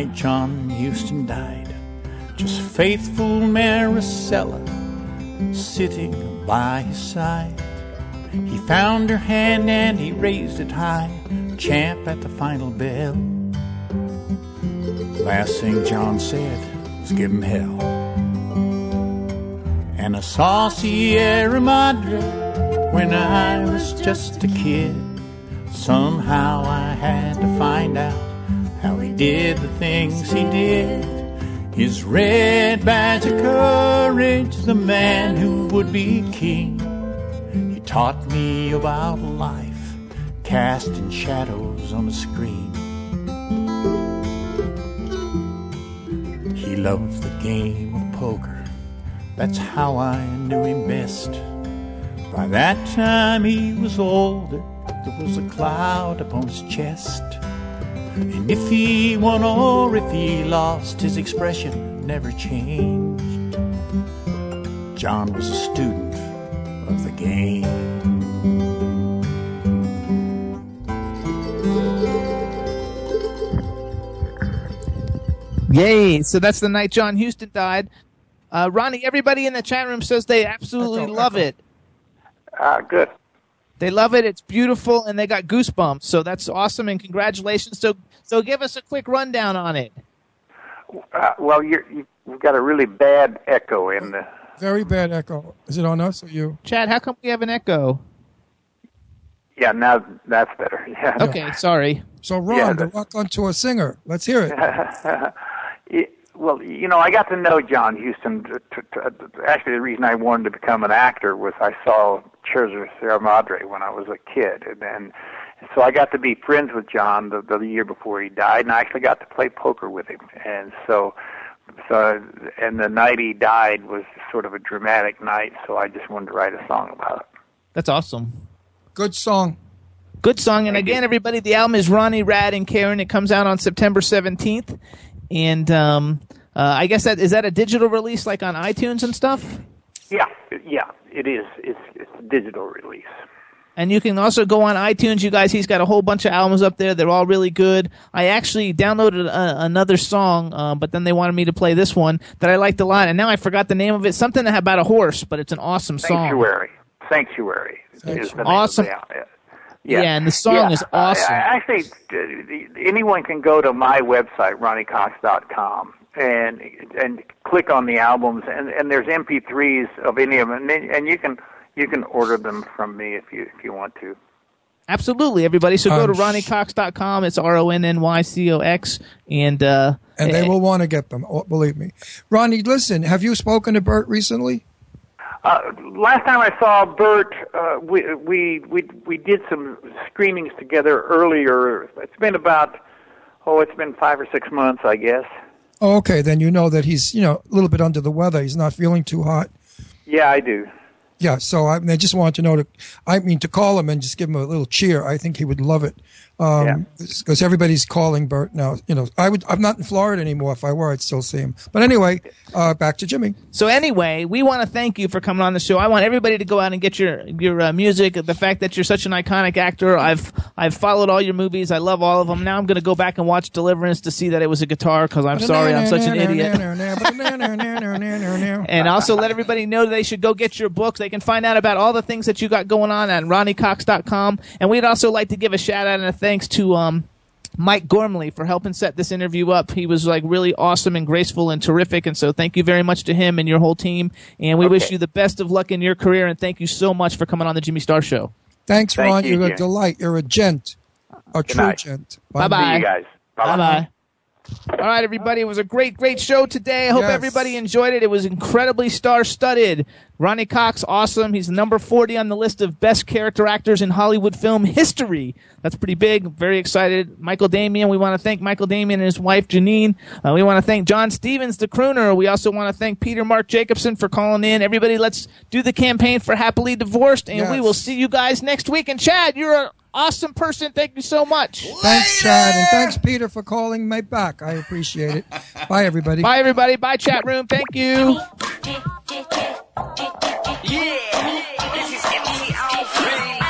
Night John Huston died. Just faithful Maricela sitting by his side. He found her hand and he raised it high, champ at the final bell. Last thing John said was give him hell. And I saw Sierra Madre when I was just a kid. Somehow I had to find out did the things he did. His red badge of courage, the man who would be king. He taught me about life, casting shadows on the screen. He loved the game of poker, that's how I knew him best. By that time he was older, there was a cloud upon his chest. And if he won or if he lost, his expression never changed. John was a student of the game. Yay! So that's the night John Huston died. Uh, Ronny, everybody in the chat room says they absolutely love it. Uh, good. They love it. It's beautiful, and they got goosebumps. So that's awesome, and congratulations. So, so give us a quick rundown on it. Uh, well, you're, you've got a really bad echo in the. Very bad echo. Is it on us or you? Chad, how come we have an echo? Yeah, now that's better. <laughs> Yeah. Okay, sorry. So Ron, Yeah, the rock onto a singer. Let's hear it. <laughs> It- well, you know, I got to know John Huston. Actually, the reason I wanted to become an actor was I saw Churches Sierra Madre when I was a kid, and then so I got to be friends with John the, the year before he died, and I actually got to play poker with him. And so, so, and the night he died was sort of a dramatic night, so I just wanted to write a song about it. That's awesome. Good song. Good song. And again, everybody, the album is Ronny, Rad, and Karen. It comes out on September 17th. And um, uh, I guess that is that a digital release like on iTunes and stuff? Yeah, yeah, it is. It's it's a digital release. And you can also go on iTunes, you guys. He's got a whole bunch of albums up there. They're all really good. I actually downloaded a, another song, uh, but then they wanted me to play this one that I liked a lot. And now I forgot the name of it. Something about a horse, but it's an awesome song. Sanctuary. Sanctuary is the Awesome. The, Yeah, and the song is awesome. Actually, uh, anyone can go to my website, ronnycox.com, and and click on the albums, and, and there's MP3s of any of them, and, and you can you can order them from me if you if you want to. Absolutely, everybody. So go Um, to ronnycox.com. It's R O N N Y C O X. And, uh, and they eh, will want to get them. oh, Believe me, Ronny. Listen, have you spoken to Burt recently? Uh, last time I saw Burt, uh, we we we we did some screenings together earlier. It's been about oh, it's been five or six months, I guess. Oh, okay, then you know that he's you know a little bit under the weather. He's not feeling too hot. Yeah, I do. Yeah, so I, I just want to know to, I mean, to call him and just give him a little cheer. I think he would love it. Um, because everybody's calling Burt now. You know, I would, I'm not in Florida anymore. If I were, I'd still see him. But anyway, uh, back to Jimmy. So anyway, we want to thank you for coming on the show. I want everybody to go out and get your your uh, music. The fact that you're such an iconic actor, I've I've followed all your movies. I love all of them. Now I'm going to go back and watch Deliverance to see that it was a guitar because I'm sorry, I'm such an idiot. <laughs> And also let everybody know they should go get your books. They can find out about all the things that you got going on at ronnycox.com. And we'd also like to give a shout out and a thanks to um, Mike Gormley for helping set this interview up. He was like really awesome and graceful and terrific. And so thank you very much to him and your whole team. And we wish you the best of luck in your career. And thank you so much for coming on the Jimmy Star Show. Thanks, Thank Ron. you, You're a delight. You're a gent, a true night. gent. Bye bye. See you guys. Bye bye. All right, everybody. It was a great, great show today. I hope Yes. everybody enjoyed it. It was incredibly star studded. Ronny Cox, awesome. He's number 40 on the list of best character actors in Hollywood film history. That's pretty big. Very excited. Michael Damian, we want to thank Michael Damian and his wife Janeen. Uh, we want to thank John Stevens, the crooner. We also want to thank Peter Marc Jacobson for calling in. Everybody, let's do the campaign for Happily Divorced, and we will see you guys next week. And Chad, you're awesome person. Thank you so much. Thanks, Chad, and thanks, Peter, for calling me back. I appreciate it. Bye, everybody. Bye, everybody. Bye, chat room. Thank you. This is MC Alfie.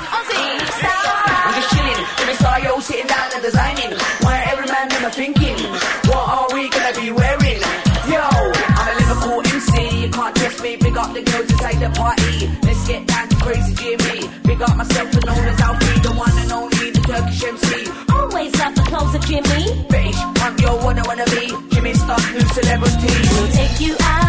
I'm just chilling. Jimmy Star, yo, sitting down and designing. Why every man never thinking, what are we gonna be wearing? Yo, I'm a Liverpool MC. You can't test me. Big up the girls inside the party. Let's get down to crazy Jimmy got myself known as Alfie, the one and only, the Turkish MC. Always love the clothes of Jimmy. Bitch, punk, yo, what I wanna be. Jimmy Star, new celebrity. We'll take you out.